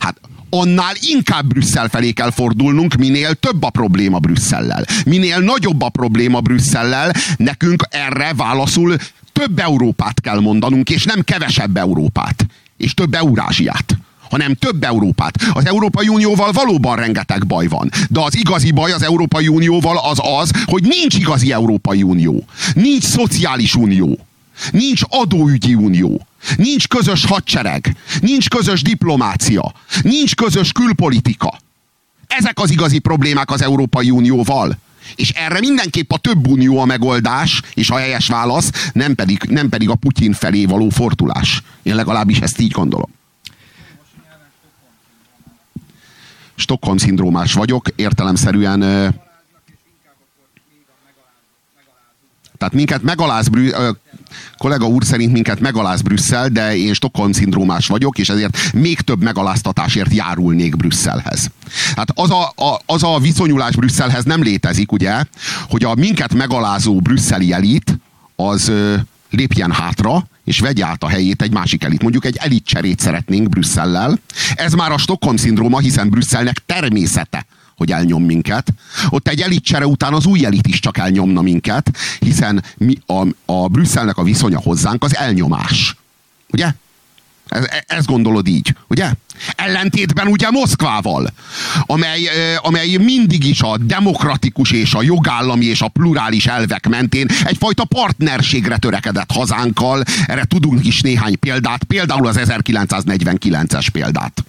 Hát annál inkább Brüsszel felé kell fordulnunk, minél több a probléma Brüsszellel. Minél nagyobb a probléma Brüsszellel, nekünk erre válaszul több Európát kell mondanunk, és nem kevesebb Európát. És több Eurázsiát hanem több Európát. Az Európai Unióval valóban rengeteg baj van. De az igazi baj az Európai Unióval az az, hogy nincs igazi Európai Unió. Nincs szociális unió. Nincs adóügyi unió. Nincs közös hadsereg. Nincs közös diplomácia. Nincs közös külpolitika. Ezek az igazi problémák az Európai Unióval. És erre mindenképp a több unió a megoldás, és a helyes válasz, nem pedig, nem pedig a Putyin felé való fordulás. Én legalábbis ezt így gondolom. Stockholm-szindrómás vagyok, értelemszerűen tehát minket megaláz Brü- kollega úr szerint minket megaláz Brüsszel, de én Stockholm-szindrómás vagyok, és ezért még több megaláztatásért járulnék Brüsszelhez. Hát az a, a, az a viszonyulás Brüsszelhez nem létezik, ugye, hogy a minket megalázó brüsszeli elit az lépjen hátra, és vegye át a helyét egy másik elit. Mondjuk egy elitcserét szeretnénk Brüsszellel. Ez már a Stockholm-szindróma, hiszen Brüsszelnek természete, hogy elnyom minket. Ott egy elitcsere után az új elit is csak elnyomna minket, hiszen mi, a, a Brüsszelnek a viszonya hozzánk az elnyomás. Ugye? Ez, e, ezt gondolod így, ugye? Ellentétben ugye Moszkvával, amely, amely mindig is a demokratikus és a jogállami és a plurális elvek mentén egyfajta partnerségre törekedett hazánkkal. Erre tudunk is néhány példát, például az 1949-es példát.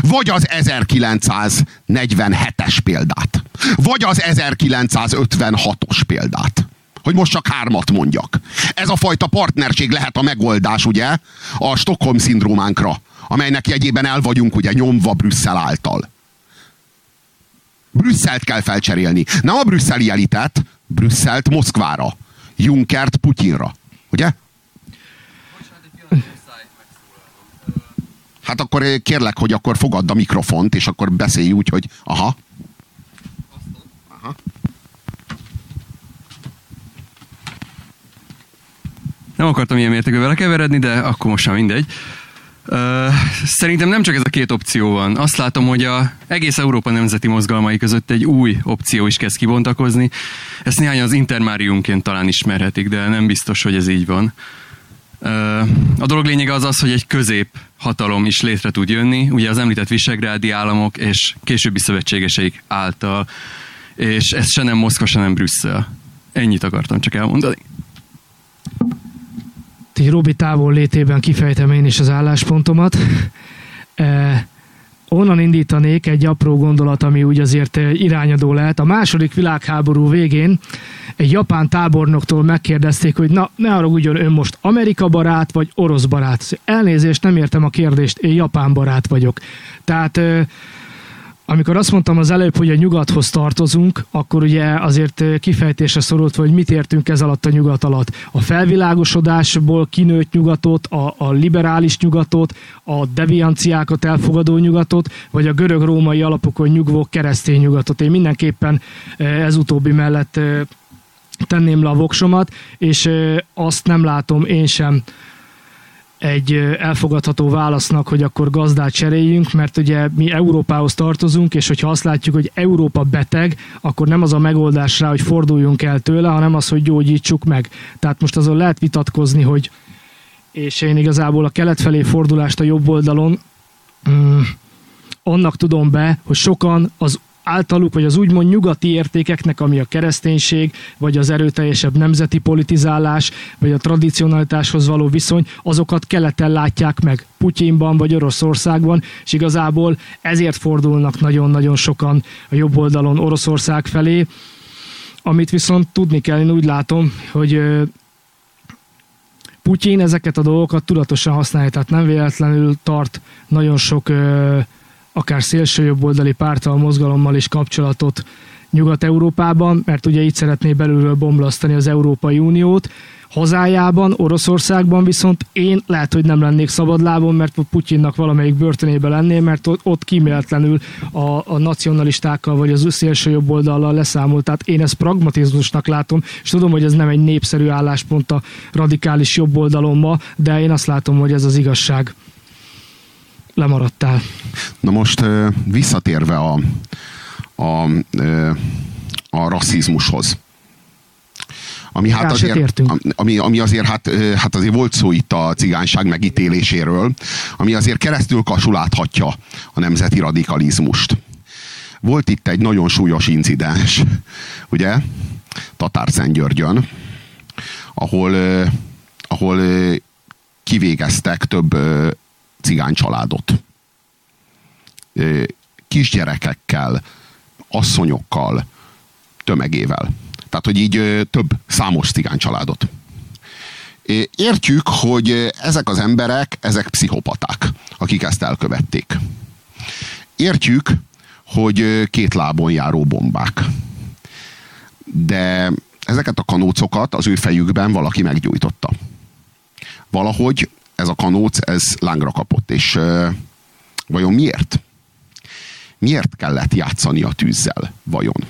Vagy az 1947-es példát. Vagy az 1956-os példát hogy most csak hármat mondjak. Ez a fajta partnerség lehet a megoldás, ugye, a Stockholm szindrómánkra, amelynek jegyében el vagyunk ugye nyomva Brüsszel által. Brüsszelt kell felcserélni. Nem a brüsszeli elitet, Brüsszelt Moszkvára. Junkert Putyinra. Ugye? Hát akkor kérlek, hogy akkor fogadd a mikrofont, és akkor beszélj úgy, hogy aha. Aha. Nem akartam ilyen mértékben vele keveredni, de akkor most már mindegy. Uh, szerintem nem csak ez a két opció van. Azt látom, hogy a egész Európa nemzeti mozgalmai között egy új opció is kezd kibontakozni. Ezt néhány az intermáriumként talán ismerhetik, de nem biztos, hogy ez így van. A dolog lényege az az, hogy egy közép hatalom is létre tud jönni, ugye az említett visegrádi államok és későbbi szövetségeseik által, és ez se nem Moszkva, se nem Brüsszel. Ennyit akartam csak elmondani így Robi távol létében kifejtem én is az álláspontomat. E, onnan indítanék egy apró gondolat, ami úgy azért irányadó lehet. A második világháború végén egy japán tábornoktól megkérdezték, hogy na, ne haragudjon ön most Amerika barát, vagy orosz barát. Elnézést, nem értem a kérdést, én japán barát vagyok. Tehát amikor azt mondtam az előbb, hogy a nyugathoz tartozunk, akkor ugye azért kifejtésre szorult, hogy mit értünk ez alatt a nyugat alatt. A felvilágosodásból kinőtt nyugatot, a, a liberális nyugatot, a devianciákat elfogadó nyugatot, vagy a görög-római alapokon nyugvó keresztény nyugatot. Én mindenképpen ez utóbbi mellett tenném le a voksomat, és azt nem látom én sem egy elfogadható válasznak, hogy akkor gazdát cseréljünk, mert ugye mi Európához tartozunk, és hogyha azt látjuk, hogy Európa beteg, akkor nem az a megoldás rá, hogy forduljunk el tőle, hanem az, hogy gyógyítsuk meg. Tehát most azon lehet vitatkozni, hogy és én igazából a kelet felé fordulást a jobb oldalon mm, annak tudom be, hogy sokan az általuk, vagy az úgymond nyugati értékeknek, ami a kereszténység, vagy az erőteljesebb nemzeti politizálás, vagy a tradicionalitáshoz való viszony, azokat keleten látják meg Putyinban, vagy Oroszországban, és igazából ezért fordulnak nagyon-nagyon sokan a jobb oldalon Oroszország felé, amit viszont tudni kell, én úgy látom, hogy Putyin ezeket a dolgokat tudatosan használja, tehát nem véletlenül tart nagyon sok akár szélsőjobboldali pártal, mozgalommal is kapcsolatot Nyugat-Európában, mert ugye itt szeretné belülről bomlasztani az Európai Uniót. Hazájában, Oroszországban viszont én lehet, hogy nem lennék szabadlábon, mert Putyinnak valamelyik börtönében lennél, mert ott kíméletlenül a, a nacionalistákkal vagy az szélső jobb oldallal leszámolt. Tehát én ezt pragmatizmusnak látom, és tudom, hogy ez nem egy népszerű álláspont a radikális jobb oldalon ma, de én azt látom, hogy ez az igazság lemaradtál. Na most visszatérve a, a, a rasszizmushoz. Ami hát azért, ami, ami azért hát, hát azért volt szó itt a cigányság megítéléséről, ami azért keresztül kasuláthatja a nemzeti radikalizmust. Volt itt egy nagyon súlyos incidens, ugye, Tatárszentgyörgyön, ahol, ahol kivégeztek több cigány családot. Kisgyerekekkel, asszonyokkal, tömegével. Tehát, hogy így több számos cigány családot. Értjük, hogy ezek az emberek, ezek pszichopaták, akik ezt elkövették. Értjük, hogy két lábon járó bombák. De ezeket a kanócokat az ő fejükben valaki meggyújtotta. Valahogy ez a kanóc, ez lángra kapott, és vajon miért? Miért kellett játszani a tűzzel, vajon?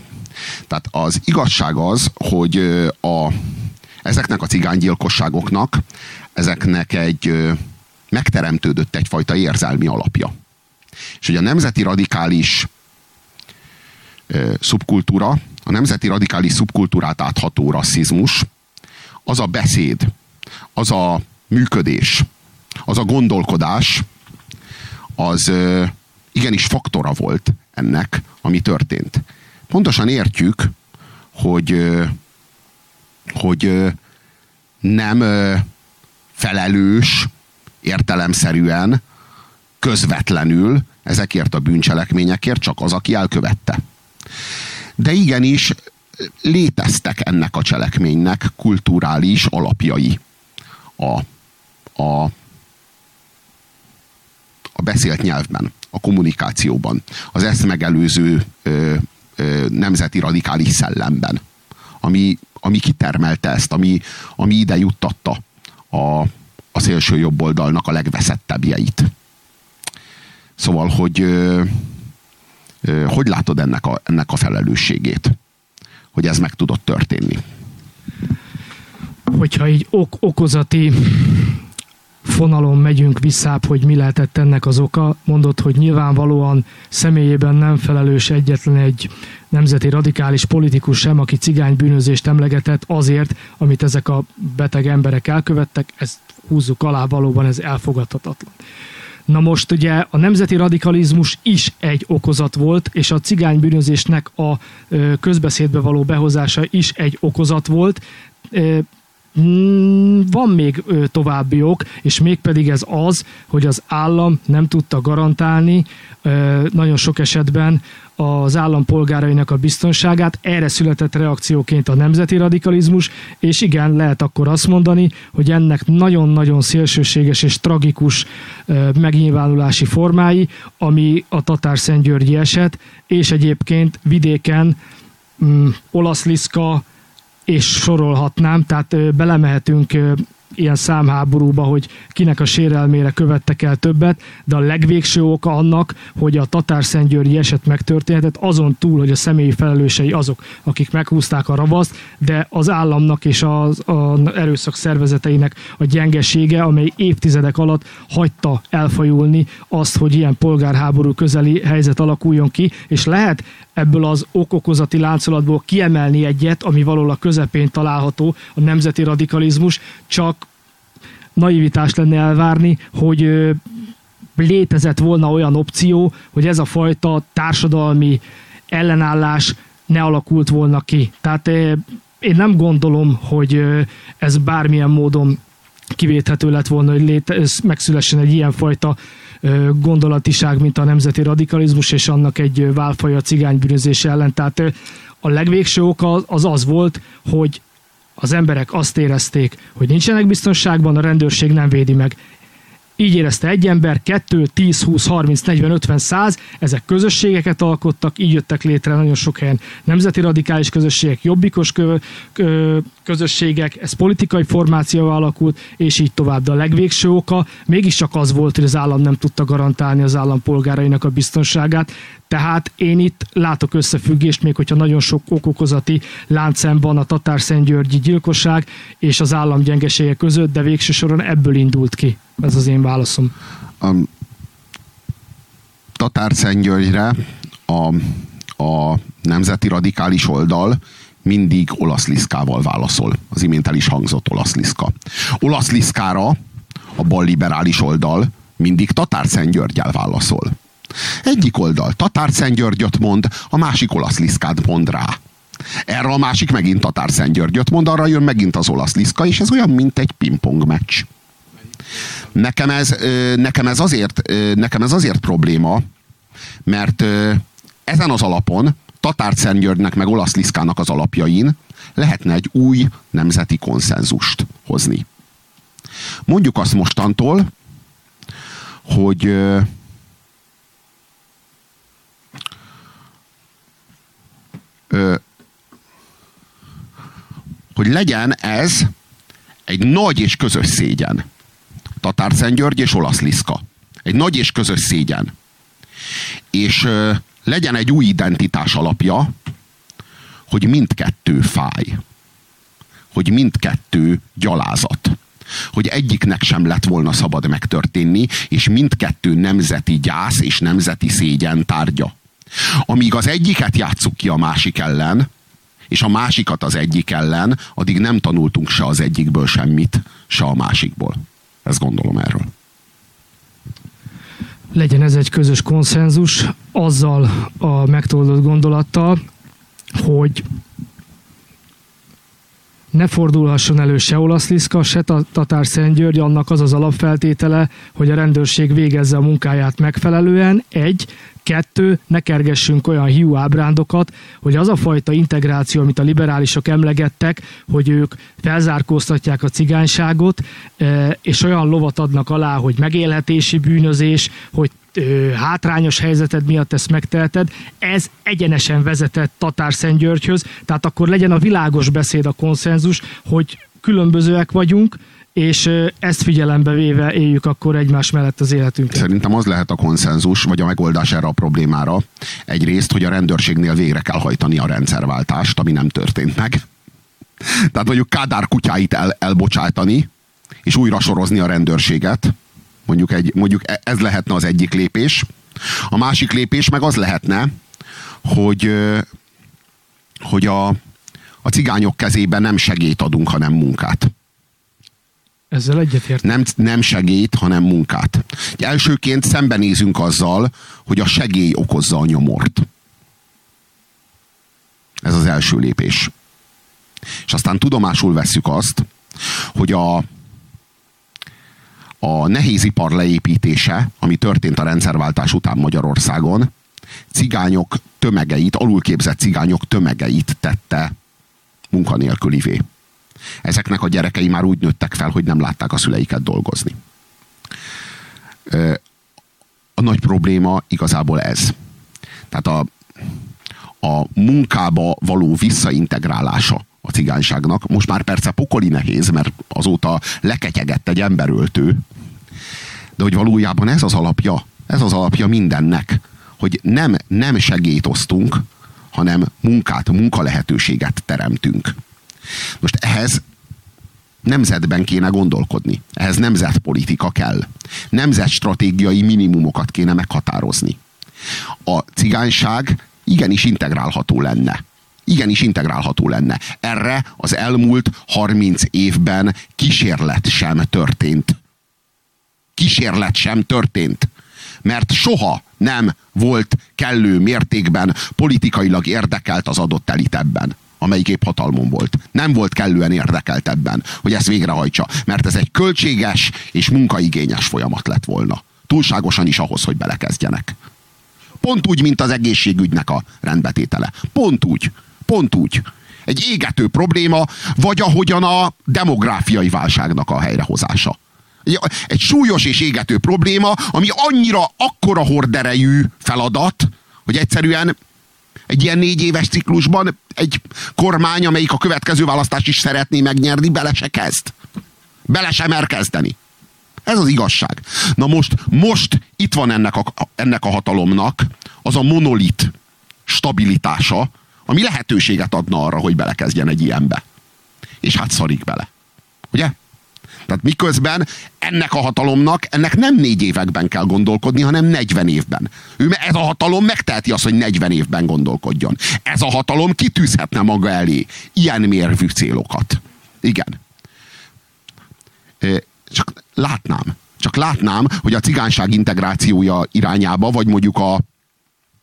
Tehát az igazság az, hogy a, ezeknek a cigánygyilkosságoknak, ezeknek egy megteremtődött egyfajta érzelmi alapja. És hogy a nemzeti radikális szubkultúra, a nemzeti radikális szubkultúrát átható rasszizmus, az a beszéd, az a működés, az a gondolkodás, az igenis faktora volt ennek, ami történt. Pontosan értjük, hogy, hogy nem felelős értelemszerűen, közvetlenül ezekért a bűncselekményekért csak az, aki elkövette. De igenis léteztek ennek a cselekménynek kulturális alapjai a, a, a beszélt nyelvben, a kommunikációban, az ezt megelőző ö, ö, nemzeti radikális szellemben, ami, ami kitermelte ezt, ami, ami ide juttatta a, a szélső jobb oldalnak a legveszettebbjeit. Szóval, hogy ö, ö, hogy látod ennek a, ennek a felelősségét, hogy ez meg tudott történni? Hogyha így ok okozati fonalon megyünk vissza, hogy mi lehetett ennek az oka, mondott, hogy nyilvánvalóan személyében nem felelős egyetlen egy nemzeti radikális politikus sem, aki cigánybűnözést emlegetett azért, amit ezek a beteg emberek elkövettek, ezt húzzuk alá, valóban ez elfogadhatatlan. Na most ugye a nemzeti radikalizmus is egy okozat volt, és a cigánybűnözésnek a közbeszédbe való behozása is egy okozat volt. Mm, van még további ok, és mégpedig ez az, hogy az állam nem tudta garantálni nagyon sok esetben az állampolgárainak a biztonságát. Erre született reakcióként a nemzeti radikalizmus, és igen, lehet akkor azt mondani, hogy ennek nagyon-nagyon szélsőséges és tragikus megnyilvánulási formái, ami a Tatár-Szentgyörgyi eset, és egyébként vidéken mm, olasz liszka, és sorolhatnám, tehát belemehetünk ilyen számháborúba, hogy kinek a sérelmére követtek el többet, de a legvégső oka annak, hogy a Tatár-Szentgyörgyi eset megtörténhetett, azon túl, hogy a személyi felelősei azok, akik meghúzták a ravaszt, de az államnak és az, az erőszak szervezeteinek a gyengesége, amely évtizedek alatt hagyta elfajulni azt, hogy ilyen polgárháború közeli helyzet alakuljon ki, és lehet ebből az okokozati láncolatból kiemelni egyet, ami valahol a közepén található, a nemzeti radikalizmus, csak naivitás lenne elvárni, hogy létezett volna olyan opció, hogy ez a fajta társadalmi ellenállás ne alakult volna ki. Tehát én nem gondolom, hogy ez bármilyen módon kivéthető lett volna, hogy léte, megszülessen egy ilyenfajta gondolatiság, mint a nemzeti radikalizmus, és annak egy válfaja cigánybűnözés ellen. Tehát a legvégső oka az az volt, hogy az emberek azt érezték, hogy nincsenek biztonságban, a rendőrség nem védi meg. Így érezte egy ember, 2, 10, 20, 30, 40, 50, 100, ezek közösségeket alkottak, így jöttek létre nagyon sok helyen. Nemzeti radikális közösségek, jobbikos kö, kö, közösségek, ez politikai formáció alakult, és így tovább. De a legvégső oka mégiscsak az volt, hogy az állam nem tudta garantálni az állampolgárainak a biztonságát, tehát én itt látok összefüggést, még hogyha nagyon sok okokozati láncem van a Tatár-Szentgyörgyi gyilkosság és az állam gyengesége között, de végső soron ebből indult ki. Ez az én válaszom. A Tatár-Szentgyörgyre a, a nemzeti radikális oldal mindig olasz liszkával válaszol. Az imént el is hangzott olasz liszka. Olasz liszkára a balliberális oldal mindig Tatár-Szentgyörgyel válaszol. Egyik oldal Tatár Györgyöt mond, a másik olasz liszkát mond rá. Erre a másik megint Tatár Györgyöt mond, arra jön megint az olasz liszka, és ez olyan, mint egy pingpong meccs. Nekem ez, nekem ez, azért, nekem ez azért probléma, mert ezen az alapon Tatár meg Olasz Liszkának az alapjain lehetne egy új nemzeti konszenzust hozni. Mondjuk azt mostantól, hogy hogy legyen ez egy nagy és közös szégyen. Tatár György és Olasz Liszka. Egy nagy és közös szégyen. És ö, legyen egy új identitás alapja, hogy mindkettő fáj. Hogy mindkettő gyalázat. Hogy egyiknek sem lett volna szabad megtörténni, és mindkettő nemzeti gyász és nemzeti szégyen tárgya. Amíg az egyiket játsszuk ki a másik ellen, és a másikat az egyik ellen, addig nem tanultunk se az egyikből semmit, se a másikból. Ezt gondolom erről. Legyen ez egy közös konszenzus azzal a megtoldott gondolattal, hogy ne fordulhasson elő se olasz Liszka, se Tatár Szentgyörgy, annak az az alapfeltétele, hogy a rendőrség végezze a munkáját megfelelően, egy, Kettő, ne kergessünk olyan hiú ábrándokat, hogy az a fajta integráció, amit a liberálisok emlegettek, hogy ők felzárkóztatják a cigányságot, e, és olyan lovat adnak alá, hogy megélhetési bűnözés, hogy hátrányos helyzeted miatt ezt megteheted, ez egyenesen vezetett Tatár Szentgyörgyhöz, tehát akkor legyen a világos beszéd, a konszenzus, hogy különbözőek vagyunk, és ezt figyelembe véve éljük akkor egymás mellett az életünket. Szerintem az lehet a konszenzus, vagy a megoldás erre a problémára. Egyrészt, hogy a rendőrségnél végre kell hajtani a rendszerváltást, ami nem történt meg. Tehát mondjuk Kádár kutyáit el, elbocsátani, és újra sorozni a rendőrséget. Mondjuk, egy, mondjuk e, ez lehetne az egyik lépés. A másik lépés meg az lehetne, hogy, hogy a, a cigányok kezében nem segélyt adunk, hanem munkát. Ezzel egyetért. Nem, nem segít, hanem munkát. Elsőként szembenézünk azzal, hogy a segély okozza a nyomort. Ez az első lépés. És aztán tudomásul vesszük azt, hogy a, a nehézipar leépítése, ami történt a rendszerváltás után Magyarországon, cigányok tömegeit, alulképzett cigányok tömegeit tette munkanélkülivé ezeknek a gyerekei már úgy nőttek fel, hogy nem látták a szüleiket dolgozni. A nagy probléma igazából ez. Tehát a, a munkába való visszaintegrálása a cigányságnak. Most már persze pokoli nehéz, mert azóta leketyegett egy emberöltő, de hogy valójában ez az alapja, ez az alapja mindennek, hogy nem, nem segít osztunk, hanem munkát, munkalehetőséget teremtünk. Most ehhez nemzetben kéne gondolkodni. Ehhez nemzetpolitika kell. Nemzetstratégiai minimumokat kéne meghatározni. A cigányság igenis integrálható lenne. Igenis integrálható lenne. Erre az elmúlt 30 évben kísérlet sem történt. Kísérlet sem történt. Mert soha nem volt kellő mértékben politikailag érdekelt az adott elit amelyik épp hatalmon volt. Nem volt kellően érdekelt ebben, hogy ezt végrehajtsa, mert ez egy költséges és munkaigényes folyamat lett volna. Túlságosan is ahhoz, hogy belekezdjenek. Pont úgy, mint az egészségügynek a rendbetétele. Pont úgy. Pont úgy. Egy égető probléma, vagy ahogyan a demográfiai válságnak a helyrehozása. Egy, egy súlyos és égető probléma, ami annyira akkora horderejű feladat, hogy egyszerűen egy ilyen négy éves ciklusban egy kormány, amelyik a következő választást is szeretné megnyerni, bele se kezd. Bele se mer kezdeni. Ez az igazság. Na most, most itt van ennek a, ennek a hatalomnak az a monolit stabilitása, ami lehetőséget adna arra, hogy belekezdjen egy ilyenbe. És hát szarik bele. Ugye? Tehát miközben ennek a hatalomnak, ennek nem négy években kell gondolkodni, hanem 40 évben. Ő, ez a hatalom megteheti azt, hogy 40 évben gondolkodjon. Ez a hatalom kitűzhetne maga elé ilyen mérvű célokat. Igen. Csak látnám, csak látnám, hogy a cigányság integrációja irányába, vagy mondjuk a,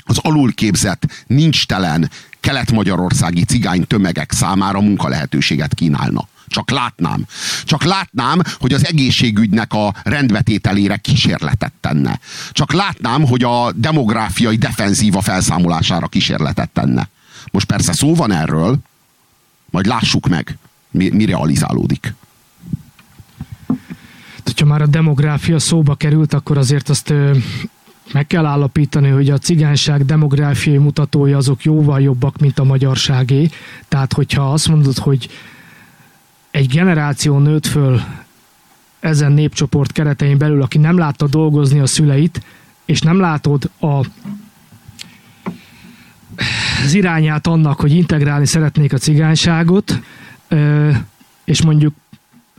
az alulképzett, nincs telen kelet-magyarországi cigány tömegek számára munkalehetőséget kínálna. Csak látnám. Csak látnám, hogy az egészségügynek a rendbetételére kísérletet tenne. Csak látnám, hogy a demográfiai defenzíva felszámolására kísérletet tenne. Most persze szó van erről, majd lássuk meg, mi, mi realizálódik. Ha már a demográfia szóba került, akkor azért azt meg kell állapítani, hogy a cigányság demográfiai mutatói azok jóval jobbak, mint a magyarságé. Tehát, hogyha azt mondod, hogy egy generáció nőtt föl ezen népcsoport keretein belül, aki nem látta dolgozni a szüleit, és nem látod a az irányát annak, hogy integrálni szeretnék a cigányságot, és mondjuk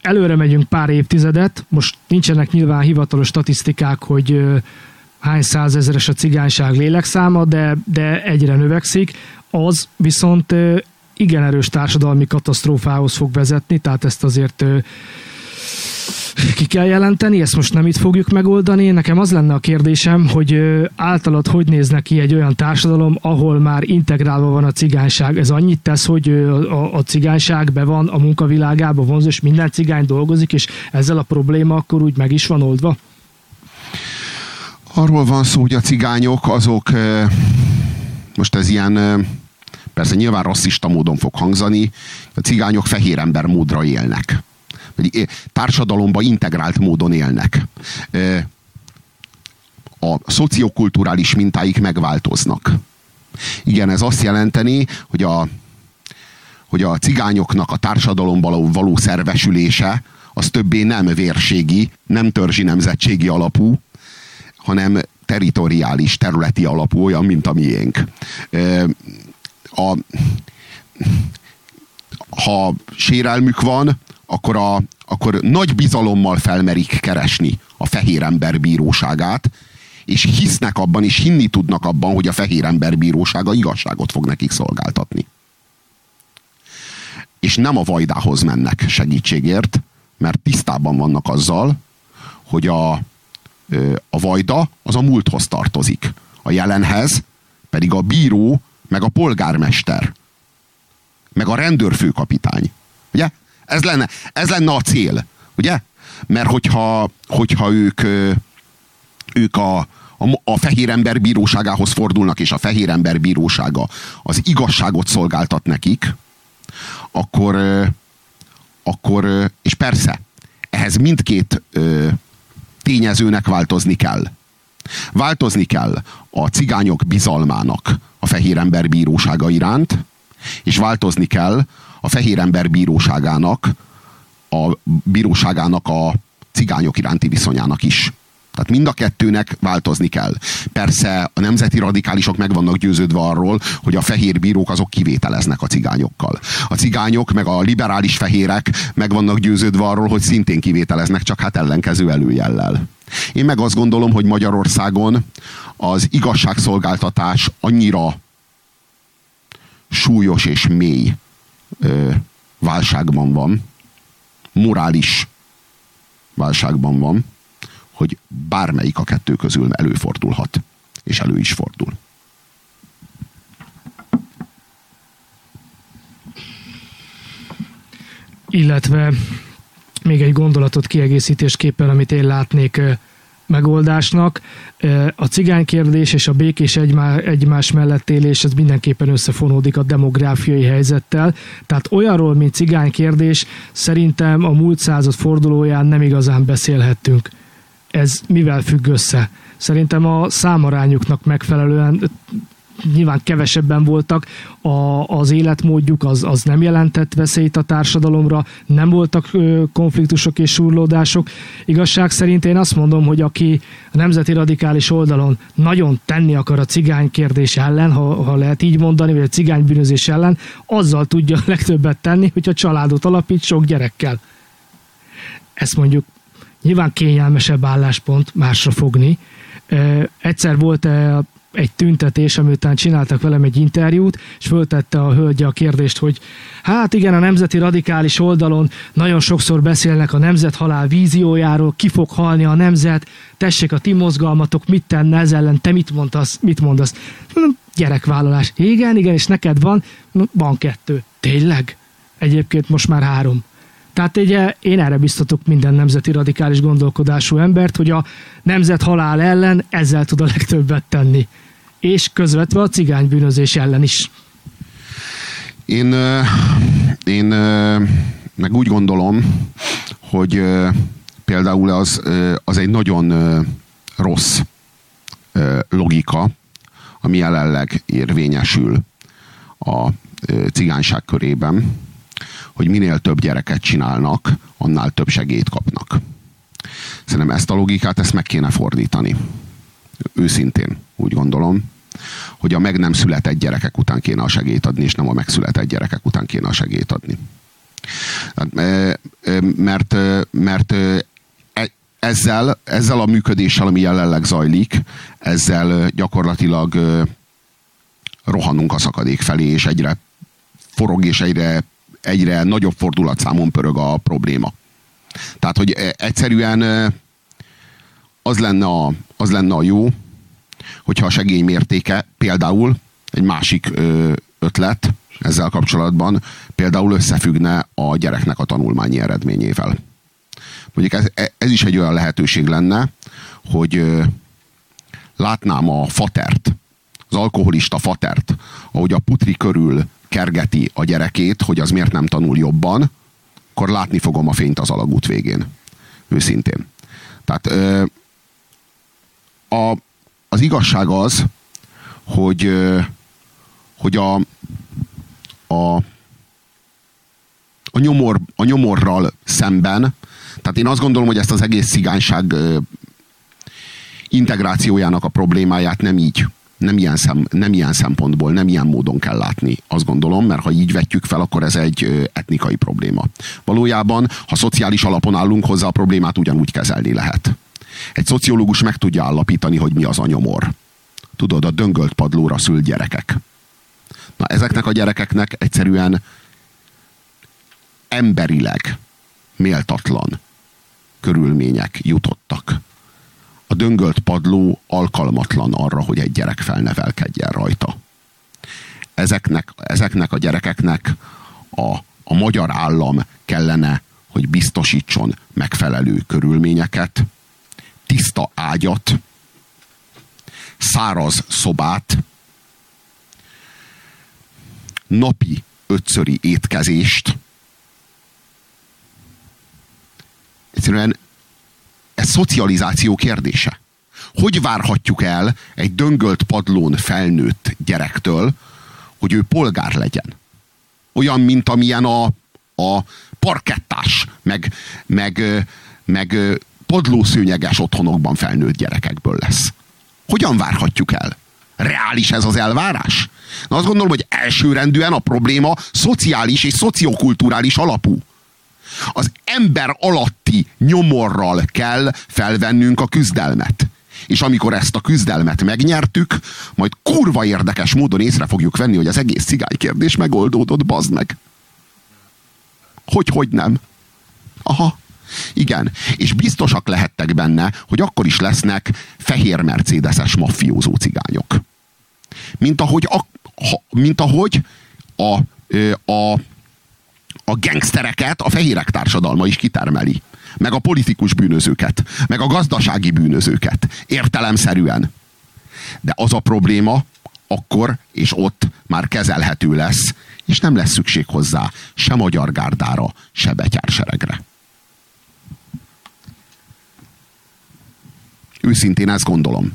előre megyünk pár évtizedet, most nincsenek nyilván hivatalos statisztikák, hogy hány százezeres a cigányság lélekszáma, de, de egyre növekszik, az viszont igen erős társadalmi katasztrófához fog vezetni, tehát ezt azért ki kell jelenteni, ezt most nem itt fogjuk megoldani. Nekem az lenne a kérdésem, hogy általad hogy néz neki egy olyan társadalom, ahol már integrálva van a cigányság. Ez annyit tesz, hogy a, a cigányság be van a munkavilágába vonzó, és minden cigány dolgozik, és ezzel a probléma akkor úgy meg is van oldva? Arról van szó, hogy a cigányok azok, most ez ilyen, persze nyilván rasszista módon fog hangzani, a cigányok fehér ember módra élnek vagy társadalomba integrált módon élnek. A szociokulturális mintáik megváltoznak. Igen, ez azt jelenteni, hogy a, hogy a cigányoknak a társadalomban való szervesülése az többé nem vérségi, nem törzsi nemzetségi alapú, hanem teritoriális, területi alapú, olyan, mint a miénk. A, ha sérelmük van, akkor, a, akkor nagy bizalommal felmerik keresni a fehér ember bíróságát, és hisznek abban, és hinni tudnak abban, hogy a fehér ember bírósága igazságot fog nekik szolgáltatni. És nem a vajdához mennek segítségért, mert tisztában vannak azzal, hogy a, a vajda az a múlthoz tartozik. A jelenhez pedig a bíró, meg a polgármester, meg a rendőrfőkapitány. Ugye? Ez lenne, ez lenne a cél, ugye? Mert hogyha, hogyha ők, ők a, a, a fehér ember bíróságához fordulnak, és a fehér ember bírósága az igazságot szolgáltat nekik, akkor, akkor és persze, ehhez mindkét tényezőnek változni kell. Változni kell a cigányok bizalmának a fehér ember bírósága iránt, és változni kell a fehér ember bíróságának, a bíróságának a cigányok iránti viszonyának is. Tehát mind a kettőnek változni kell. Persze a nemzeti radikálisok meg vannak győződve arról, hogy a fehér bírók azok kivételeznek a cigányokkal. A cigányok meg a liberális fehérek meg vannak győződve arról, hogy szintén kivételeznek, csak hát ellenkező előjellel. Én meg azt gondolom, hogy Magyarországon az igazságszolgáltatás annyira súlyos és mély ö, válságban van, morális válságban van, hogy bármelyik a kettő közül előfordulhat. És elő is fordul. Illetve még egy gondolatot kiegészítésképpen, amit én látnék megoldásnak. A cigánykérdés és a békés egymás mellett élés, ez mindenképpen összefonódik a demográfiai helyzettel. Tehát olyanról, mint cigánykérdés, szerintem a múlt század fordulóján nem igazán beszélhettünk. Ez mivel függ össze? Szerintem a számarányuknak megfelelően nyilván kevesebben voltak, a, az életmódjuk az, az nem jelentett veszélyt a társadalomra, nem voltak ö, konfliktusok és surlódások. Igazság szerint én azt mondom, hogy aki a nemzeti radikális oldalon nagyon tenni akar a cigány kérdés ellen, ha, ha lehet így mondani, vagy a cigány bűnözés ellen, azzal tudja legtöbbet tenni, hogyha családot alapít sok gyerekkel. Ezt mondjuk nyilván kényelmesebb álláspont másra fogni. Egyszer volt egy tüntetés, amiután csináltak velem egy interjút, és föltette a hölgye a kérdést, hogy hát igen, a nemzeti radikális oldalon nagyon sokszor beszélnek a nemzethalál víziójáról, ki fog halni a nemzet, tessék a ti mozgalmatok, mit tenne ez ellen, te mit mondasz, mit mondasz? Hm, gyerekvállalás. Igen, igen, és neked van? Hm, van kettő. Tényleg? Egyébként most már három. Tehát ugye én erre biztatok minden nemzeti radikális gondolkodású embert, hogy a nemzet halál ellen ezzel tud a legtöbbet tenni. És közvetve a cigánybűnözés ellen is. Én, én meg úgy gondolom, hogy például az, az egy nagyon rossz logika, ami jelenleg érvényesül a cigányság körében, hogy minél több gyereket csinálnak, annál több segélyt kapnak. Szerintem ezt a logikát, ezt meg kéne fordítani. Őszintén úgy gondolom, hogy a meg nem született gyerekek után kéne a segélyt adni, és nem a megszületett gyerekek után kéne a segélyt adni. Mert, mert e, ezzel, ezzel a működéssel, ami jelenleg zajlik, ezzel gyakorlatilag rohanunk a szakadék felé, és egyre forog, és egyre, egyre nagyobb fordulatszámon pörög a probléma. Tehát, hogy egyszerűen az lenne a, az lenne a jó, hogyha a segély mértéke például egy másik ötlet ezzel kapcsolatban például összefüggne a gyereknek a tanulmányi eredményével. Mondjuk ez, ez is egy olyan lehetőség lenne, hogy látnám a fatert, az alkoholista fatert, ahogy a putri körül kergeti a gyerekét, hogy az miért nem tanul jobban, akkor látni fogom a fényt az alagút végén. Őszintén. Tehát a, az igazság az, hogy, hogy a, a, a, nyomor, a nyomorral szemben, tehát én azt gondolom, hogy ezt az egész cigányság integrációjának a problémáját nem így, nem ilyen, szem, nem ilyen szempontból, nem ilyen módon kell látni, azt gondolom, mert ha így vetjük fel, akkor ez egy etnikai probléma. Valójában, ha szociális alapon állunk hozzá, a problémát ugyanúgy kezelni lehet. Egy szociológus meg tudja állapítani, hogy mi az a nyomor. Tudod, a döngölt padlóra szült gyerekek. Na, ezeknek a gyerekeknek egyszerűen emberileg méltatlan körülmények jutottak. A döngölt padló alkalmatlan arra, hogy egy gyerek felnevelkedjen rajta. Ezeknek, ezeknek a gyerekeknek a, a magyar állam kellene, hogy biztosítson megfelelő körülményeket, tiszta ágyat, száraz szobát, napi ötszöri étkezést. Egyszerűen ez szocializáció kérdése. Hogy várhatjuk el egy döngölt padlón felnőtt gyerektől, hogy ő polgár legyen? Olyan, mint amilyen a, a parkettás, meg, meg, meg padlószőnyeges otthonokban felnőtt gyerekekből lesz. Hogyan várhatjuk el? Reális ez az elvárás? Na azt gondolom, hogy elsőrendűen a probléma szociális és szociokulturális alapú. Az ember alatti nyomorral kell felvennünk a küzdelmet. És amikor ezt a küzdelmet megnyertük, majd kurva érdekes módon észre fogjuk venni, hogy az egész cigány kérdés megoldódott, bazd meg. Hogy, hogy nem? Aha. Igen, és biztosak lehettek benne, hogy akkor is lesznek fehér mercedeses maffiózó cigányok. Mint ahogy a, mint ahogy a, a, a gengsztereket a fehérek társadalma is kitermeli. Meg a politikus bűnözőket, meg a gazdasági bűnözőket. Értelemszerűen. De az a probléma akkor és ott már kezelhető lesz, és nem lesz szükség hozzá se magyar gárdára, se betyárseregre. Őszintén ezt gondolom.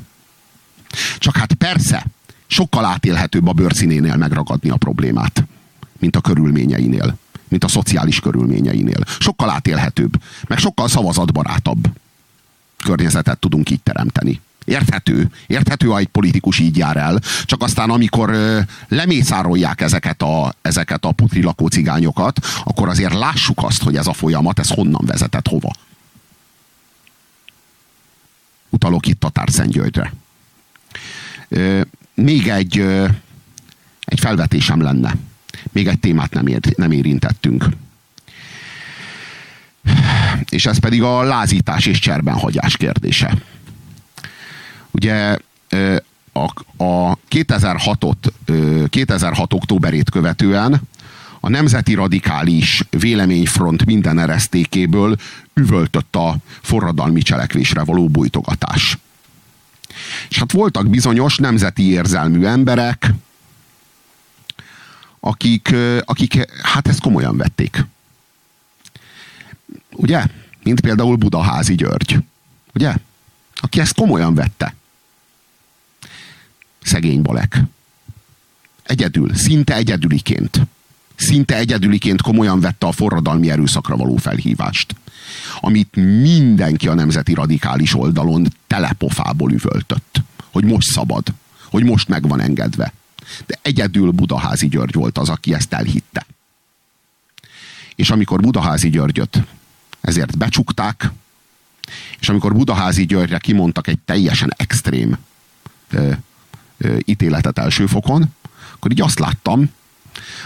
Csak hát persze, sokkal átélhetőbb a bőrszínénél megragadni a problémát, mint a körülményeinél, mint a szociális körülményeinél. Sokkal átélhetőbb, meg sokkal szavazatbarátabb környezetet tudunk így teremteni. Érthető, érthető, ha egy politikus így jár el, csak aztán amikor ö, lemészárolják ezeket a, ezeket a putri lakó akkor azért lássuk azt, hogy ez a folyamat, ez honnan vezetett hova. Utalok itt Tatárszentgyörgyre. Még egy, egy felvetésem lenne. Még egy témát nem, ér, nem érintettünk. És ez pedig a lázítás és cserbenhagyás kérdése. Ugye a, a 2006-ot, 2006 októberét követően a nemzeti radikális véleményfront minden eresztékéből üvöltött a forradalmi cselekvésre való bújtogatás. És hát voltak bizonyos nemzeti érzelmű emberek, akik, akik hát ezt komolyan vették. Ugye? Mint például Budaházi György. Ugye? Aki ezt komolyan vette. Szegény Balek. Egyedül, szinte egyedüliként. Szinte egyedüliként komolyan vette a forradalmi erőszakra való felhívást. Amit mindenki a nemzeti radikális oldalon telepofából üvöltött. Hogy most szabad. Hogy most meg van engedve. De egyedül Budaházi György volt az, aki ezt elhitte. És amikor Budaházi Györgyöt ezért becsukták, és amikor Budaházi Györgyre kimondtak egy teljesen extrém ö, ö, ítéletet első fokon, akkor így azt láttam,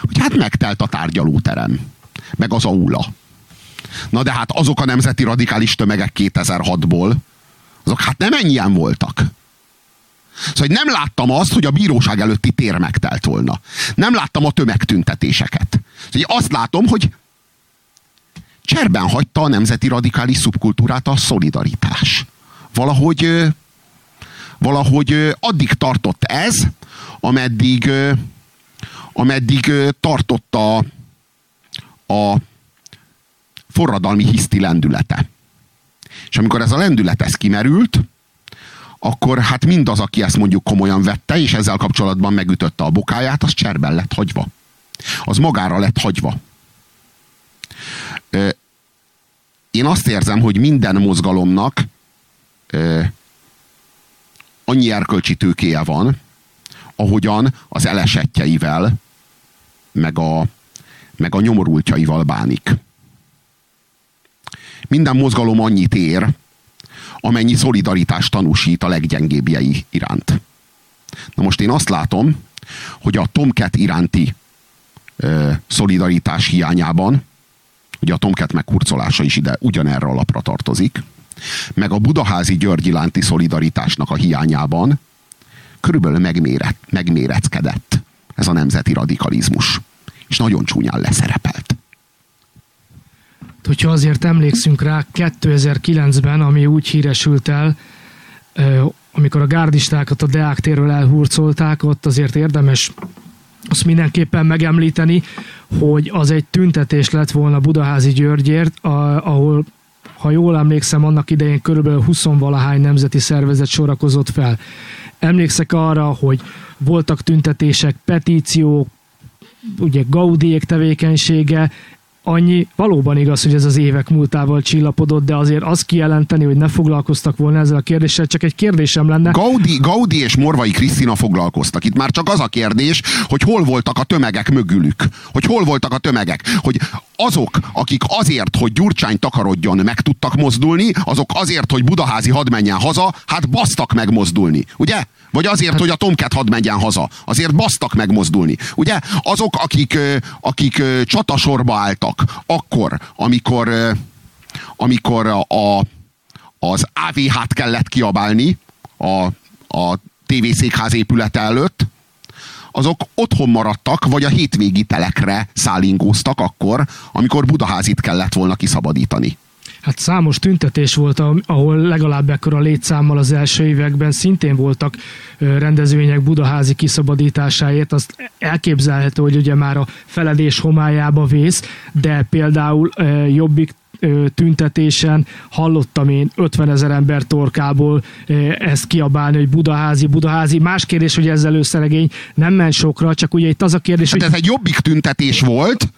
hogy hát megtelt a tárgyalóterem, meg az aula. Na de hát azok a nemzeti radikális tömegek 2006-ból, azok hát nem ennyien voltak. Szóval nem láttam azt, hogy a bíróság előtti tér megtelt volna. Nem láttam a tömegtüntetéseket. Szóval azt látom, hogy cserben hagyta a nemzeti radikális szubkultúrát a szolidaritás. Valahogy, valahogy addig tartott ez, ameddig, ameddig tartotta a forradalmi hiszti lendülete. És amikor ez a lendület ez kimerült, akkor hát mindaz, aki ezt mondjuk komolyan vette, és ezzel kapcsolatban megütötte a bokáját, az cserben lett hagyva. Az magára lett hagyva. Én azt érzem, hogy minden mozgalomnak annyi erkölcsi tőkéje van, ahogyan az elesettjeivel, meg a, meg a nyomorultjaival bánik. Minden mozgalom annyit ér, amennyi szolidaritást tanúsít a leggyengébbjei iránt. Na most én azt látom, hogy a Tomcat iránti ö, szolidaritás hiányában, ugye a Tomcat megkurcolása is ide ugyanerre a lapra tartozik, meg a Budaházi György iránti szolidaritásnak a hiányában körülbelül megméret, megméreckedett ez a nemzeti radikalizmus. És nagyon csúnyán leszerepelt hogyha azért emlékszünk rá, 2009-ben, ami úgy híresült el, amikor a gárdistákat a Deák térről elhurcolták, ott azért érdemes azt mindenképpen megemlíteni, hogy az egy tüntetés lett volna Budaházi Györgyért, ahol ha jól emlékszem, annak idején körülbelül 20 valahány nemzeti szervezet sorakozott fel. Emlékszek arra, hogy voltak tüntetések, petíciók, ugye Gaudiék tevékenysége, annyi valóban igaz, hogy ez az évek múltával csillapodott, de azért azt kijelenteni, hogy ne foglalkoztak volna ezzel a kérdéssel, csak egy kérdésem lenne. Gaudi, Gaudi és Morvai Krisztina foglalkoztak. Itt már csak az a kérdés, hogy hol voltak a tömegek mögülük. Hogy hol voltak a tömegek. Hogy azok, akik azért, hogy Gyurcsány takarodjon, meg tudtak mozdulni, azok azért, hogy Budaházi hadd menjen haza, hát basztak megmozdulni. Ugye? Vagy azért, hogy a Tomcat hadd menjen haza. Azért basztak megmozdulni. Ugye? Azok, akik, akik csatasorba álltak, akkor, amikor, amikor a, az AVH-t kellett kiabálni a, a tévészékház épülete előtt, azok otthon maradtak, vagy a hétvégi telekre szállingóztak akkor, amikor Budaházit kellett volna kiszabadítani. Hát számos tüntetés volt, ahol legalább ekkora létszámmal az első években szintén voltak rendezvények Budaházi kiszabadításáért. Azt elképzelhető, hogy ugye már a feledés homályába vész, de például Jobbik tüntetésen hallottam én 50 ezer ember torkából ezt kiabálni, hogy Budaházi, Budaházi. Más kérdés, hogy ezzel összelegény nem ment sokra, csak ugye itt az a kérdés, hát hogy... ez egy jobbik tüntetés volt,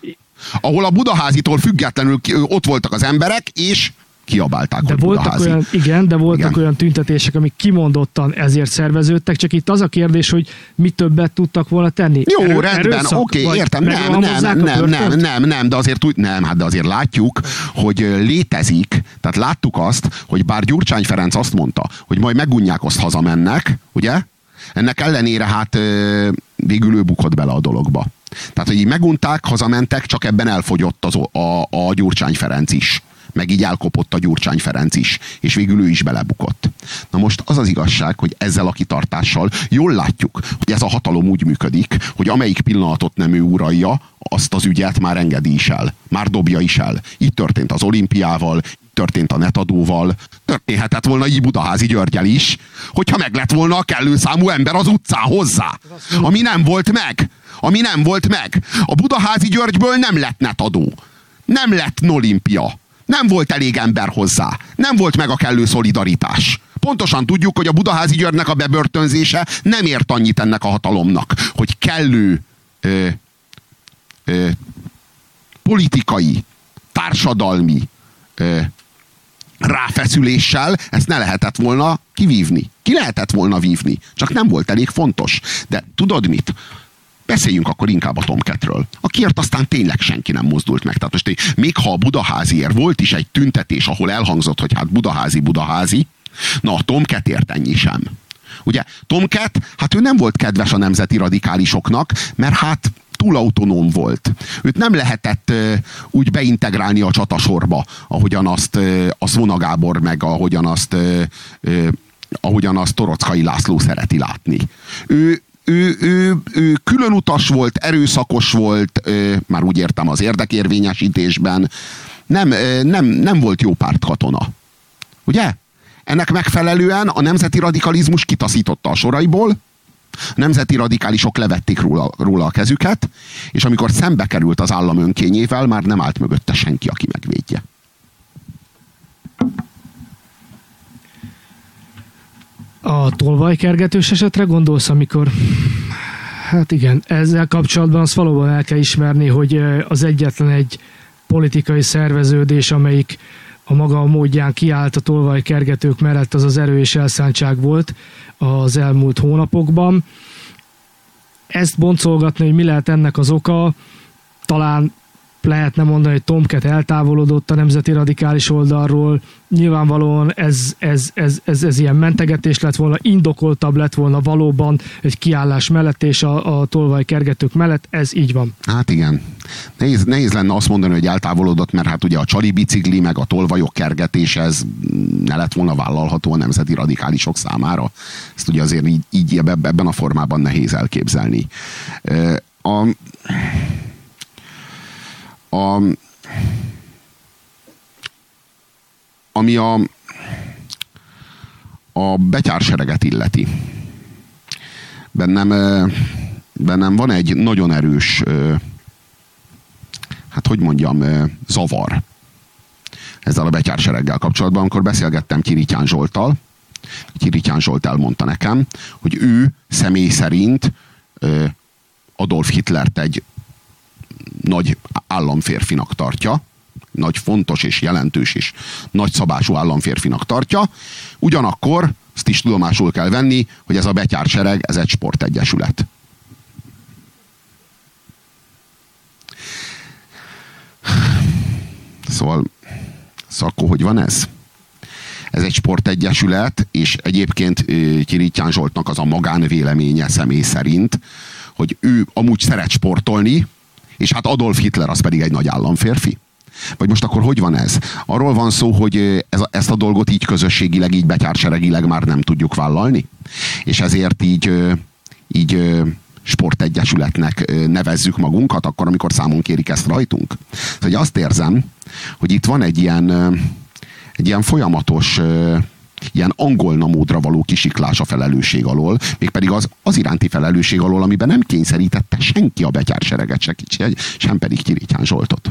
ahol a Budaházitól függetlenül ott voltak az emberek, és kiabálták, de hogy voltak Budaházi. olyan, Igen, de voltak Igen. olyan tüntetések, amik kimondottan ezért szerveződtek, csak itt az a kérdés, hogy mi többet tudtak volna tenni. Jó, Erő, rendben, oké, Vagy értem, nem, nem, nem, nem, nem, nem, de azért úgy, nem, hát de azért látjuk, hogy létezik, tehát láttuk azt, hogy bár Gyurcsány Ferenc azt mondta, hogy majd megunják, azt hazamennek, ugye? Ennek ellenére hát végül ő bukott bele a dologba. Tehát, hogy így megunták, hazamentek, csak ebben elfogyott az, a, a Gyurcsány Ferenc is meg így elkopott a Gyurcsány Ferenc is, és végül ő is belebukott. Na most az az igazság, hogy ezzel a kitartással jól látjuk, hogy ez a hatalom úgy működik, hogy amelyik pillanatot nem ő uralja, azt az ügyet már engedi is el, már dobja is el. Így történt az olimpiával, történt a netadóval, történhetett volna így Budaházi Györgyel is, hogyha meg lett volna a kellő számú ember az utcán hozzá. Ami nem volt meg. Ami nem volt meg. A Budaházi Györgyből nem lett netadó. Nem lett olimpia. Nem volt elég ember hozzá. Nem volt meg a kellő szolidaritás. Pontosan tudjuk, hogy a Budaházi Györgynek a bebörtönzése nem ért annyit ennek a hatalomnak, hogy kellő ö, ö, politikai, társadalmi ráfeszüléssel ezt ne lehetett volna kivívni. Ki lehetett volna vívni, csak nem volt elég fontos. De tudod mit? Beszéljünk akkor inkább a Tomketről, akiért aztán tényleg senki nem mozdult meg. Tehát most még ha a Budaháziért volt is egy tüntetés, ahol elhangzott, hogy hát Budaházi, Budaházi, na a Tomketért ennyi sem. Ugye Tomket, hát ő nem volt kedves a nemzeti radikálisoknak, mert hát túl autonóm volt. Őt nem lehetett úgy beintegrálni a csatasorba, ahogyan azt, azt Vona Gábor, meg ahogyan azt, ahogyan azt Torockai László szereti látni. Ő, ő, ő, ő külön utas volt, erőszakos volt, uh, már úgy értem az érdekérvényesítésben, nem, nem, nem volt jó pártkatona. Ugye? Ennek megfelelően a nemzeti radikalizmus kitaszította a soraiból, a nemzeti radikálisok levették róla, róla a kezüket, és amikor szembe került az állam önkényével, már nem állt mögötte senki, aki megvédje. A tolvajkergetős esetre gondolsz, amikor Hát igen, ezzel kapcsolatban azt valóban el kell ismerni, hogy az egyetlen egy politikai szerveződés, amelyik a maga módján kiállt a tolvajkergetők mellett, az az erő és elszántság volt az elmúlt hónapokban. Ezt boncolgatni, hogy mi lehet ennek az oka, talán lehetne mondani, hogy Tomket eltávolodott a nemzeti radikális oldalról. Nyilvánvalóan ez, ez, ez, ez, ez ilyen mentegetés lett volna, indokoltabb lett volna valóban egy kiállás mellett és a, a tolvaj kergetők mellett. Ez így van. Hát igen. Nehéz, nehéz lenne azt mondani, hogy eltávolodott, mert hát ugye a csali bicikli, meg a tolvajok kergetés, ez ne lett volna vállalható a nemzeti radikálisok számára. Ezt ugye azért így, így ebben a formában nehéz elképzelni. A, a, ami a, a betyársereget illeti. Bennem, bennem van egy nagyon erős, hát hogy mondjam, zavar ezzel a betyársereggel kapcsolatban, amikor beszélgettem Kirityán Zsoltal, Kirityán Zsolt elmondta nekem, hogy ő személy szerint Adolf Hitlert egy nagy államférfinak tartja, nagy fontos és jelentős és nagy szabású államférfinak tartja, ugyanakkor azt is tudomásul kell venni, hogy ez a betyársereg, ez egy sportegyesület. Szóval, szóval hogy van ez? Ez egy sportegyesület, és egyébként Kirityán Zsoltnak az a magánvéleménye személy szerint, hogy ő amúgy szeret sportolni, és hát Adolf Hitler az pedig egy nagy államférfi. Vagy most akkor hogy van ez? Arról van szó, hogy ez, ezt a dolgot így közösségileg, így betyárseregileg már nem tudjuk vállalni? És ezért így, így sportegyesületnek nevezzük magunkat, akkor, amikor számon kérik ezt rajtunk. Szóval azt érzem, hogy itt van egy ilyen, egy ilyen folyamatos ilyen angolna módra való kisiklás a felelősség alól, mégpedig az, az iránti felelősség alól, amiben nem kényszerítette senki a betyársereget, se, sem pedig Kirityán Zsoltot.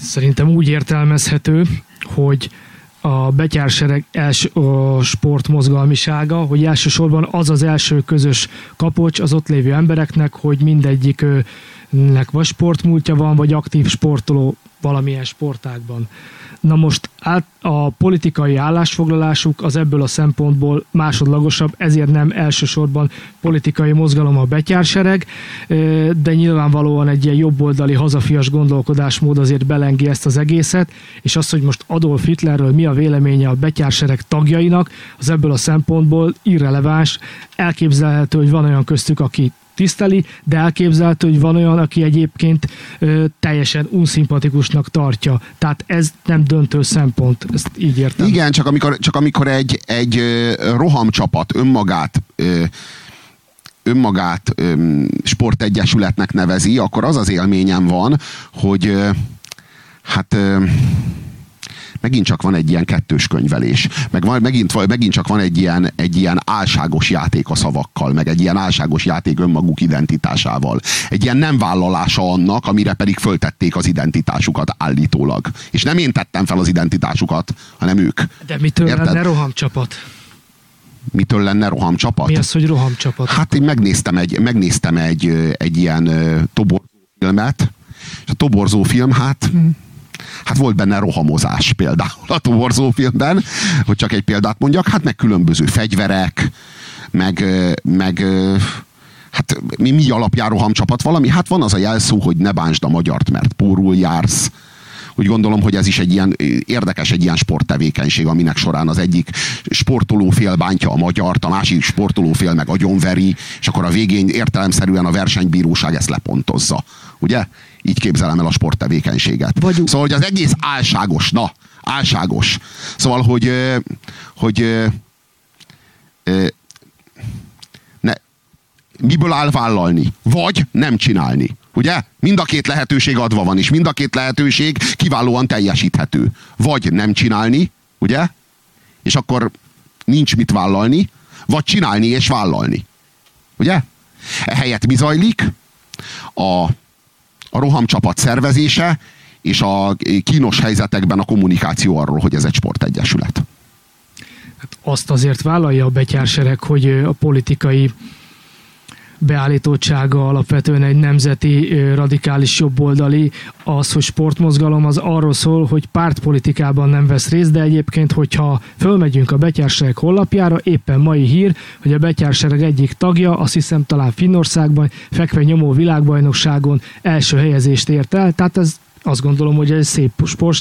Szerintem úgy értelmezhető, hogy a betyársereg els, a sportmozgalmisága, hogy elsősorban az az első közös kapocs az ott lévő embereknek, hogy mindegyiknek vagy sportmúltja van, vagy aktív sportoló valamilyen sportágban. Na most át, a politikai állásfoglalásuk az ebből a szempontból másodlagosabb, ezért nem elsősorban politikai mozgalom a betyársereg, de nyilvánvalóan egy ilyen jobboldali hazafias gondolkodásmód azért belengi ezt az egészet, és az, hogy most Adolf Hitlerről mi a véleménye a betyársereg tagjainak, az ebből a szempontból irreleváns, elképzelhető, hogy van olyan köztük, aki tiszteli, de elképzelhető, hogy van olyan, aki egyébként ö, teljesen unszimpatikusnak tartja. Tehát ez nem döntő szempont, ezt így értem. Igen, csak amikor, csak amikor egy, egy rohamcsapat önmagát önmagát sportegyesületnek nevezi, akkor az az élményem van, hogy hát megint csak van egy ilyen kettős könyvelés, meg van, megint, megint csak van egy ilyen, egy ilyen álságos játék a szavakkal, meg egy ilyen álságos játék önmaguk identitásával. Egy ilyen nem vállalása annak, amire pedig föltették az identitásukat állítólag. És nem én tettem fel az identitásukat, hanem ők. De mitől Érted? lenne rohamcsapat? mitől lenne rohamcsapat? Mi az, hogy rohamcsapat? Hát én megnéztem egy, megnéztem egy, egy ilyen toborzó filmet, és a toborzó film, hát hát volt benne rohamozás például a toborzó filmben, hogy csak egy példát mondjak, hát meg különböző fegyverek, meg, meg hát mi, mi alapján rohamcsapat valami? Hát van az a jelszó, hogy ne bánsd a magyart, mert pórul jársz, úgy gondolom, hogy ez is egy ilyen érdekes, egy ilyen sporttevékenység, aminek során az egyik sportolófél bántja a magyart, a másik sportolófél meg agyonveri, és akkor a végén értelemszerűen a versenybíróság ezt lepontozza. Ugye? Így képzelem el a sporttevékenységet. Vagyunk. Szóval, hogy az egész álságos, na, álságos. Szóval, hogy, hogy, hogy ne, miből áll vállalni, vagy nem csinálni. Ugye? Mind a két lehetőség adva van, és mind a két lehetőség kiválóan teljesíthető. Vagy nem csinálni, ugye? És akkor nincs mit vállalni, vagy csinálni és vállalni. Ugye? Ehelyett mi zajlik? A, a rohamcsapat szervezése, és a kínos helyzetekben a kommunikáció arról, hogy ez egy sportegyesület. Hát azt azért vállalja a betyársereg, hogy a politikai beállítottsága alapvetően egy nemzeti radikális jobboldali, az, hogy sportmozgalom az arról szól, hogy pártpolitikában nem vesz részt, de egyébként, hogyha fölmegyünk a Betyársereg honlapjára, éppen mai hír, hogy a Betyársereg egyik tagja, azt hiszem talán Finnországban, fekve nyomó világbajnokságon első helyezést ért el, tehát ez azt gondolom, hogy ez szép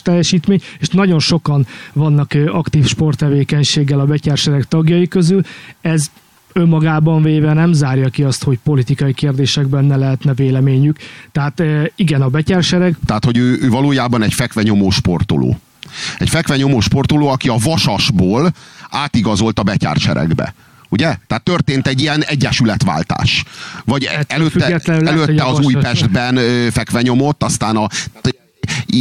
teljesítmény, és nagyon sokan vannak aktív sporttevékenységgel a betyársereg tagjai közül. Ez önmagában véve nem zárja ki azt, hogy politikai kérdésekben ne lehetne véleményük. Tehát eh, igen, a betyársereg... Tehát, hogy ő, ő valójában egy fekvenyomó sportoló. Egy fekvenyomó sportoló, aki a vasasból átigazolt a betyárseregbe. Ugye? Tehát történt egy ilyen egyesületváltás. Vagy előtte, előtte az Újpestben fekve nyomott, aztán a,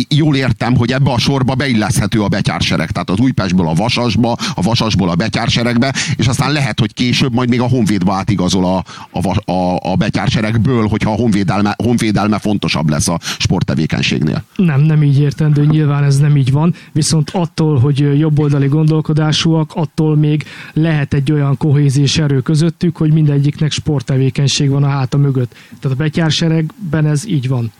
jól értem, hogy ebbe a sorba beilleszthető a betyársereg. Tehát az Újpestből a Vasasba, a Vasasból a betyárseregbe, és aztán lehet, hogy később majd még a Honvédba átigazol a, a, a, a betyárseregből, hogyha a honvédelme, honvédelme fontosabb lesz a sporttevékenységnél. Nem, nem így értendő, nyilván ez nem így van, viszont attól, hogy jobboldali gondolkodásúak, attól még lehet egy olyan kohézés erő közöttük, hogy mindegyiknek sporttevékenység van a háta mögött. Tehát a betyárseregben ez így van.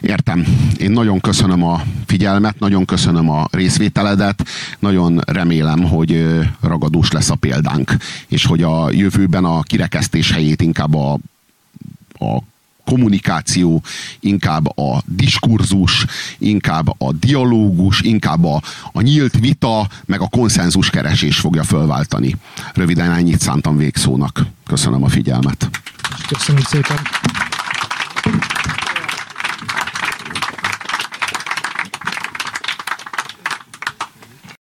Értem. Én nagyon köszönöm a figyelmet, nagyon köszönöm a részvételedet, nagyon remélem, hogy ragadós lesz a példánk, és hogy a jövőben a kirekesztés helyét inkább a, a kommunikáció, inkább a diskurzus, inkább a dialógus, inkább a, a nyílt vita, meg a konszenzus keresés fogja fölváltani. Röviden ennyit szántam végszónak. Köszönöm a figyelmet. Köszönöm szépen.